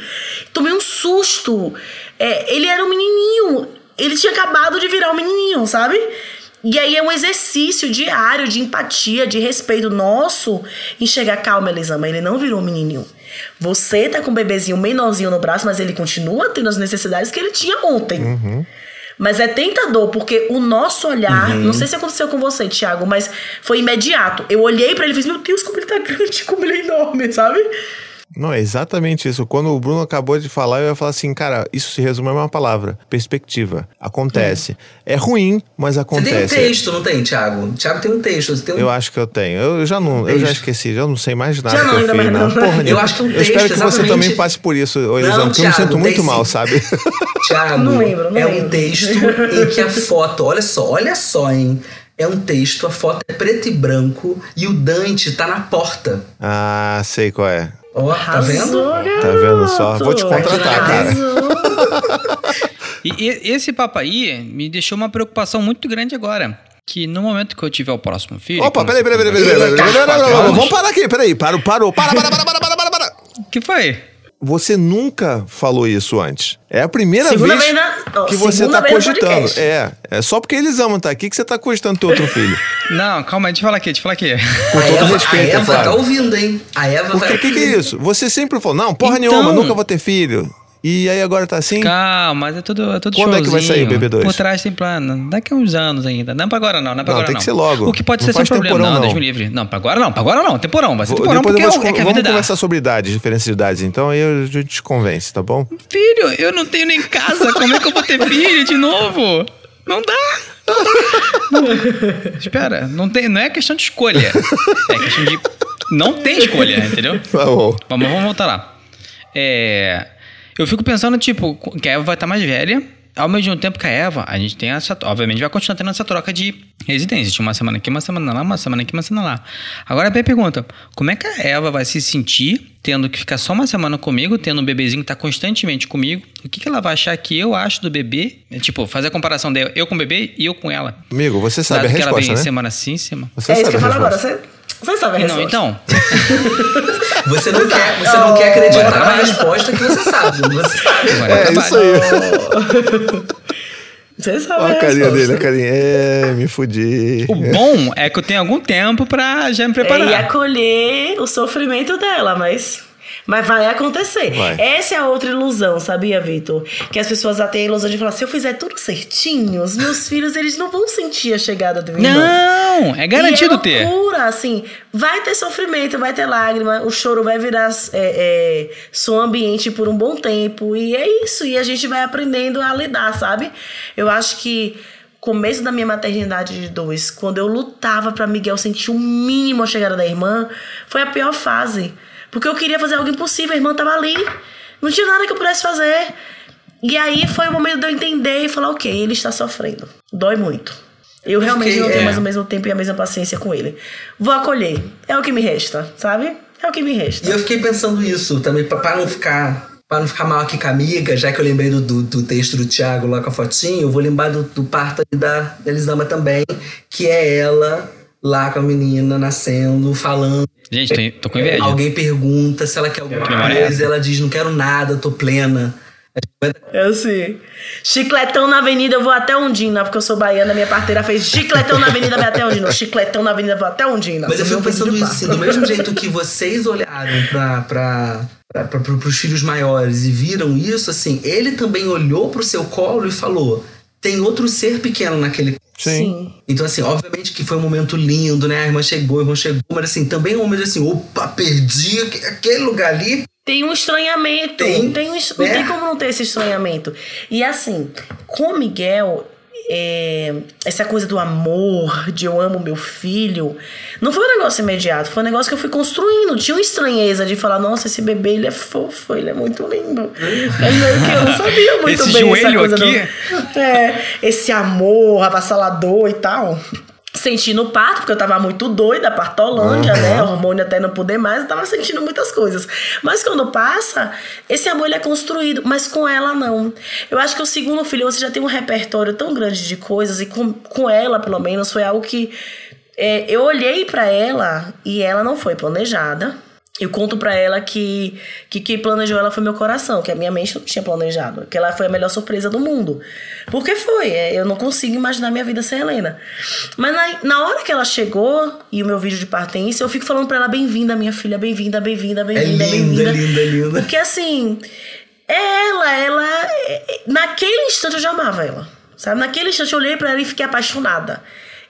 Tomei um susto. É, ele era um menininho. Ele tinha acabado de virar um menininho, sabe? E aí é um exercício diário de empatia, de respeito nosso em chegar, calma, Elisama, ele não virou um menininho. Você tá com um bebezinho menorzinho no braço, mas ele continua tendo as necessidades que ele tinha ontem. Mas é tentador, porque o nosso olhar, não sei se aconteceu com você, Thiago, mas foi imediato. Eu olhei pra ele e fiz, meu Deus, como ele tá grande, como ele é enorme, sabe? Não, é exatamente isso. Quando o Bruno acabou de falar, eu ia falar assim, cara, isso se resume a uma palavra: perspectiva. Acontece. É ruim, mas Você acontece. tem um texto, não tem, Thiago? Thiago tem um texto. Você tem um... Eu acho que eu tenho. Eu já não, eu já Texto. esqueci, já não sei mais nada Já que não, eu ainda fiz, mais não. Porra Eu acho que é um Eu espero texto, que você exatamente. também passe por isso, Elisão, porque eu me sinto muito mal, sim. sabe? Thiago, Não lembro, não é um lembro. texto em que a foto, olha só, olha só, hein? É um texto, a foto é preto e branco e o Dante tá na porta. ah, sei qual é. Ó, tá vendo? Tá vendo só? Vou te contratar, cara. E, e- esse papo aí me deixou uma preocupação muito grande agora. Que no momento que eu tiver o próximo filho. Opa, peraí, peraí, peraí, tiver peraí, peraí, peraí, peraí, peraí, peraí, anos- Vamos parar aqui, peraí. Parou, parou. Para, para, para, para, para, para, para. O que foi? Você nunca falou isso antes. É a primeira Segunda vez vez na- ó, que você tá no cogitando. É, é só porque eles amam tá aqui que você tá cogitando ter outro filho. Não, calma aí, deixa eu falar aqui, deixa eu falar aqui. Com A todo Eva, respeito, a Eva claro. tá ouvindo, hein? A Eva Porque vai. o que, que é isso? Você sempre falou, não, porra Então- nenhuma, nunca vou ter filho. E aí agora tá assim? Calma, mas é tudo, é tudo Quando é que vai sair o showzinho. BB2? Por trás tem plano. Daqui a uns anos ainda. Não pra agora não, não é pra Não, agora tem não. que ser logo. O que pode Não ser sem problema. temporão, não, não. Deus me livre. Não, pra agora não, pra agora não. Temporão, vai ser temporão Depois porque eu é, vou te, é que a vamos vida dá. conversar sobre idades, diferença de idades. Então aí a gente te convence, tá bom? Filho, eu não tenho nem casa. Como é que eu vou ter filho de novo? Não dá. Não dá. Espera, não, tem, não é questão de escolha. É questão de. Não tem escolha, entendeu? Tá bom. Vamos, vamos voltar lá. É, eu fico pensando, tipo, que a Eva vai estar mais velha. Ao mesmo tempo que a Eva, a gente tem essa. Obviamente, vai continuar tendo essa troca de residência. De uma semana aqui, uma semana lá, uma semana aqui, uma semana lá. Agora a minha pergunta: como é que a Eva vai se sentir tendo que ficar só uma semana comigo, tendo um bebezinho que tá constantemente comigo? O que, que ela vai achar que eu acho do bebê? É, tipo, fazer a comparação dela, eu com o bebê e eu com ela. Amigo, você sabe Dado a que ela vem resposta, né? semana sim, semana. Você é isso sabe que eu falo agora. resposta. Você, você sabe a Não, resposta. então. Você não quer, você não quer acreditar Bora na resposta que você sabe. Você sabe. É isso aí. Você sabe Olha a a carinha resposta. dele, a carinha. É, me fudi. O bom é que eu tenho algum tempo pra já me preparar. É, e acolher o sofrimento dela, mas. Mas vai acontecer. Vai. Essa é a outra ilusão, sabia, Vitor? Que as pessoas já têm a ilusão de falar: se eu fizer tudo certinho, os meus filhos eles não vão sentir a chegada do irmão. Não, é garantido e é ter. loucura, assim, vai ter sofrimento, vai ter lágrima, o choro vai virar é, é, som ambiente por um bom tempo. E é isso, e a gente vai aprendendo a lidar, sabe? Eu acho que começo da minha maternidade de dois, quando eu lutava pra Miguel sentir o mínimo a chegada da irmã, foi a pior fase. Porque eu queria fazer algo impossível, a irmã tava ali. Não tinha nada que eu pudesse fazer. E aí foi o momento de eu entender e falar, ok, ele está sofrendo. Dói muito. Eu realmente Fiquei- não tenho é. mais o mesmo tempo e a mesma paciência com ele. Vou acolher. É o que me resta, sabe? É o que me resta. E eu fiquei pensando isso também, pra não ficar. Pra não ficar mal aqui com a amiga, já que eu lembrei do, do, do texto do Thiago lá com a fotinho, eu vou lembrar do, do parto da Elisama também, que é ela lá com a menina nascendo, falando. Gente, tô, tô com inveja. Alguém pergunta se ela quer alguma é coisa, ela diz, não quero nada, tô plena. É assim. Chicletão na avenida, eu vou até Ondina, porque eu sou baiana, minha parteira fez chicletão na avenida, vai até Ondina. Chicletão na avenida, vou até Ondina. Mas eu fico pensando isso, assim, do mesmo jeito que vocês olharam pra, pra, pra, pra, pros filhos maiores e viram isso, assim, ele também olhou pro seu colo e falou: tem outro ser pequeno naquele. Sim. Então, assim, obviamente que foi um momento lindo, né? A irmã chegou, a irmã chegou, mas assim, também é um momento assim, opa, perdi aque- aquele lugar ali. Tem um estranhamento. Tem, Tem, um es- Não né? tem como não ter esse estranhamento. E assim, com o Miguel, é, essa coisa do amor, de eu amo meu filho, não foi um negócio imediato, foi um negócio que eu fui construindo. Tinha uma estranheza de falar, nossa, esse bebê ele é fofo, ele é muito lindo. Mas eu não sabia muito Esse bem essa coisa aqui? É, esse amor avassalador e tal. Senti no parto, porque eu tava muito doida, partolândia, né? Hormônio até não poder mais, eu tava sentindo muitas coisas. Mas quando passa, esse amor ele é construído, mas com ela não. Eu acho que o segundo filho, você já tem um repertório tão grande de coisas, e com, com ela, pelo menos, foi algo que é, eu olhei pra ela e ela não foi planejada. Eu conto pra ela que, que quem planejou ela foi meu coração, que a minha mente não tinha planejado. Que ela foi a melhor surpresa do mundo. Porque foi, é, eu não consigo imaginar minha vida sem Helena. Mas na, na hora que ela chegou, e o meu vídeo de isso, eu fico falando pra ela: bem-vinda, minha filha, bem-vinda, bem-vinda, É bem-vinda, linda, bem-vinda. linda, linda. Porque assim, ela, ela. é- Naquele instante eu já amava ela. Sabe? Naquele instante eu olhei pra ela e fiquei apaixonada.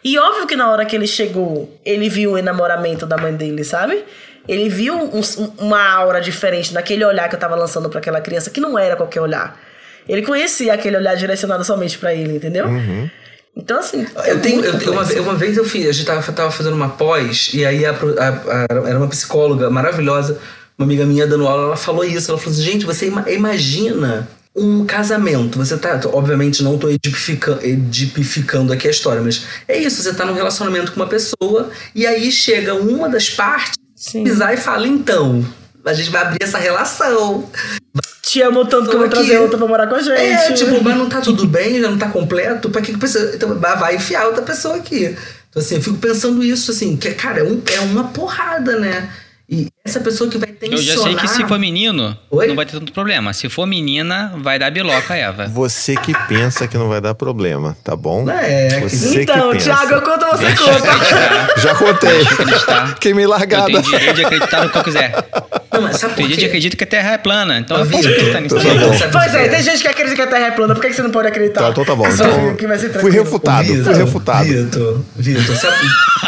E óbvio que na hora que ele chegou, ele viu o enamoramento da mãe dele, sabe? Ele viu um- uma aura diferente naquele olhar que eu tava lançando pra aquela criança, que não era qualquer olhar. Ele conhecia aquele olhar direcionado somente pra ele, entendeu? Então, assim. Eu tenho, eu uma, uma vez eu fiz, a gente tava, tava fazendo uma pós, e aí a a- a- era uma psicóloga maravilhosa, uma amiga minha dando aula, ela falou isso. Ela falou assim: gente, você ima- imagina um casamento. Você tá. Obviamente, não tô edifica- edipificando aqui a história, mas é isso, você tá num relacionamento com uma pessoa, e aí chega uma das partes Sim. pisar e fala, então. A gente vai abrir essa relação. Te amo tanto que eu vou trazer outra pra morar com a gente. É, tipo, mas não tá tudo bem, já não tá completo, pra que que precisa. Então vai enfiar outra pessoa aqui. Então, assim, eu fico pensando isso, assim, que, cara, é, um- é uma porrada, né? Essa pessoa que vai Eu tensionar... já sei que se for menino, Oi? não vai ter tanto problema. Se for menina, vai dar biloca, Eva. Você que pensa que não vai dar problema, tá bom? É, Você Então, que pensa. Thiago, eu conto, você Deixa conta. Já contei. Deixa acreditar. Queimei Eu largada. tenho direito de acreditar no que eu quiser. Não, mas sabe Tem por gente que acredita que a Terra é plana. Então eu posso Vitor, acreditar nisso. Tá Pois é, tem gente que acredita que a Terra é plana, por que você não pode acreditar? Tá, então tá bom. Então, que vai ser fui refutado, Vitor, fui refutado. Vitor, Vitor, sabe,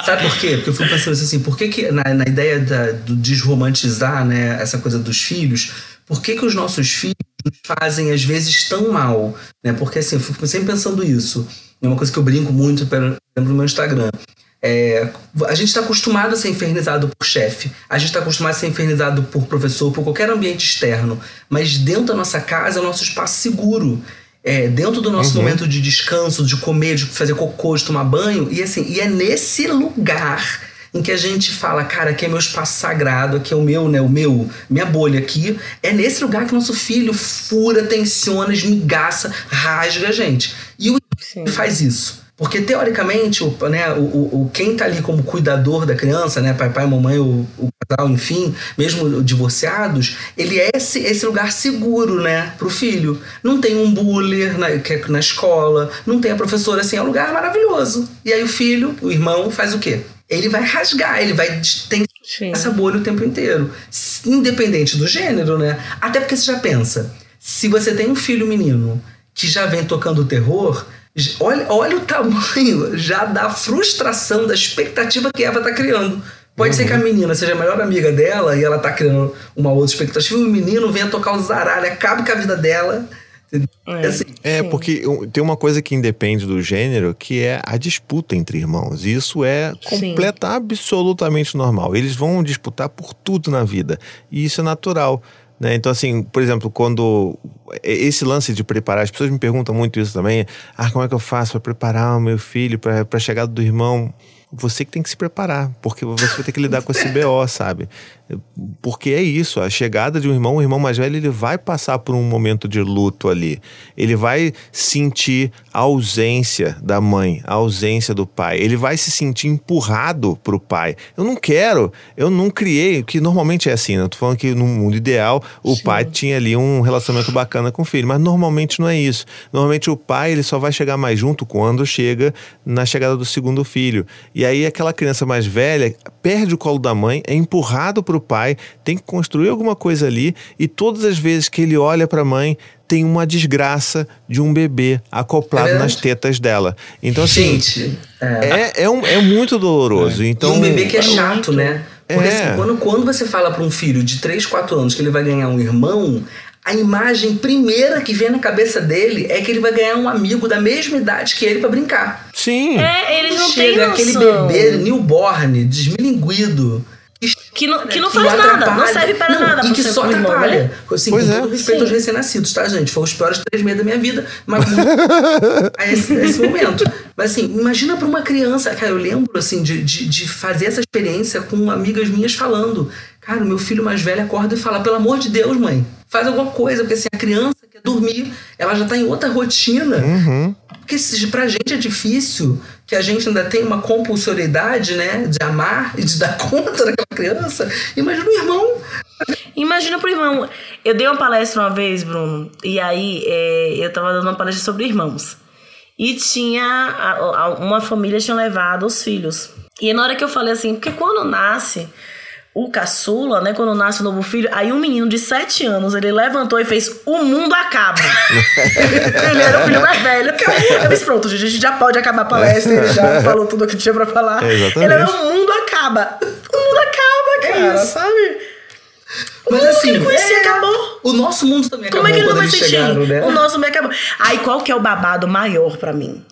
sabe por quê? Porque eu fui pensando assim, por que, que na, na ideia da, do desromantizar né, essa coisa dos filhos, por que, que os nossos filhos nos fazem às vezes tão mal? Né? Porque assim, eu fico sempre pensando isso. É uma coisa que eu brinco muito por exemplo, no meu Instagram. É, a gente está acostumado a ser infernizado por chefe, a gente está acostumado a ser infernizado por professor, por qualquer ambiente externo, mas dentro da nossa casa é o nosso espaço seguro. É, dentro do nosso momento de descanso, de comer, de fazer cocô, de tomar banho, e assim, e é nesse lugar em que a gente fala, cara, aqui é meu espaço sagrado, aqui é o meu, né, o meu, minha bolha aqui. É nesse lugar que nosso filho fura, tensiona, esmigaça, rasga a gente. E o Sim. faz isso. Porque, teoricamente, o, né, o, o, quem tá ali como cuidador da criança, né, pai, pai, mamãe, o, o casal, enfim, mesmo divorciados, ele é esse, esse lugar seguro, né, pro filho. Não tem um bullying na, que é na escola, não tem a professora, assim, é um lugar maravilhoso. E aí o filho, o irmão, faz o quê? Ele vai rasgar, ele vai tem Sim. essa bolha o tempo inteiro. Independente do gênero, né? Até porque você já pensa, se você tem um filho menino que já vem tocando terror, olha, olha o tamanho já da frustração, da expectativa que Eva tá criando. Pode ser que a menina seja a melhor amiga dela e ela tá criando uma outra expectativa, e o menino venha tocar o zaralho, acabe com a vida dela. É. Assim, É, Sim. porque tem uma coisa que independe do gênero, que é a disputa entre irmãos. E isso é Sim. completa, absolutamente normal. Eles vão disputar por tudo na vida. E isso é natural. Né? Então, assim, por exemplo, quando esse lance de preparar, as pessoas me perguntam muito isso também. Ah, como é que eu faço para preparar o meu filho para a chegada do irmão? Você que tem que se preparar, porque você vai ter que lidar com esse BO, sabe? Porque é isso, a chegada de um irmão, um irmão mais velho, ele vai passar por um momento de luto ali. Ele vai sentir a ausência da mãe, a ausência do pai. Ele vai se sentir empurrado pro pai. Eu não quero, eu não criei, que normalmente é assim, né? Eu tô falando que no mundo ideal o Sim. pai tinha ali um relacionamento bacana com o filho, mas normalmente não é isso. Normalmente o pai, ele só vai chegar mais junto quando chega na chegada do segundo filho. E aí aquela criança mais velha perde o colo da mãe, é empurrado pro pai, tem que construir alguma coisa ali e todas as vezes que ele olha para a mãe, tem uma desgraça de um bebê acoplado é nas tetas dela. Então, assim. Gente, é, é, é, um, é muito doloroso. É. Então, e um bebê que é chato, né? Porque assim, é. quando, quando você fala para um filho de 3, 4 anos que ele vai ganhar um irmão, a imagem primeira que vem na cabeça dele é que ele vai ganhar um amigo da mesma idade que ele para brincar. Sim. É, eles não Chega aquele bebê newborn, desmilinguido, que não, que não faz nada, não serve para não, nada. E que só atrapalha. Né? Assim, pois com é. todo respeito Sim. aos recém-nascidos, tá, gente? Foi os piores três meses da minha vida, mas a esse, nesse momento. Mas assim, imagina para uma criança, cara, eu lembro assim de, de, de fazer essa experiência com amigas minhas falando. Cara, o meu filho mais velho acorda e fala: pelo amor de Deus, mãe, faz alguma coisa, porque assim, a criança quer dormir, ela já tá em outra rotina. Uhum. Porque pra gente é difícil, que a gente ainda tem uma compulsoriedade, né, de amar e de dar conta daquela criança. Imagina o irmão. Imagina pro irmão. Eu dei uma palestra uma vez, Bruno, e aí é, eu tava dando uma palestra sobre irmãos. E tinha. A, a, uma família tinha levado os filhos. E na hora que eu falei assim, porque quando nasce o caçula, né, quando nasce o novo filho, aí um menino de 7 anos, ele levantou e fez O mundo acaba. ele era o filho mais velho. Eu disse, pronto, a gente já pode acabar a palestra, ele já falou tudo o que tinha pra falar. Exatamente. Ele era O mundo acaba. O mundo acaba, é cara, é sabe? O Mas assim, que ele conhecia é... acabou. O nosso mundo também acabou. Como é que ele não vai sentir? Chegaram, né? O nosso também acabou. Aí qual que é o babado maior para mim?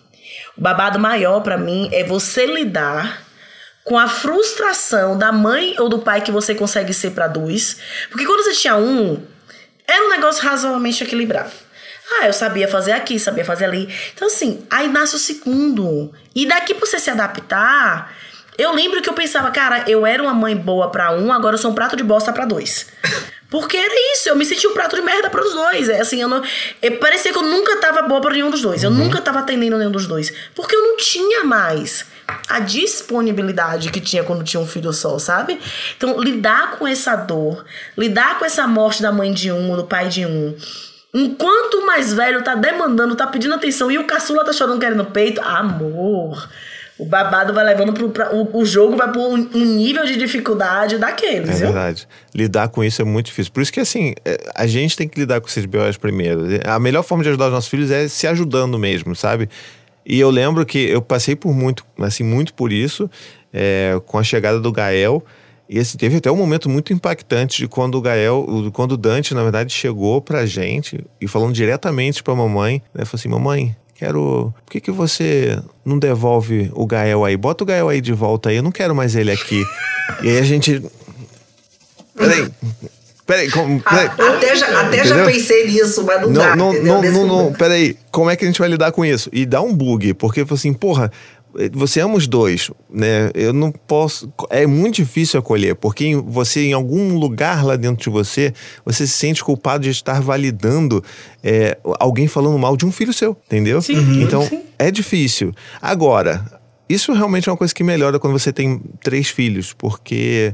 O babado maior para mim é você lidar com a frustração da mãe ou do pai que você consegue ser para dois. Porque quando você tinha um, era um negócio razoavelmente equilibrado. Ah, eu sabia fazer aqui, sabia fazer ali. Então, assim, aí nasce o segundo. E daqui pra você se adaptar, eu lembro que eu pensava, cara, eu era uma mãe boa para um, agora eu sou um prato de bosta para dois. Porque era isso, eu me senti um prato de merda para os dois. É assim, eu não. É, parecia que eu nunca tava boa para nenhum dos dois. Eu uhum. nunca tava atendendo nenhum dos dois. Porque eu não tinha mais a disponibilidade que tinha quando tinha um filho só, sabe? Então, lidar com essa dor, lidar com essa morte da mãe de um do pai de um. Enquanto o mais velho tá demandando, tá pedindo atenção e o caçula tá chorando querendo peito, amor. O babado vai levando pro. Pra, o, o jogo vai por um, um nível de dificuldade daqueles. É viu? verdade. Lidar com isso é muito difícil. Por isso que, assim, é, a gente tem que lidar com esses BOs primeiro. A melhor forma de ajudar os nossos filhos é se ajudando mesmo, sabe? E eu lembro que eu passei por muito, assim, muito por isso, é, com a chegada do Gael. E esse, teve até um momento muito impactante de quando o Gael, quando o Dante, na verdade, chegou pra gente e falando diretamente pra mamãe, né? Falou assim: Mamãe, quero. Por que, que você não devolve o Gael aí? Bota o Gael aí de volta aí, eu não quero mais ele aqui. e aí a gente. Peraí. Peraí, como, peraí. até, já, até já pensei nisso, mas não, não dá. Não, não, não, não, peraí. Como é que a gente vai lidar com isso? E dá um bug, porque assim, porra, você ama os dois, né? Eu não posso. É muito difícil acolher, porque você, em algum lugar lá dentro de você, você se sente culpado de estar validando é, alguém falando mal de um filho seu, entendeu? Sim, uhum. então, sim. é difícil. Agora, isso realmente é uma coisa que melhora quando você tem três filhos, porque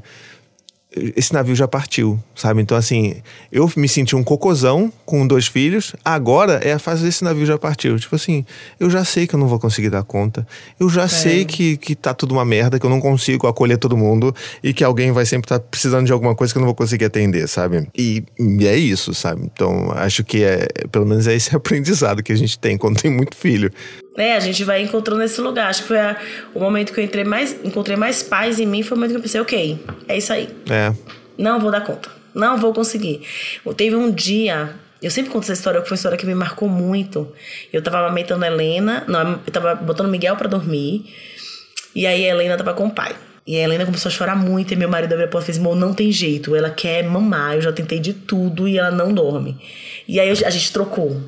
esse navio já partiu, sabe? Então, assim, eu me senti um cocôzão com dois filhos, agora é a fase desse navio já partiu. Tipo assim, eu já sei que eu não vou conseguir dar conta, eu já é. sei que, que tá tudo uma merda, que eu não consigo acolher todo mundo e que alguém vai sempre estar tá precisando de alguma coisa que eu não vou conseguir atender, sabe? E, e é isso, sabe? Então, acho que é, pelo menos é esse aprendizado que a gente tem quando tem muito filho. É, a gente vai encontrando esse lugar. Acho que foi a, o momento que eu entrei mais, encontrei mais paz em mim, foi o momento que eu pensei, ok, é isso aí. É. Não vou dar conta. Não vou conseguir. Teve um dia, eu sempre conto essa história, que foi uma história que me marcou muito. Eu tava amamentando a Helena, não, eu tava botando Miguel para dormir, e aí a Helena tava com o pai. E a Helena começou a chorar muito e meu marido abriu a porta e fez, não tem jeito, ela quer mamar, eu já tentei de tudo e ela não dorme. E aí a gente trocou.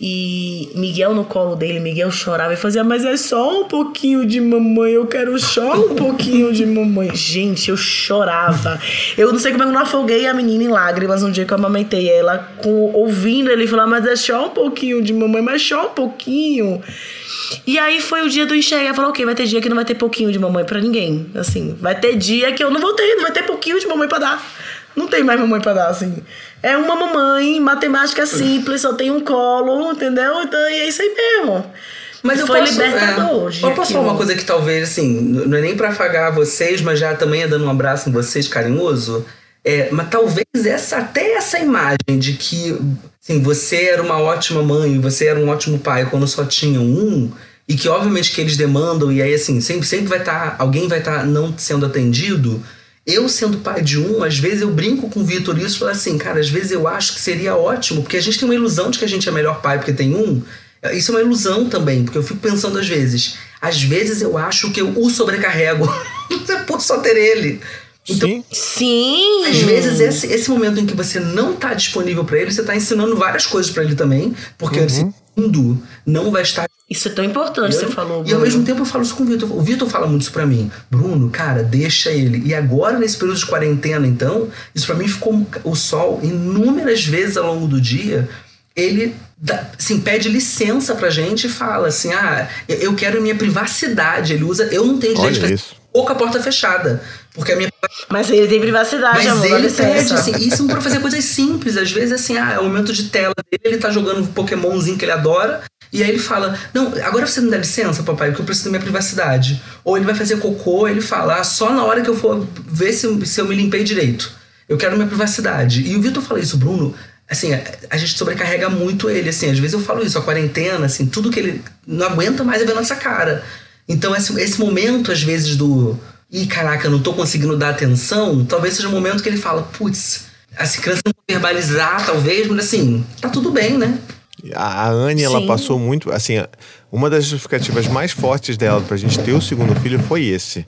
E Miguel no colo dele, Miguel chorava e fazia, mas é só um pouquinho de mamãe, eu quero só um pouquinho de mamãe. Gente, eu chorava. Eu não sei como eu não afoguei a menina em lágrimas um dia que eu amamentei ela, com, ouvindo ele falar, mas é só um pouquinho de mamãe, mas só um pouquinho. E aí foi o dia do enxergar. Falou, ok, vai ter dia que não vai ter pouquinho de mamãe para ninguém. Assim, vai ter dia que eu não vou ter, não vai ter pouquinho de mamãe para dar. Não tem mais mamãe para dar, assim. É uma mamãe, matemática simples, só tem um colo, entendeu? Então é isso aí mesmo. Mas eu foi posso, libertador. É, eu posso falar uma coisa que talvez, assim, não é nem pra afagar vocês, mas já também é dando um abraço em vocês carinhoso. É, mas talvez essa, até essa imagem de que assim, você era uma ótima mãe, você era um ótimo pai quando só tinham um, e que obviamente que eles demandam, e aí assim, sempre, sempre vai estar, tá, alguém vai estar tá não sendo atendido eu, sendo pai de um, às vezes eu brinco com o Vitor isso e falo assim, cara, às vezes eu acho que seria ótimo, porque a gente tem uma ilusão de que a gente é melhor pai porque tem um. Isso é uma ilusão também, porque eu fico pensando às vezes. Às vezes eu acho que eu o sobrecarrego por só ter ele. Então, Sim. Sim. Às vezes, esse, esse momento em que você não está disponível para ele, você está ensinando várias coisas para ele também, porque uhum. Mundo não vai estar isso é tão importante, eu, você falou. Bruno. E ao mesmo tempo eu falo isso com o Vitor. O Vitor fala muito isso pra mim. Bruno, cara, deixa ele. E agora, nesse período de quarentena, então, isso pra mim ficou o sol inúmeras vezes ao longo do dia. Ele assim, pede licença pra gente e fala assim: ah, eu quero minha privacidade. Ele usa. Eu não tenho direito de fazer pouca porta fechada. Porque a minha. Mas ele tem privacidade, Mas amor, ele pede, assim, isso pra fazer coisas simples. Às vezes, assim, ah, é o momento de tela dele, ele tá jogando um Pokémonzinho que ele adora. E aí ele fala: Não, agora você me dá licença, papai, porque eu preciso da minha privacidade. Ou ele vai fazer cocô, ele fala: ah, Só na hora que eu for ver se, se eu me limpei direito. Eu quero minha privacidade. E o Vitor fala isso, Bruno. Assim, a, a, gente sobrecarrega muito ele, assim. Às vezes eu falo isso, a quarentena, assim, tudo que ele não aguenta mais é ver nossa cara. Então, esse, esse momento, às vezes, do. Ih, caraca, eu não tô conseguindo dar atenção, talvez seja o momento que ele fala: Putz, assim, criança não verbalizar, talvez, mas assim, tá tudo bem, né? A Anne, ela passou muito. Assim, uma das justificativas mais fortes dela pra gente ter o segundo filho foi esse.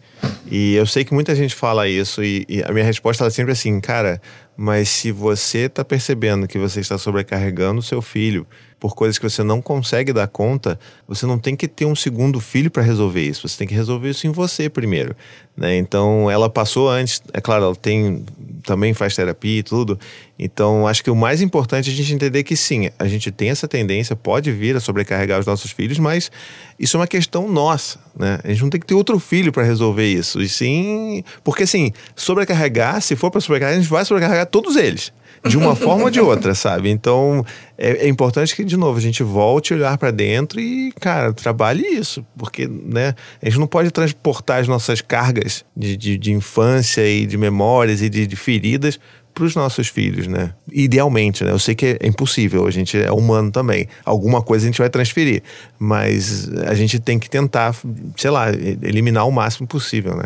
E eu sei que muita gente fala isso, e, e a minha resposta é sempre assim, cara, mas se você tá percebendo que você está sobrecarregando o seu filho por coisas que você não consegue dar conta, você não tem que ter um segundo filho para resolver isso. Você tem que resolver isso em você primeiro. Né? Então, ela passou antes, é claro, ela tem também faz terapia e tudo. Então, acho que o mais importante é a gente entender que sim, a gente tem essa tendência, pode vir a sobrecarregar os nossos filhos, mas isso é uma questão nossa, né? A gente não tem que ter outro filho para resolver isso. E sim, porque assim, sobrecarregar, se for para sobrecarregar, a gente vai sobrecarregar todos eles de uma forma ou de outra, sabe? Então é, é, importante que, de novo, a gente volte a olhar para dentro e, cara, trabalhe isso, porque, né, a gente não pode transportar as nossas cargas de, de, de infância e de memórias e de, de feridas para os nossos filhos, né? Idealmente, né? Eu sei que é impossível, a gente é humano também. Alguma coisa a gente vai transferir, mas a gente tem que tentar, sei lá, eliminar o máximo possível, né?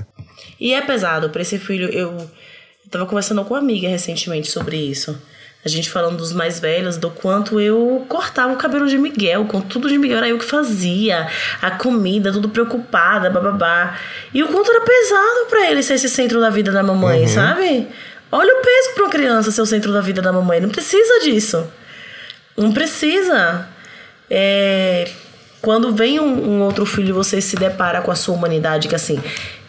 E é pesado para esse filho. Eu Tava conversando com uma amiga recentemente sobre isso. A gente falando dos mais velhos, do quanto eu cortava o cabelo de Miguel, com tudo de Miguel era eu que fazia, a comida, tudo preocupada, bababá. E o quanto era pesado para ele ser esse centro da vida da mamãe, uhum. sabe? Olha o peso para uma criança ser o centro da vida da mamãe. Não precisa disso. Não precisa. É... Quando vem um, um outro filho, você se depara com a sua humanidade, que assim,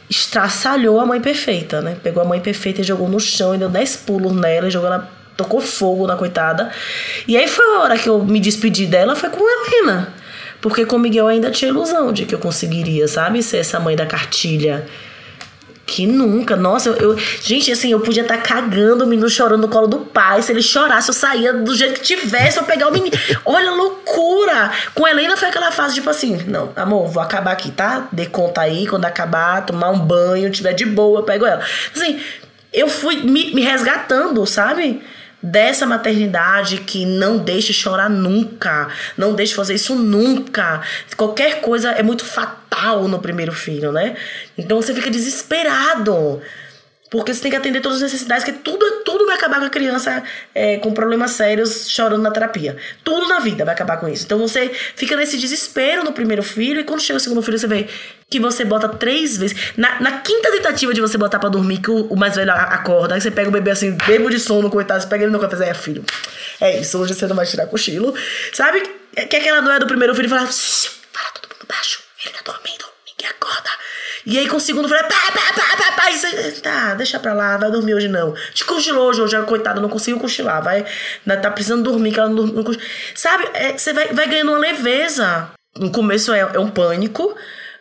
estraçalhou a mãe perfeita, né? Pegou a mãe perfeita e jogou no chão e deu 10 pulos nela e jogou ela, tocou fogo na coitada. E aí foi a hora que eu me despedi dela, foi com a Helena. Porque com o Miguel ainda tinha ilusão de que eu conseguiria, sabe? Ser essa mãe da cartilha. Que nunca. Nossa, eu, eu, Gente, assim, eu podia estar tá cagando o menino chorando no colo do pai. Se ele chorasse, eu saía do jeito que tivesse pra pegar o menino. Olha, loucura! Com a Helena foi aquela fase, tipo assim: não, amor, vou acabar aqui, tá? Dê conta aí, quando acabar, tomar um banho, tiver de boa, eu pego ela. Assim, eu fui me, me resgatando, sabe? Dessa maternidade que não deixe chorar nunca, não deixe fazer isso nunca. Qualquer coisa é muito fatal no primeiro filho, né? Então você fica desesperado. Porque você tem que atender todas as necessidades, que tudo, tudo vai acabar com a criança é, com problemas sérios chorando na terapia. Tudo na vida vai acabar com isso. Então você fica nesse desespero no primeiro filho, e quando chega o segundo filho, você vê que você bota três vezes. Na, na quinta tentativa de você botar pra dormir, que o, o mais velho acorda, aí você pega o bebê assim, bebo de sono, coitado, você pega ele no café e fala, é filho, é isso, hoje você não vai tirar cochilo. Sabe? Que aquela não é do primeiro filho e fala, para todo mundo baixo, ele tá dormindo, ninguém acorda. E aí com o segundo falei, pá, pá, pá, pá, pá. Isso, tá, deixa pra lá, vai dormir hoje não. Te cochilou hoje, hoje, coitada, não conseguiu cochilar. Vai, tá precisando dormir, que ela não, não Sabe, é, você vai, vai ganhando uma leveza. No começo é, é um pânico,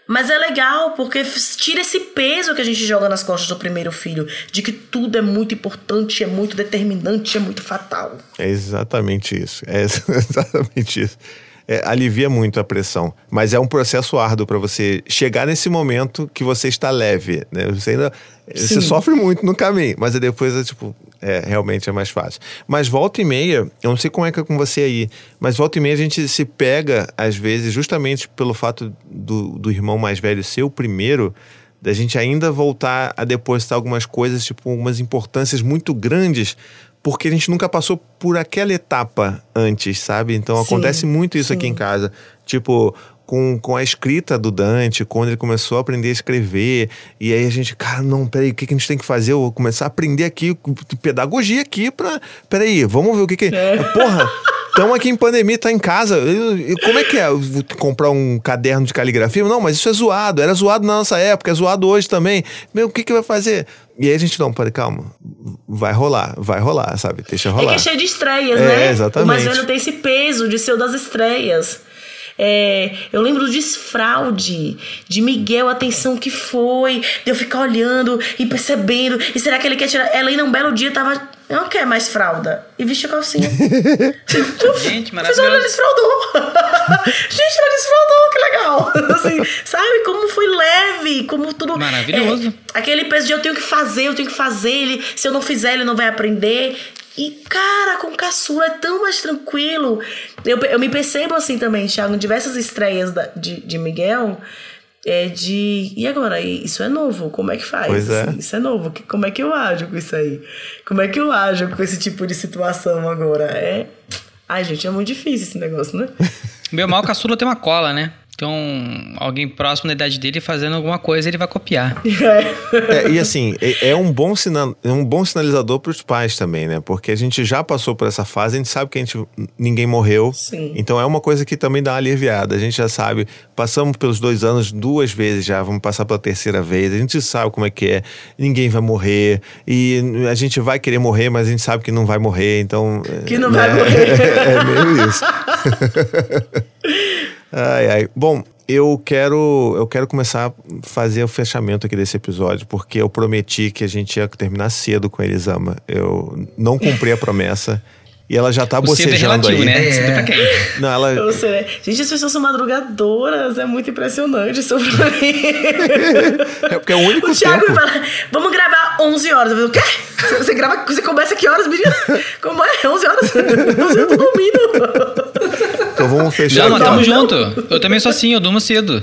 mas é legal, porque tira esse peso que a gente joga nas costas do primeiro filho, de que tudo é muito importante, é muito determinante, é muito fatal. É exatamente isso. É exatamente isso é, alivia muito a pressão. Mas é um processo árduo para você chegar nesse momento que você está leve. Né? Você ainda você sofre muito no caminho, mas depois é tipo, é, realmente é mais fácil. Mas volta e meia, eu não sei como é que é com você aí, mas volta e meia a gente se pega, às vezes, justamente pelo fato do, do irmão mais velho ser o primeiro da gente ainda voltar a depositar algumas coisas, tipo, algumas importâncias muito grandes porque a gente nunca passou por aquela etapa antes, sabe? Então sim, acontece muito isso sim. aqui em casa. Tipo, com, com a escrita do Dante, quando ele começou a aprender a escrever, e aí a gente, cara, não, peraí, o que, que a gente tem que fazer? Eu vou começar a aprender aqui, pedagogia aqui pra. Peraí, vamos ver o que que. É. Porra! Estamos aqui em pandemia, tá em casa. como é que é? comprar um caderno de caligrafia? Não, mas isso é zoado. Era zoado na nossa época, é zoado hoje também. Meu, o que, que vai fazer? E aí a gente, não, peraí, calma. Vai rolar, vai rolar, sabe? Deixa rolar. É que é cheio de estreias, é, né? Exatamente. O mais velho tem esse peso de ser o das estreias. É, eu lembro do desfraude, de Miguel, a atenção que foi, de eu ficar olhando e percebendo. E será que ele quer tirar? Ela ainda um belo dia tava. Não quer mais fralda. E vestiu calcinha. Gente, maravilhoso. Ela desfraudou. Gente, ela desfraudou, que legal. Assim, sabe como foi leve, como tudo. Maravilhoso. É, aquele peso de eu tenho que fazer, eu tenho que fazer. Ele, se eu não fizer, ele não vai aprender. E, cara, com caçula é tão mais tranquilo. Eu, eu me percebo assim também, Thiago, em diversas estreias da, de, de Miguel. É de. E agora? Isso é novo? Como é que faz? Pois é. Assim, isso é novo. Como é que eu ajo com isso aí? Como é que eu ajo com esse tipo de situação agora? É. Ai, gente, é muito difícil esse negócio, né? Meu mal caçula tem uma cola, né? Então, alguém próximo da idade dele fazendo alguma coisa, ele vai copiar. É, e assim, é, é, um bom sinal, é um bom sinalizador para os pais também, né? Porque a gente já passou por essa fase, a gente sabe que a gente, ninguém morreu. Sim. Então é uma coisa que também dá uma aliviada. A gente já sabe, passamos pelos dois anos duas vezes já, vamos passar pela terceira vez. A gente sabe como é que é, ninguém vai morrer. E a gente vai querer morrer, mas a gente sabe que não vai morrer. Então. Que não né? vai morrer. é meio isso. Ai, ai. Bom, eu quero, eu quero começar a fazer o fechamento aqui desse episódio, porque eu prometi que a gente ia terminar cedo com a Elisama. Eu não cumpri a promessa. E ela já tá o é bocejando é relativo, aí. Né? É. Pra quem? Não, ela... Eu sei, né? Gente, as pessoas são madrugadoras, é muito impressionante isso pra mim. é porque é o único o Thiago tempo. fala, vamos gravar 11 horas. Eu falo, o quê? Você, grava, você começa que horas, menina? Como é? 11 horas? 11 horas eu tô dormindo. Então vamos fechar. Não, mas tamo junto. Eu também sou assim, eu durmo cedo.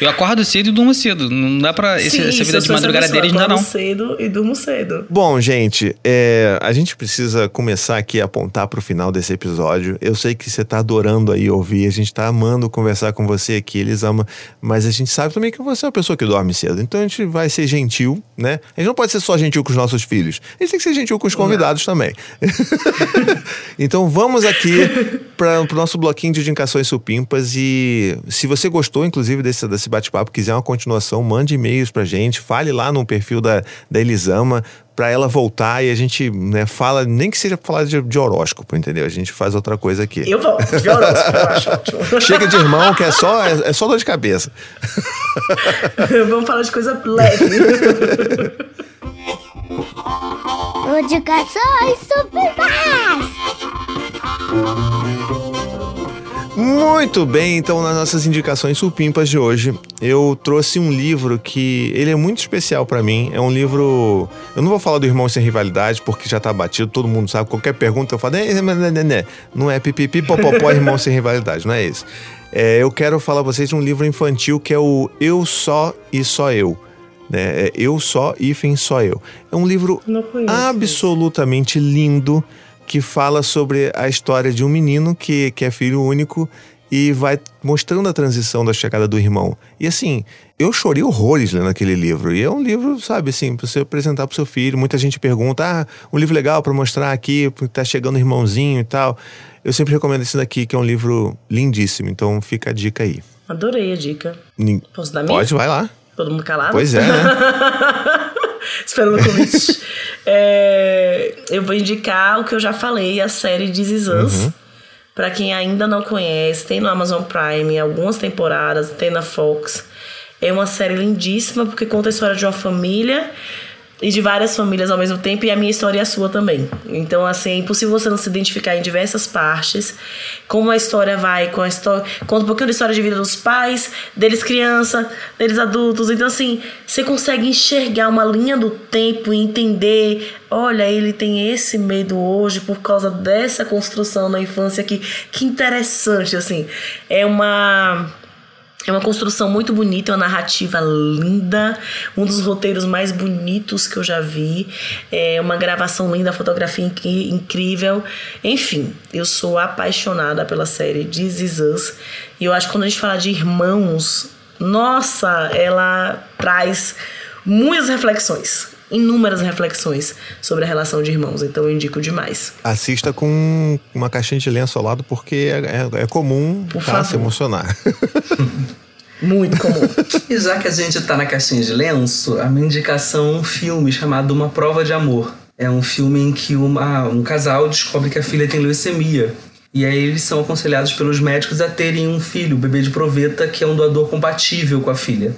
Eu acordo cedo e durmo cedo. Não dá pra. Sim, essa vida de madrugadeira não dá, não. cedo e durmo cedo. Bom, gente, é, a gente precisa começar aqui a apontar pro final desse episódio. Eu sei que você tá adorando aí ouvir, a gente tá amando conversar com você aqui, eles amam, mas a gente sabe também que você é uma pessoa que dorme cedo. Então a gente vai ser gentil, né? A gente não pode ser só gentil com os nossos filhos, a gente tem que ser gentil com os convidados não. também. então vamos aqui para o nosso bloquinho de indicações supimpas e se você gostou, inclusive, desse desse, desse bate-papo, quiser uma continuação, mande e-mails pra gente, fale lá no perfil da, da Elisama para ela voltar e a gente né, fala, nem que seja pra falar de, de, horóscopo, entendeu? A gente faz outra coisa aqui. Eu volto de horóscopo, eu acho ótimo. Chega de irmão, que é só, é, é só dor de cabeça. Vamos falar de coisa leve. Indicações super muito bem, então nas nossas indicações supimpas de hoje, eu trouxe um livro que ele é muito especial para mim. É um livro, eu não vou falar do Irmão sem Rivalidade porque já tá batido, todo mundo sabe. Qualquer pergunta eu falo, não é pipipi popopó Irmão sem Rivalidade, não é isso. É, eu quero falar pra vocês de um livro infantil que é o Eu Só e Só Eu. Né? É Eu Só, Ifen Só Eu. É um livro absolutamente lindo que fala sobre a história de um menino que, que é filho único e vai mostrando a transição da chegada do irmão. E assim, eu chorei horrores lendo aquele livro. E é um livro, sabe, assim, pra você apresentar pro seu filho. Muita gente pergunta: ah, um livro legal para mostrar aqui, porque tá chegando o irmãozinho e tal. Eu sempre recomendo esse daqui, que é um livro lindíssimo. Então fica a dica aí. Adorei a dica. Posso dar minha? Pode, vai lá. Todo mundo calado? Pois é, né? Esperando o convite. É, eu vou indicar o que eu já falei, a série This Is Us. Uhum. Pra quem ainda não conhece, tem no Amazon Prime algumas temporadas, tem na Fox. É uma série lindíssima porque conta a história de uma família e de várias famílias ao mesmo tempo e a minha história e a sua também. Então, assim, é impossível você não se identificar em diversas partes. Como a história vai, com a história. Conta um pouquinho da história de vida dos pais, deles criança, deles adultos. Então, assim, você consegue enxergar uma linha do tempo e entender. Olha, ele tem esse medo hoje por causa dessa construção na infância que que interessante, assim. É uma é uma construção muito bonita, é uma narrativa linda, um dos roteiros mais bonitos que eu já vi, é uma gravação linda, fotografia inc- incrível. Enfim, eu sou apaixonada pela série This Is Us. E eu acho que quando a gente fala de irmãos, nossa, ela traz muitas reflexões, inúmeras reflexões sobre a relação de irmãos. Então eu indico demais. Assista com uma caixinha de lenço ao lado, porque é, é- é comum Por tá, favor. se emocionar. Muito comum. E já que a gente tá na caixinha de lenço, a minha indicação é um filme chamado Uma Prova de Amor. É um filme em que uma, um casal descobre que a filha tem leucemia. E aí eles são aconselhados pelos médicos a terem um filho, o bebê de proveta, que é um doador compatível com a filha.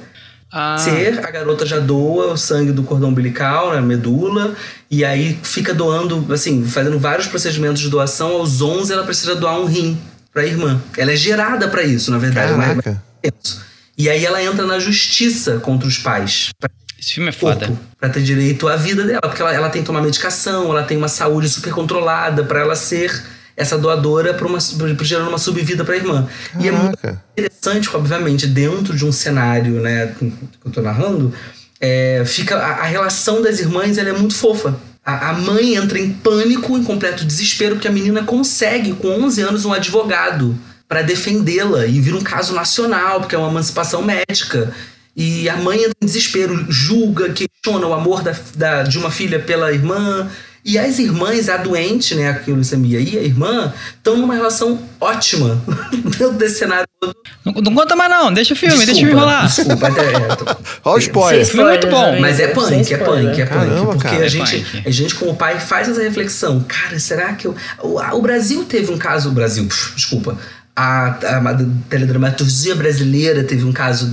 Ah, Ser, a garota já doa o sangue do cordão umbilical, na medula, e aí fica doando, assim, fazendo vários procedimentos de doação. Aos 11 ela precisa doar um rim pra irmã. Ela é gerada pra isso, na verdade. Caraca. mas- E aí ela entra na justiça contra os pais. Pra esse filme é foda. corpo, pra ter direito à vida dela, porque ela, ela tem que tomar medicação, ela tem uma saúde super controlada pra ela ser essa doadora pra uma, pra- gerando uma subvida pra irmã. E é muito Caraca. interessante, obviamente, dentro de um cenário, né, que eu tô narrando, é, fica a, a relação das irmãs ela é muito fofa. A, a mãe entra em pânico, em completo desespero, porque a menina consegue, com 11 anos, um advogado para defendê-la e vira um caso nacional, porque é uma emancipação médica. E a mãe entra em desespero, julga, questiona o amor da, da- de uma filha pela irmã. E as irmãs, a doente, né, a leucemia e a irmã, estão numa relação ótima dentro desse cenário todo. Não, não conta mais não, deixa o filme, deixa o filme Desculpa, rolar. Desculpa, até, é, tô- Olha o spoiler. Sem filme é muito bom, Mas é punk, é spoiler. punk, é punk. Caramba, porque cara. a gente, É punk. a gente, como pai, faz essa reflexão. Cara, será que eu, o, o Brasil teve um caso. O Brasil, pf, desculpa. A, a, a teledramaturgia brasileira teve um caso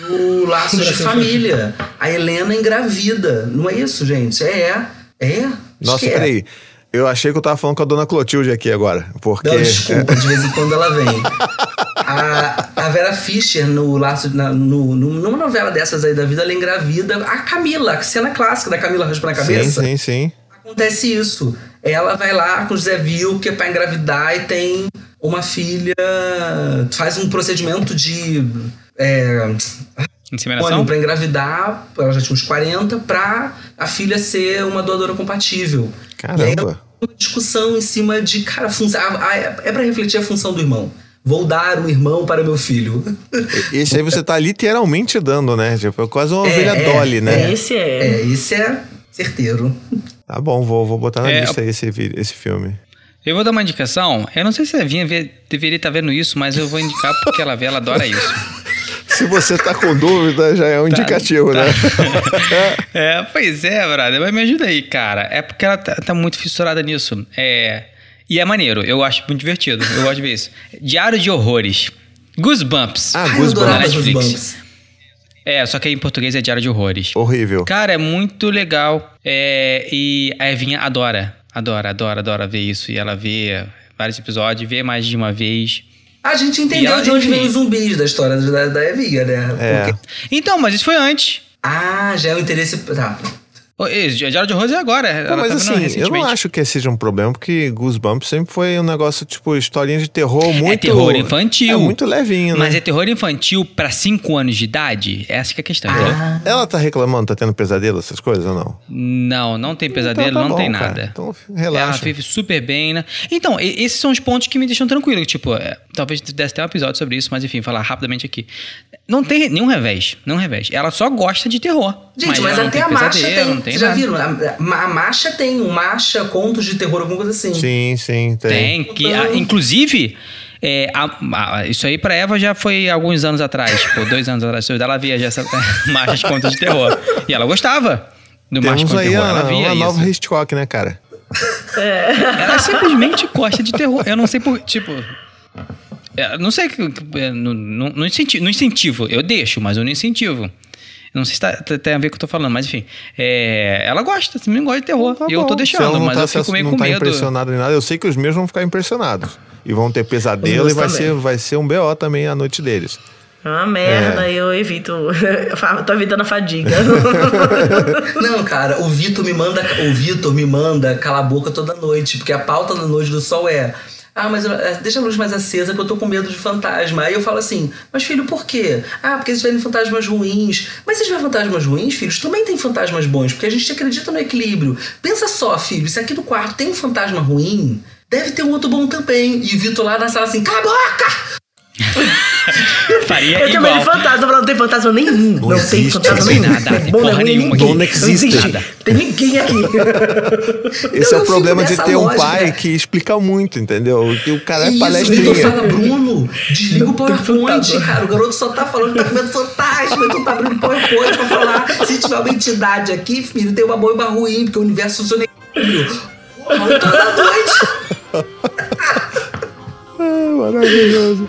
no Laços de Família. A Helena engravida. Não é isso, gente? É. É. Nossa, é. peraí. Eu achei que eu tava falando com a dona Clotilde aqui agora. Porque. Não, desculpa, de vez em quando ela vem. A, a Vera Fischer, no laço, na, no, numa novela dessas aí da vida, ela engravida a Camila, a cena clássica da Camila raspando a sim, cabeça. sim, sim. Acontece isso. Ela vai lá com o Zé Vilke pra engravidar e tem uma filha. Faz um procedimento de. É, Inseminação? hormônio pra engravidar, ela já tinha uns 40, pra a filha ser uma doadora compatível. E aí Caramba. uma discussão em cima de, cara, a- é pra refletir a função do irmão. Vou dar um irmão para meu filho. Esse aí você tá literalmente dando, né? Tipo, é quase uma É, ovelha é, Dolly, né? Esse é. É, isso é certeiro. Tá bom, vou, vou botar na É, lista esse, esse filme. Eu vou dar uma indicação. Eu não sei se a Vinha deveria estar vendo isso, mas eu vou indicar porque ela vê, ela adora isso. Se você tá com dúvida, já é um indicativo, né? É, pois é, brother. Mas me ajuda aí, cara. É porque ela tá, tá muito fissurada nisso. É. E é maneiro, eu acho muito divertido. Eu gosto de ver isso. Diário de Horrores. Goosebumps. Ah, Goosebumps. Netflix. Goosebumps. É, só que em português é Diário de Horrores. Horrível. Cara, é muito legal. É, e a Evinha adora. Adora, adora, adora ver isso. E ela vê vários episódios, vê mais de uma vez. A gente entendeu ela, de onde vem os zumbis da história da, da Evinha, né? É. Porque- Então, mas isso foi antes. Ah, já é o interesse. Tá. Gerald Rose é agora. Não, ela mas tá assim, eu não acho que seja um problema, porque Goosebumps sempre foi um negócio, tipo, historinha de terror muito... terror infantil. É muito levinho, né? Mas é terror infantil pra 5 anos de idade? Essa que é a questão. entendeu? Ela tá reclamando, tá tendo pesadelo, essas coisas ou não? Não, não tem pesadelo, Então tá não bom, tem cara. nada. Então Ela relaxa. vive super bem, né? Então, esses são os pontos que me deixam tranquilo. Tipo, é, talvez desse até um episódio sobre isso, mas enfim, falar rapidamente aqui. Não tem nenhum revés, nenhum revés. Ela só gosta de terror. Gente, mas, ela não até tem a marcha pesadelo, tem. Não tem Vocês já viram? A, a marcha tem um marcha, contos de terror, alguma coisa assim. Sim, sim, tem. Tem, que, a- inclusive, é, a- a- isso aí pra Eva já foi alguns anos atrás, tipo, dois anos atrás. Ela via já essa marcha de contas de terror. E ela gostava do marcha de Temos contas de aí terror. Ela a, via uma isso. nova Hitchcock, né, cara? Ela simplesmente gosta de terror. Eu não sei por. Tipo. é, Não sei. que- é, No, no, no incentivo, no incentivo. Eu deixo, mas eu não incentivo. Não sei se tá, tem a ver com o que eu tô falando, mas enfim. É, ela gosta, também gosta de terror. Tá e eu tô deixando, ela não mas tá eu fico meio não com tá medo. impressionado em nada. Eu sei que os meus vão ficar impressionados. E vão ter pesadelo e vai também. ser, vai ser um BO também a noite deles. É uma merda, É. eu evito. tô evitando a fadiga. Não, cara, o Vitor me manda. O Vitor me manda calar a boca toda noite, porque a pauta da noite do sol é. Ah, mas é, deixa a luz mais acesa que eu tô com medo de fantasma. Aí eu falo assim, mas filho, por quê? Ah, porque eles verem fantasmas ruins. Mas se tiver fantasmas ruins, filhos, também tem fantasmas bons, porque a gente acredita no equilíbrio. Pensa só, filho, se aqui no quarto tem um fantasma ruim, deve ter um outro bom também. E Vitor lá na sala assim, cala a boca! Faria Eu tenho medo de igual. fantasma, falando, não tem fantasma nenhum. Não, tem existe, fantasma não tem nenhum. nada, tem Bom, porra não é nenhuma. Não existe. Nada. Tem ninguém aqui. Esse Eu é o problema de ter um lógica. pai que explica muito, entendeu? Que o cara é Isso, palestrinha. Vitor fala, Bruno, desliga o Não PowerPoint, fantasma. cara. O garoto só tá falando que tá com medo de fantasma, tu tá abrindo PowerPoint pra falar. Se tiver uma entidade aqui, filho, tem uma boa e uma ruim, porque o universo funciona em equilíbrio. Porra, toda noite. Ah, maravilhoso.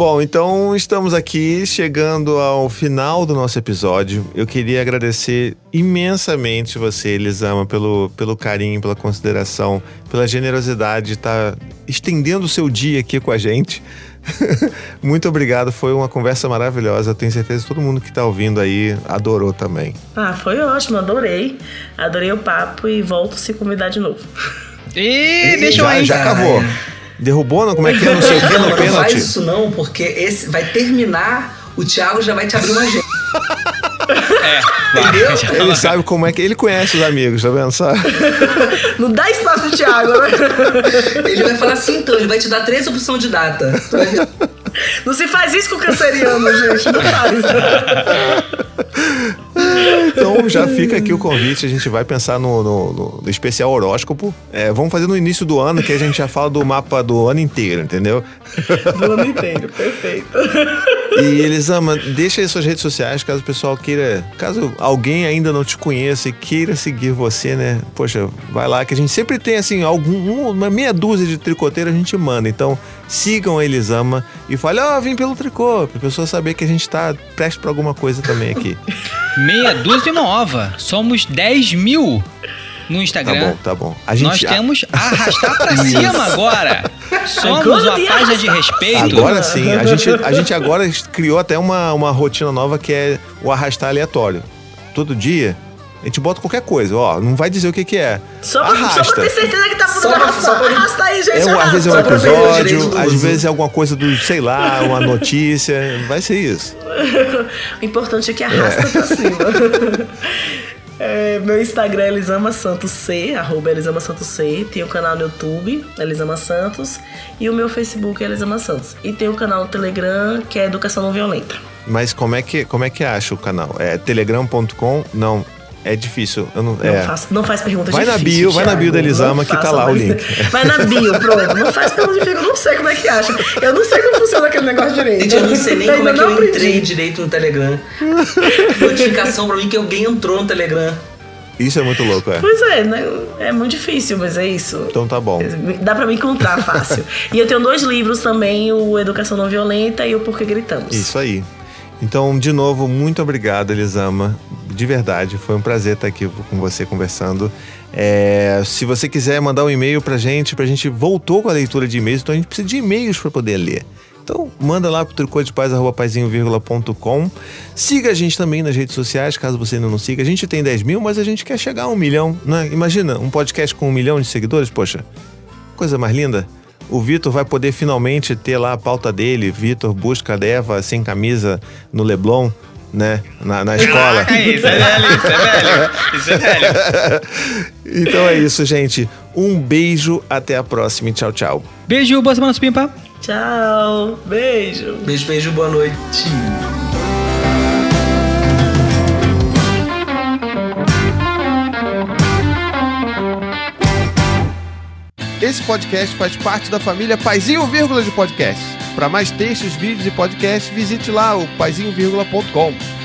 Bom, então estamos aqui chegando ao final do nosso episódio. Eu queria agradecer imensamente você, Elisama, pelo, pelo carinho, pela consideração, pela generosidade de estar estendendo o seu dia aqui com a gente. Muito obrigado, foi uma conversa maravilhosa. Eu tenho certeza que todo mundo que está ouvindo aí adorou também. Ah, foi ótimo, adorei. Adorei o papo e volto se convidar de novo. Ih, deixa eu aí. já cavou. Derrubou, não? Como é que é? Não sei o que Não, no não faz pênalti. isso não, porque esse vai terminar, o Thiago já vai te abrir uma agenda. É, Entendeu? Ele sabe como é que. Ele conhece os amigos, tá vendo? Sabe? Não dá espaço pro Thiago, né? Ele vai falar assim, então, ele vai te dar três opções de data. Não se faz isso com o canceriano, gente. Não faz. Então já fica aqui o convite, a gente vai pensar no, no- no- no especial horóscopo. É, vamos fazer no início do ano, que a gente já fala do mapa do ano inteiro, entendeu? Do ano inteiro, perfeito. E Elisama, deixa aí suas redes sociais, caso o pessoal queira, caso alguém ainda não te conheça e queira seguir você, né? Poxa, vai lá, que a gente sempre tem assim, algum, uma meia dúzia de tricoteiros a gente manda. Então sigam a Elisama e fale, ó, vim pelo tricô, pra pessoa saber que a gente tá prestes pra alguma coisa também aqui. Meia dúzia e uma ova. Somos 10 mil no Tá Instagram. bom, tá bom. A gente, Nós temos arrastar pra cima agora. Somos Agora uma página de respeito. Agora sim, a gente, a gente agora criou até uma, uma rotina nova que é o arrastar aleatório. Todo dia, a gente bota qualquer coisa, ó, não vai dizer o que que é. Só pra, só Arrasta. pra ter certeza que tá por Só pra- arrastar. só pra- Arrasta aí, gente. É, um- às arrasta. vezes é um Só episódio, às vezes é alguma coisa do, sei lá, uma notícia. Vai ser isso. O importante é que arrasta pra cima. É, meu Instagram é Elisama Santos C, arroba Elisama Santos C. Tem o canal no YouTube, Elisama Santos. E o meu Facebook é Elisama Santos. E tem o canal no Telegram, que é Educação Não Violenta. Mas como é que, como é que acha o canal? É telegram.com? Não, é difícil. Eu não, Não, é. faço, não faz pergunta Vai na bio, vai na bio da Elisama que tá lá o link. Vai na bio, pronto. Não faz pergunta difícil, eu não sei como é que acha. Eu não sei como funciona aquele negócio direito. Gente, eu não sei nem como é que eu entrei aprendi. direito no Telegram. Notificação pra mim que alguém entrou no Telegram. Isso é muito louco, é. Pois é, né? é muito difícil, mas é isso. Então tá bom. Dá pra me encontrar fácil. e eu tenho dois livros também, o Educação Não Violenta e o Porquê Gritamos. Isso aí. Então, de novo, muito obrigado, Elisama. De verdade, foi um prazer estar aqui com você conversando. É, se você quiser mandar um e-mail pra gente, pra gente voltou com a leitura de e-mails, então a gente precisa de e-mails para poder ler. Então, manda lá pro tricôdepaz.com. Siga a gente também nas redes sociais, caso você ainda não siga. A gente tem 10 mil, mas a gente quer chegar a um milhão, né? Imagina, um podcast com um milhão de seguidores, poxa, coisa mais linda. O Vitor vai poder finalmente ter lá a pauta dele. Vitor busca a Deva sem camisa no Leblon, né? Na, na escola. Caraca, isso é velho, isso é velho. Isso é velho. então é isso, gente. Um beijo, até a próxima e tchau, tchau. Beijo, boa semana, Supimpa. Tchau, beijo. Beijo, beijo, boa noite. Esse podcast faz parte da família Paizinho Vírgula de Podcast. Para mais textos, vídeos e podcasts, visite lá o paizinho.com.